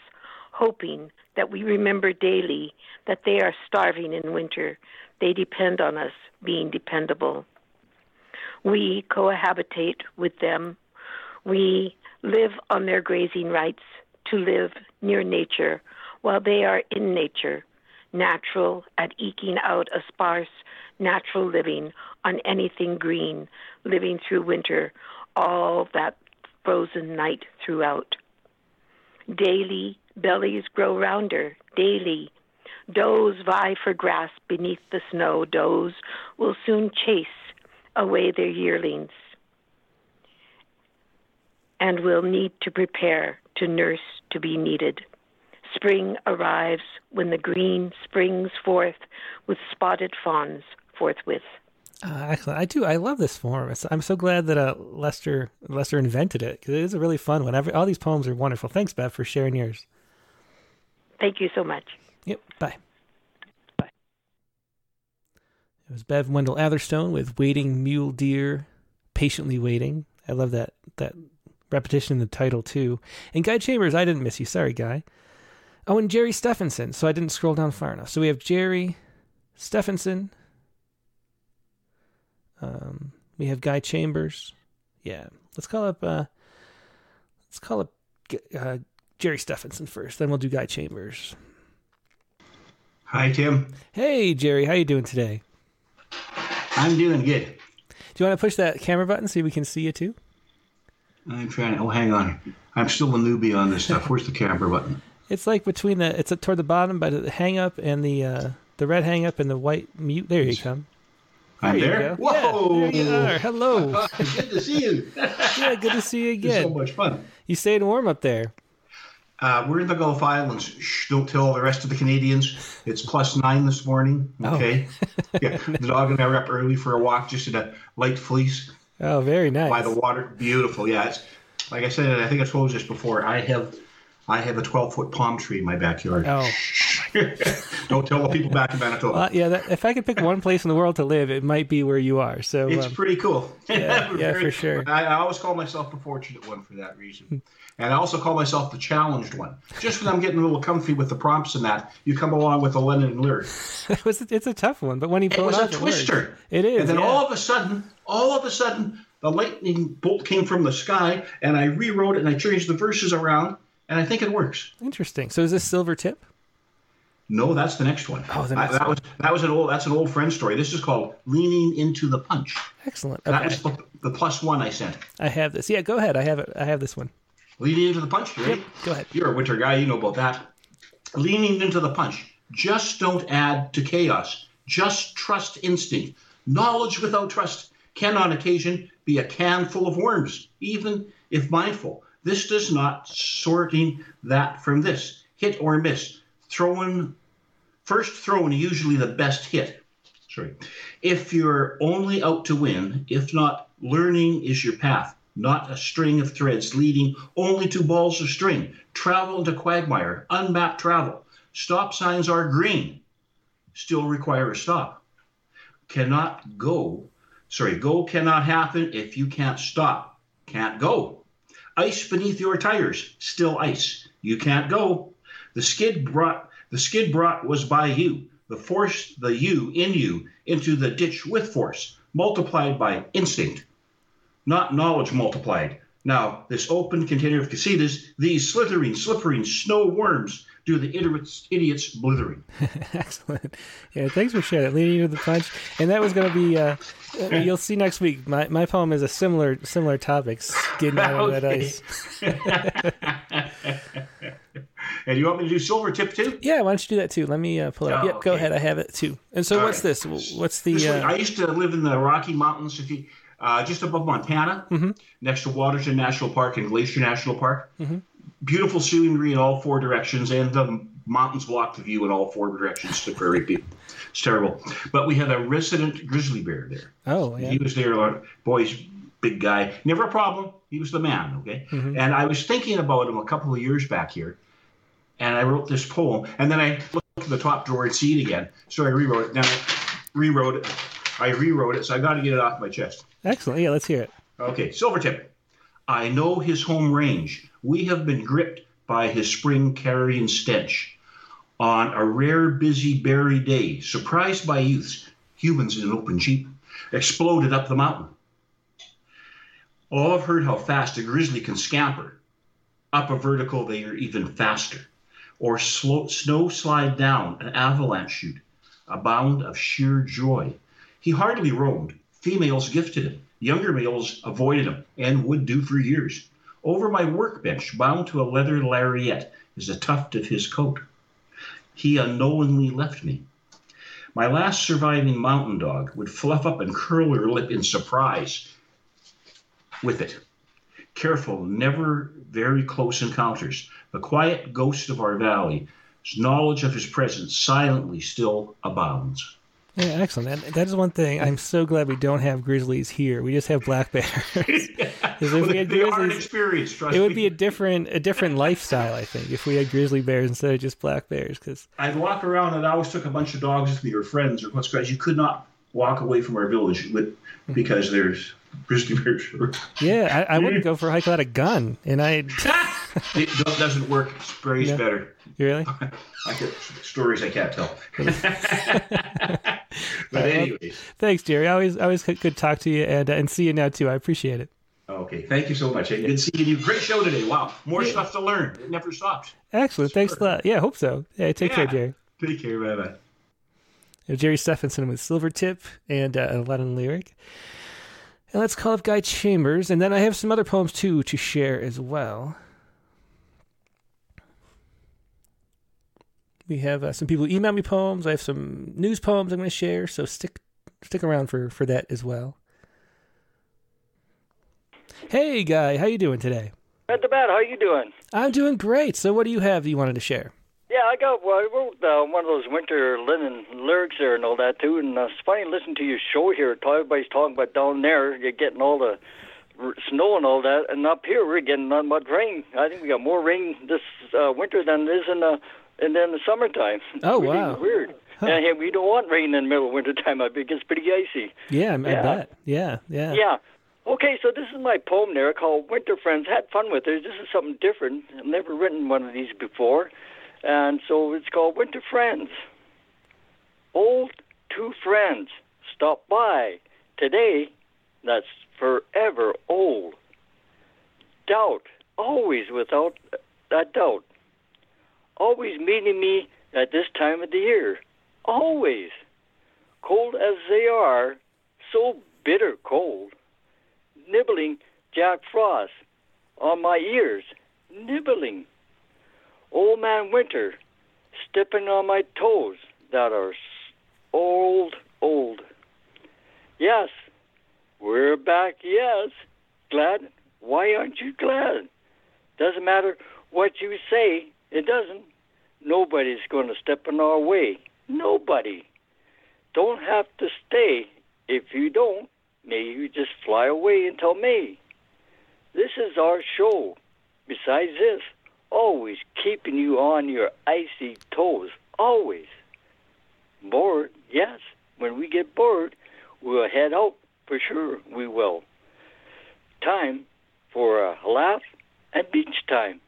hoping that we remember daily that they are starving in winter. They depend on us being dependable. We cohabitate with them. We live on their grazing rights to live near nature while they are in nature, natural at eking out a sparse, natural living on anything green, living through winter, all that frozen night throughout. Daily, bellies grow rounder, daily. Does vie for grass beneath the snow. Does will soon chase away their yearlings and will need to prepare to nurse to be needed. Spring arrives when the green springs forth with spotted fawns forthwith. Uh, excellent. I do. I love this form. It's, I'm so glad that uh, Lester Lester invented it because it is a really fun one. Every, all these poems are wonderful. Thanks, Bev, for sharing yours. Thank you so much. Yep. Bye. Bye. It was Bev Wendell Atherstone with "Waiting Mule Deer," patiently waiting. I love that that repetition in the title too. And Guy Chambers, I didn't miss you. Sorry, Guy. Oh, and Jerry Stephenson. So I didn't scroll down far enough. So we have Jerry Stephenson. Um, we have Guy Chambers. Yeah, let's call up. Uh, let's call up uh, Jerry Stephenson first. Then we'll do Guy Chambers. Hi, Tim. Hey, Jerry. How you doing today? I'm doing good. Do you want to push that camera button so we can see you too? I'm trying. Oh, hang on. I'm still a newbie on this stuff. Where's the camera button? It's like between the. It's toward the bottom by the hang up and the uh, the red hang up and the white mute. There you come. I'm There you there. Whoa! Yeah, there you are. Hello. good to see you. yeah, good to see you It's again. so much fun. You stayed warm up there. Uh, we're in the Gulf Islands. Shh, don't tell the rest of the Canadians. It's plus nine this morning. Oh. Okay. yeah, the dog and I were up early for a walk, just in a light fleece Oh, very nice. by the water. Beautiful. Yeah, it's like I said. I think I told you this before. I have, I have a 12 foot palm tree in my backyard. Oh, don't tell the people back in Manitoba. uh, yeah. That, if I could pick one place in the world to live, it might be where you are. So It's um, pretty cool. yeah, yeah, for sure. I, I always call myself the fortunate one for that reason. And I also call myself the challenged one. Just when I'm getting a little comfy with the prompts and that, you come along with the Lennon lyric. it was, it's a tough one, but when you It pull was it a off, it twister. It is. And then yeah. all of a sudden, all of a sudden, the lightning bolt came from the sky, and I rewrote it and I changed the verses around, and I think it works. Interesting. So is this silver tip? No, that's the next one. Oh, the I- that one. was that was an old that's an old friend story. This is called leaning into the punch. Excellent. That was the, the plus one I sent. I have this. Yeah, go ahead. I have it. I have this one. Leaning into the punch. Yep, go ahead. You're a winter guy. You know about that. Leaning into the punch. Just don't add to chaos. Just trust instinct. Knowledge without trust can, on occasion, be a can full of worms, even if mindful. This does not sorting that from this. Hit or miss. Throwing first thrown usually the best hit. Sorry. If you're only out to win, if not, learning is your path, not a string of threads leading only to balls of string. Travel into quagmire, unmapped travel. Stop signs are green, still require a stop. Cannot go, sorry, go cannot happen if you can't stop. Can't go. Ice beneath your tires, still ice. You can't go. The skid brought the skid brought was by you. The force the you in you into the ditch with force, multiplied by instinct, not knowledge multiplied. Now, this open container of casitas, these slithering, slippery snow worms do the idiots, idiots blithering. Excellent. Yeah, thanks for sharing it. Leading into the punch, and that was going to be. Uh, uh, you'll see next week. My my poem is a similar similar topics. Getting out of that ice. And you want me to do silver tip too? Yeah, why don't you do that too? Let me uh, pull it up. Oh, yep, go ahead. I have it too. And so, All what's right. this? What's the? This Uh, I used to live in the Rocky Mountains. If you, uh, just above Montana, next to Waterton National Park and Glacier National Park. Beautiful scenery in all four directions, and the mountains block the view in all four directions to prairie people. It's terrible. But we had a resident grizzly bear there. Oh, yeah. He was there, boys, big guy. Never a problem. He was the man, okay? Mhm. And I was thinking about him a couple of years back here, and I wrote this poem, and then I looked at the top drawer and see it again. So I rewrote it. Then I rewrote it. I rewrote it, so I got to get it off my chest. Excellent. Yeah, let's hear it. Okay, Silvertip. I know his home range. We have been gripped by his spring carrion stench. On a rare, busy, berry day, surprised by youths, humans in an open jeep, exploded up the mountain. Oh, I've heard how fast a grizzly can scamper. Up a vertical, they are even faster. Or slow, snow slide down an avalanche chute, a bound of sheer joy. He hardly roamed. Females gifted him. Younger males avoided him and would do for years. Over my workbench, bound to a leather lariat, is a tuft of his coat. He unknowingly left me. My last surviving mountain dog would fluff up and curl her lip in surprise with it. Careful, never very close encounters. The quiet ghost of our valley, knowledge of his presence silently still abounds. Yeah, excellent. That, that is one thing. I'm so glad we don't have grizzlies here. We just have black bears. 'Cause if we had they are an grizzlies, trust it would be a different a different lifestyle. I think if we had grizzly bears instead of just black bears. Because I'd walk around and I always took a bunch of dogs with me or friends or what's guys. You could not walk away from our village with, mm-hmm. because there's grizzly bears. yeah, I, I wouldn't go for a hike without a gun, and I. it do- doesn't work. Sprays Yeah. better. Really? I get stories I can't tell. but right, well, anyways, Thanks, Jerry. Always always good to talk to you and uh, and see you now too. I appreciate it. okay. Thank you so much. Good seeing you. Great show today. Wow, more stuff to learn. It never stops. Excellent. Thanks a lot. Yeah, I hope so. Yeah, take care, Jerry. Take care. Bye bye. Jerry Stephenson with Silvertip and uh, a Lennon lyric. And let's call up Guy Chambers, and then I have some other poems too to share as well. We have uh, some people email me poems. I have some news poems I'm going to share, so stick stick around for for that as well. Hey, Guy, how you doing today? Not too bad. How you doing? I'm doing great. So, what do you have you wanted to share? Yeah, I got. Well, I wrote uh, one of those winter Lennon lyrics there and all that too. And uh, it's funny listening to your show here. Everybody's talking about down there, you're getting all the snow and all that, and up here we're getting not much rain. I think we got more rain this uh, winter than it is in the and then the summertime. Oh, Really wow. Weird. And here we don't want rain in the middle of winter time. I think it's pretty icy. Yeah, I, Yeah. bet. Yeah, yeah. Yeah. Okay, so this is my poem there called Winter Friends. Had fun with it. This is something different. I've never written one of these before. And so it's called Winter Friends. Old two friends stop by today that's forever old. Doubt, always without that doubt. Always meeting me at this time of the year. Always. Cold as they are, so bitter cold nibbling Jack Frost on my ears, nibbling. Old Man Winter stepping on my toes that are old, old. Yes, we're back, yes. Glad? Why aren't you glad? Doesn't matter what you say, it doesn't. Nobody's going to step in our way. Nobody. Don't have to stay. If you don't, May you just fly away until May. This is our show. Besides this, always keeping you on your icy toes. Always. Bored, yes. When we get bored, we'll head out for sure. We will. Time for a laugh and beach time.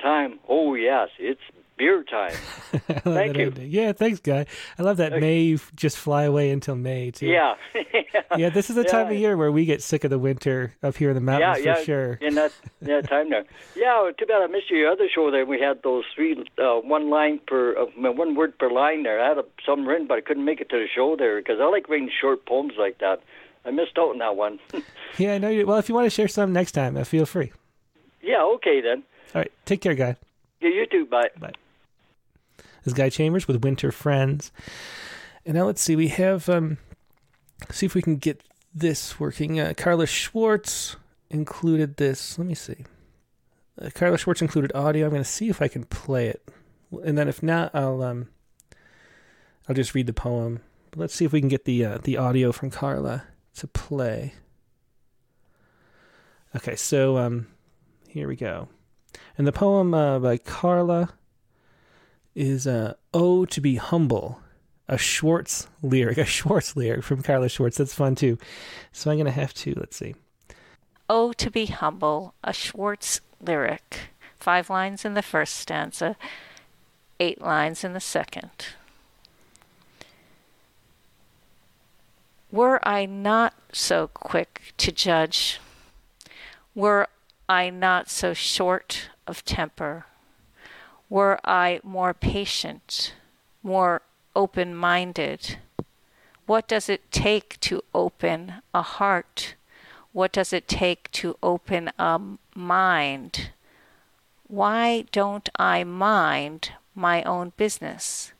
Time, oh yes, it's beer time. Thank you. idea. Yeah, thanks, Guy. I love that May just fly away until May too. Yeah. yeah. This is the time of year where we get sick of the winter up here in the mountains yeah, for yeah, sure. In that that time there. Yeah, too bad I missed your other show there. We had those three, uh, one line per, uh, one word per line there. I had a, some written, but I couldn't make it to the show there because I like writing short poems like that. I missed out on that one. Yeah, I know you. Well, if you want to share some next time, uh, feel free. yeah, okay then. All right, take care, Guy. Yeah, you too. Bye. Bye. This is Guy Chambers with Winter Friends. And now let's see, we have um see if we can get this working. Uh, Carla Schwartz included this. Let me see. Uh, Carla Schwartz included audio. I'm going to see if I can play it, and then if not, I'll um, I'll just read the poem. But let's see if we can get the uh, the audio from Carla to play. Okay, so um, here we go. And the poem uh, by Carla is uh, "Oh to be humble." a Schwartz lyric, a Schwartz lyric from Carla Schwartz. That's fun too. So I'm going to have to, let's see. Oh, to be humble, a Schwartz lyric. Five lines in the first stanza, eight lines in the second. Were I not so quick to judge, were I not so short of temper, were I more patient, more open minded? What does it take to open a heart? What does it take to open a mind? Why don't I mind my own business?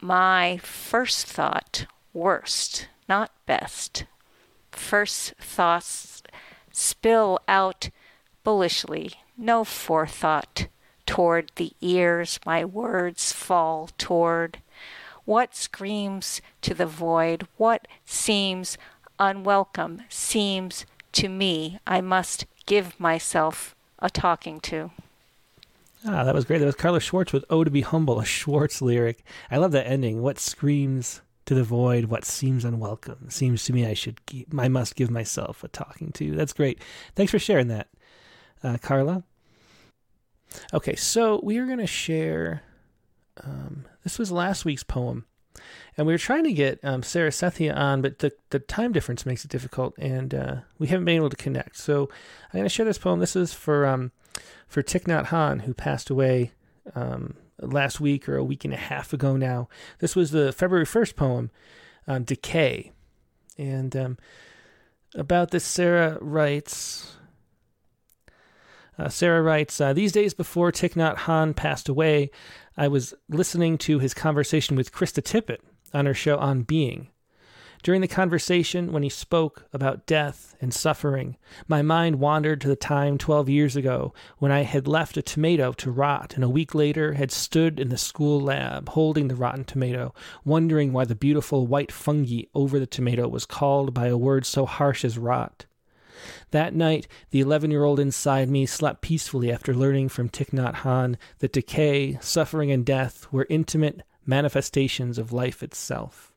My first thought, worst, not best. First thoughts spill out bullishly, no forethought toward the ears my words fall toward. What screams to the void? What seems unwelcome seems to me I must give myself a talking to. Ah, that was great. That was Carla Schwartz with "Oh to Be Humble," a Schwartz lyric. I love that ending. What screams to the void? What seems unwelcome seems to me I should, keep, I must give myself a talking to. That's great. Thanks for sharing that, uh, Carla. Okay, so we are going to share um, this was last week's poem, and we were trying to get um, Sarah Sethia on, but the the time difference makes it difficult, and uh, we haven't been able to connect. So I'm going to share this poem. This is for um, for Thich Nhat who passed away um, last week or a week and a half ago now. This was the February 1st poem, um, Decay. And um, about this, Sarah writes uh, Sarah writes, uh, These days before Thich Nhat Hanh passed away, I was listening to his conversation with Krista Tippett on her show On Being. During the conversation, when he spoke about death and suffering, my mind wandered to the time 12 years ago when I had left a tomato to rot and a week later had stood in the school lab holding the rotten tomato, wondering why the beautiful white fungi over the tomato was called by a word so harsh as rot. That night, the 11 year old inside me slept peacefully after learning from Thich Nhat Hanh that decay, suffering, and death were intimate manifestations of life itself.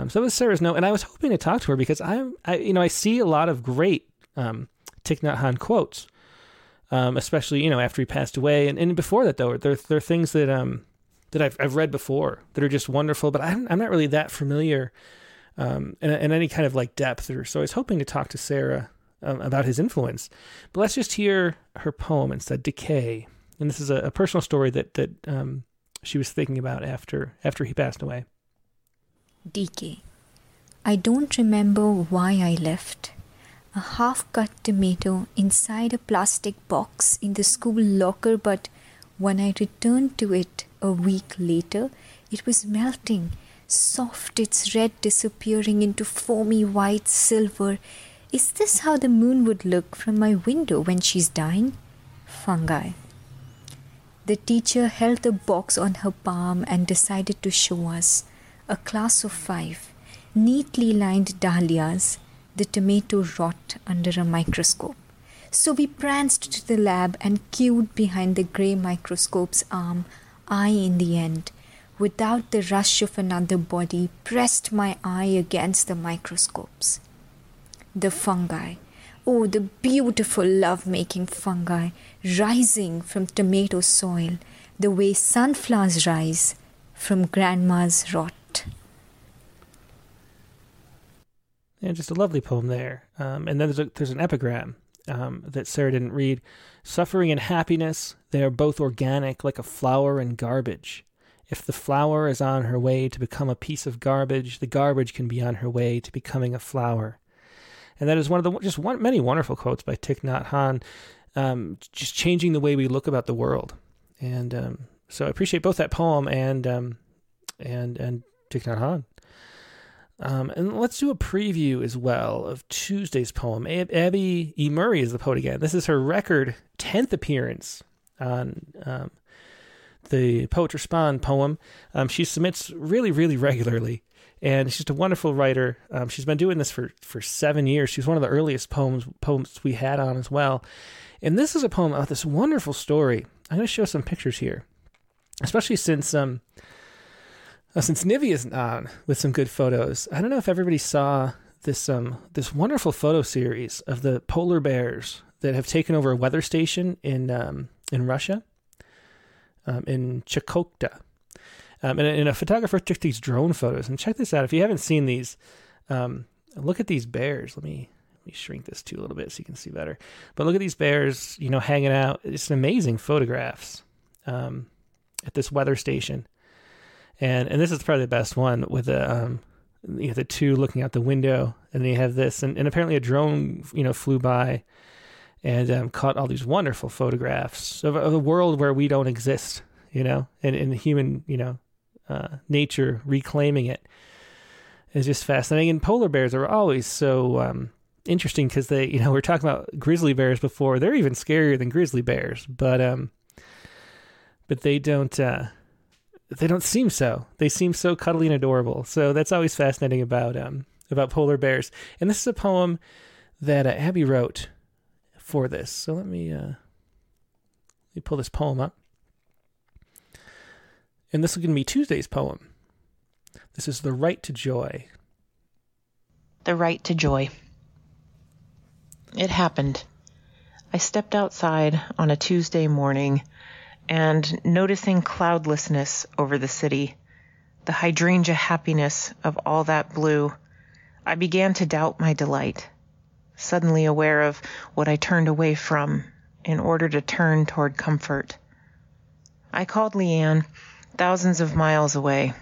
Um, so that was Sarah's note, and I was hoping to talk to her because I'm, I, you know, I see a lot of great um, Thich Nhat Hanh quotes, um, especially you know after he passed away, and, and before that though, there there are things that um that I've I've read before that are just wonderful, but I'm I'm not really that familiar um, in, in any kind of like depth. Or so I was hoping to talk to Sarah um, about his influence. But let's just hear her poem instead, "Decay," and this is a, a personal story that that um, she was thinking about after after he passed away. Decay. I don't remember why I left. A half cut tomato inside a plastic box in the school locker, but when I returned to it a week later, it was melting soft, its red disappearing into foamy white silver. Is this how the moon would look from my window when she's dying? Fungi. The teacher held the box on her palm and decided to show us, a class of five, neatly lined dahlias, the tomato rot under a microscope. So we pranced to the lab and queued behind the grey microscope's arm, I in the end, without the rush of another body, pressed my eye against the microscopes. The fungi, oh, the beautiful love making fungi rising from tomato soil, the way sunflowers rise from grandma's rot. Yeah, just a lovely poem there. Um, and then there's, a, there's an epigram um, that Sarah didn't read. Suffering and happiness, they are both organic like a flower and garbage. If the flower is on her way to become a piece of garbage, the garbage can be on her way to becoming a flower. And that is one of the just one, many wonderful quotes by Thich Nhat Hanh, um, just changing the way we look about the world. And um, so I appreciate both that poem and um, and and Thich Nhat Hanh. Um, and let's do a preview as well of Tuesday's poem. Ab- Abby E. Murray is the poet again. This is her record 10th appearance on um, the Poets Respond poem. Um, she submits really, really regularly, and she's just a wonderful writer. Um, she's been doing this for, for seven years. She's one of the earliest poems poems we had on as well. And this is a poem about this wonderful story. I'm going to show some pictures here, especially since um, uh, since Nivi is on with some good photos. I don't know if everybody saw this um this wonderful photo series of the polar bears that have taken over a weather station in um, in Russia, um, in Chukotka. Um, and, and, a photographer took these drone photos. And check this out. If you haven't seen these, um, look at these bears. Let me let me shrink this too a little bit so you can see better. But look at these bears, you know, hanging out. It's amazing photographs um, at this weather station. And and this is probably the best one with the um, you know, the two looking out the window, and then you have this, and, and apparently a drone, you know, flew by and um, caught all these wonderful photographs of, of, a world where we don't exist, you know, and, and human, you know, uh, nature reclaiming it is just fascinating. And polar bears are always so um, interesting because they, you know, we are talking about grizzly bears before. They're even scarier than grizzly bears, but um, but they don't. Uh, they don't seem so. They seem so cuddly and adorable. So that's always fascinating about um about polar bears. And this is a poem that uh, Abby wrote for this. So let me uh, let me pull this poem up. And this is going to be Tuesday's poem. This is The Right to Joy. The Right to Joy. It happened. I stepped outside on a Tuesday morning and noticing cloudlessness over the city, the hydrangea happiness of all that blue, I began to doubt my delight suddenly aware of what I turned away from in order to turn toward comfort. I called Leanne, thousands of miles away.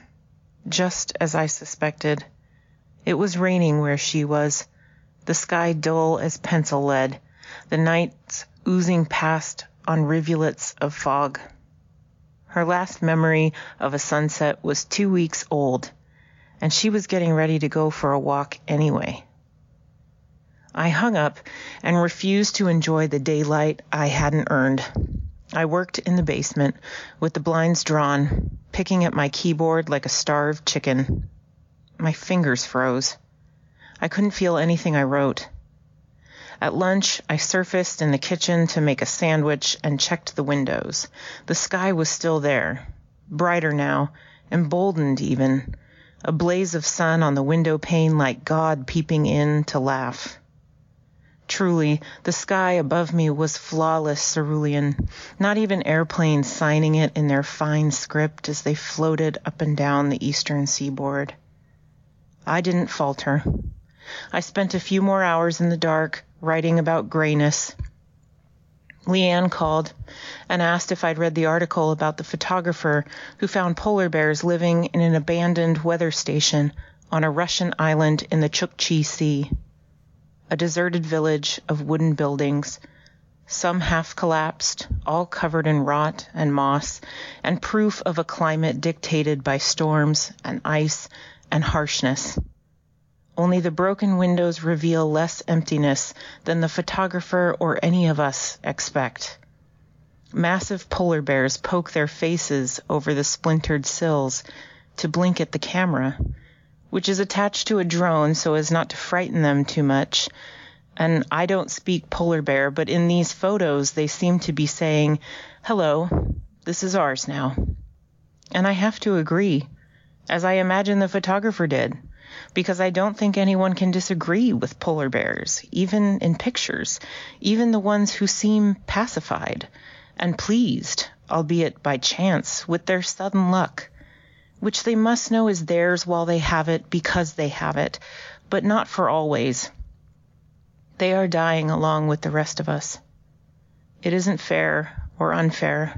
Just as I suspected, it was raining where she was, the sky dull as pencil lead, the nights oozing past on rivulets of fog. Her last memory of a sunset was two weeks old, and she was getting ready to go for a walk anyway. I hung up and refused to enjoy the daylight I hadn't earned. I worked in the basement with the blinds drawn, picking at my keyboard like a starved chicken. My fingers froze. I couldn't feel anything I wrote. At lunch, I surfaced in the kitchen to make a sandwich and checked the windows. The sky was still there, brighter now, emboldened even, a blaze of sun on the window pane like God peeping in to laugh. Truly, the sky above me was flawless cerulean, not even airplanes signing it in their fine script as they floated up and down the eastern seaboard. I didn't falter. I spent a few more hours in the dark writing about grayness. Leanne called and asked if I'd read the article about the photographer who found polar bears living in an abandoned weather station on a Russian island in the Chukchi Sea a deserted village of wooden buildings, some half collapsed, all covered in rot and moss, and proof of a climate dictated by storms and ice and harshness. Only the broken windows reveal less emptiness than the photographer or any of us expect. Massive polar bears poke their faces over the splintered sills to blink at the camera which is attached to a drone so as not to frighten them too much. And I don't speak polar bear, but in these photos, they seem to be saying, Hello, this is ours now. And I have to agree, as I imagine the photographer did, because I don't think anyone can disagree with polar bears, even in pictures, even the ones who seem pacified and pleased, albeit by chance, with their sudden luck which they must know is theirs while they have it because they have it, but not for always. They are dying along with the rest of us. It isn't fair or unfair.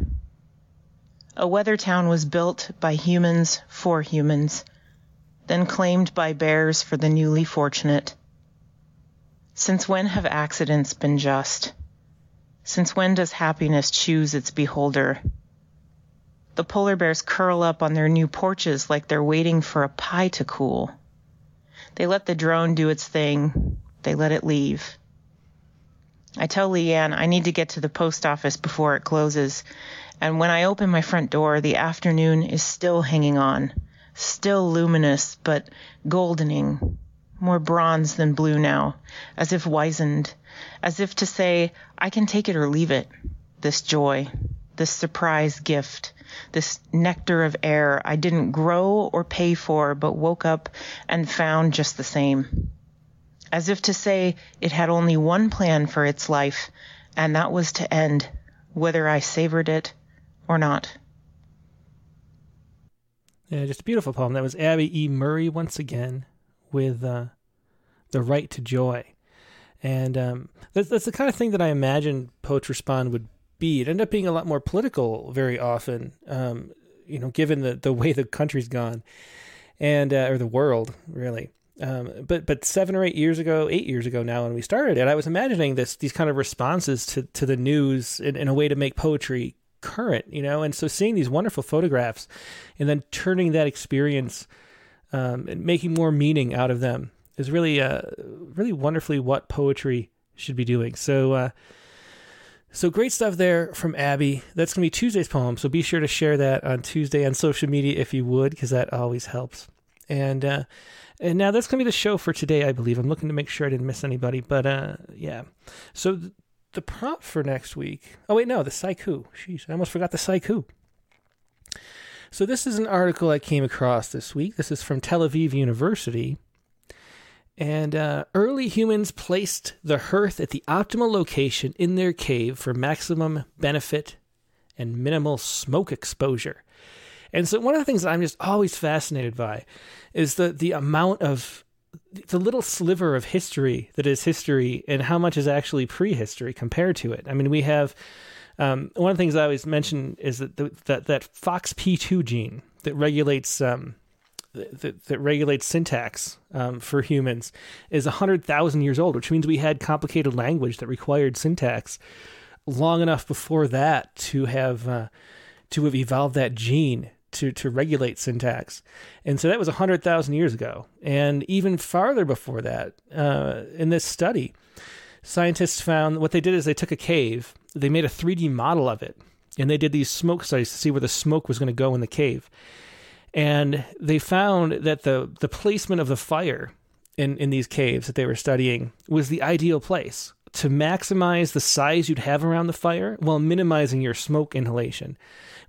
A weather town was built by humans for humans, then claimed by bears for the newly fortunate. Since when have accidents been just? Since when does happiness choose its beholder? The polar bears curl up on their new porches like they're waiting for a pie to cool. They let the drone do its thing. They let it leave. I tell Leanne I need to get to the post office before it closes, and when I open my front door, the afternoon is still hanging on, still luminous, but goldening, more bronze than blue now, as if wizened, as if to say, I can take it or leave it, this joy, this surprise gift, this nectar of air I didn't grow or pay for, but woke up and found just the same. As if to say it had only one plan for its life, and that was to end, whether I savored it or not. Yeah, just a beautiful poem. That was Abby E. Murray once again with uh, The Right to Joy. And um, that's, that's the kind of thing that I imagine Poets Respond would be. It ended up being a lot more political very often, um, you know, given the, the way the country's gone and uh, or the world, really. Um, but but seven or eight years ago, eight years ago now, when we started it, I was imagining this these kind of responses to to the news in, in a way to make poetry current, you know. And so seeing these wonderful photographs, and then turning that experience um, and making more meaning out of them is really uh, really wonderfully what poetry should be doing. So. Uh, so great stuff there from Abby. That's going to be Tuesday's poem. So be sure to share that on Tuesday on social media if you would, because that always helps. And uh, and now that's going to be the show for today, I believe. I'm looking to make sure I didn't miss anybody, but uh, yeah. So the prompt for next week. Oh wait, no, the Saiku. Jeez, I almost forgot the Saiku. So this is an article I came across this week. This is from Tel Aviv University. And uh, early humans placed the hearth at the optimal location in their cave for maximum benefit and minimal smoke exposure. And so, one of the things I'm just always fascinated by is the, the amount of the little sliver of history that is history and how much is actually prehistory compared to it. I mean, we have um, one of the things I always mention is that the, that that FOXP2 gene that regulates um, that, that regulates syntax um, for humans is 100,000 years old, which means we had complicated language that required syntax long enough before that to have uh, to have evolved that gene to to regulate syntax. And so that was 100,000 years ago. And even farther before that, uh, in this study, scientists found what they did is they took a cave, they made a 3D model of it, and they did these smoke studies to see where the smoke was going to go in the cave and they found that the the placement of the fire in in these caves that they were studying was the ideal place to maximize the size you'd have around the fire while minimizing your smoke inhalation,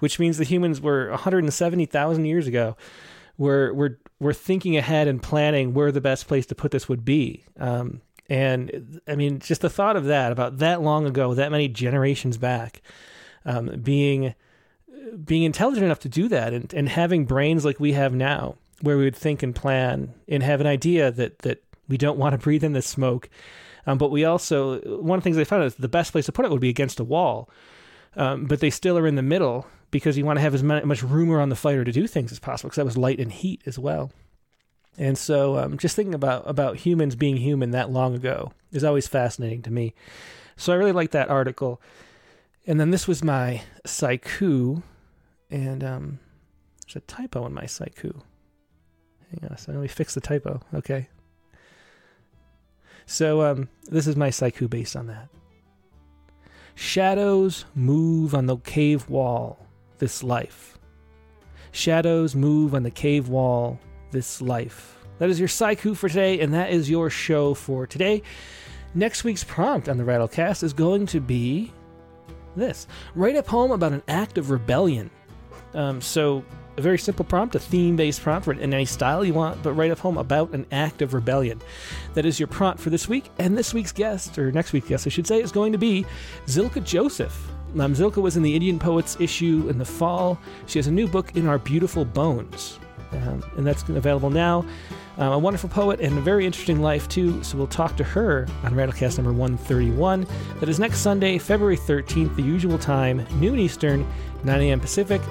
which means the humans were 170,000 years ago were were were thinking ahead and planning where the best place to put this would be. Um, and I mean, just the thought of that about that long ago, that many generations back, um, being being intelligent enough to do that and, and having brains like we have now, where we would think and plan and have an idea that, that we don't want to breathe in this smoke. Um, but we also, one of the things they found is the best place to put it would be against a wall. Um, but they still are in the middle because you want to have as much room around the fire to do things as possible because that was light and heat as well. And so, um, just thinking about about humans being human that long ago is always fascinating to me. So I really like that article. And then this was my Saiku and um, there's a typo in my Saiku. Hang on second. Let me fix the typo. Okay. So um, this is my Saiku based on that. Shadows move on the cave wall this life. Shadows move on the cave wall this life. That is your Saiku for today, and that is your show for today. Next week's prompt on the Rattlecast is going to be this Write a poem about an act of rebellion. Um, so, a very simple prompt, a theme based prompt in any style you want, but write a poem about an act of rebellion. That is your prompt for this week. And this week's guest, or next week's guest, I should say, is going to be Zilka Joseph. Um, Zilka was in the Indian Poets issue in the fall. She has a new book in Our Beautiful Bones, um, and that's available now. Um, a wonderful poet and a very interesting life, too. So we'll talk to her on Rattlecast number 131. That is next Sunday, February 13th, the usual time, noon Eastern, 9 a.m. Pacific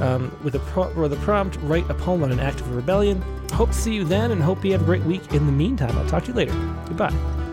um, with, a pro- with a prompt, write a poem on an act of rebellion. Hope to see you then and hope you have a great week in the meantime. I'll talk to you later. Goodbye.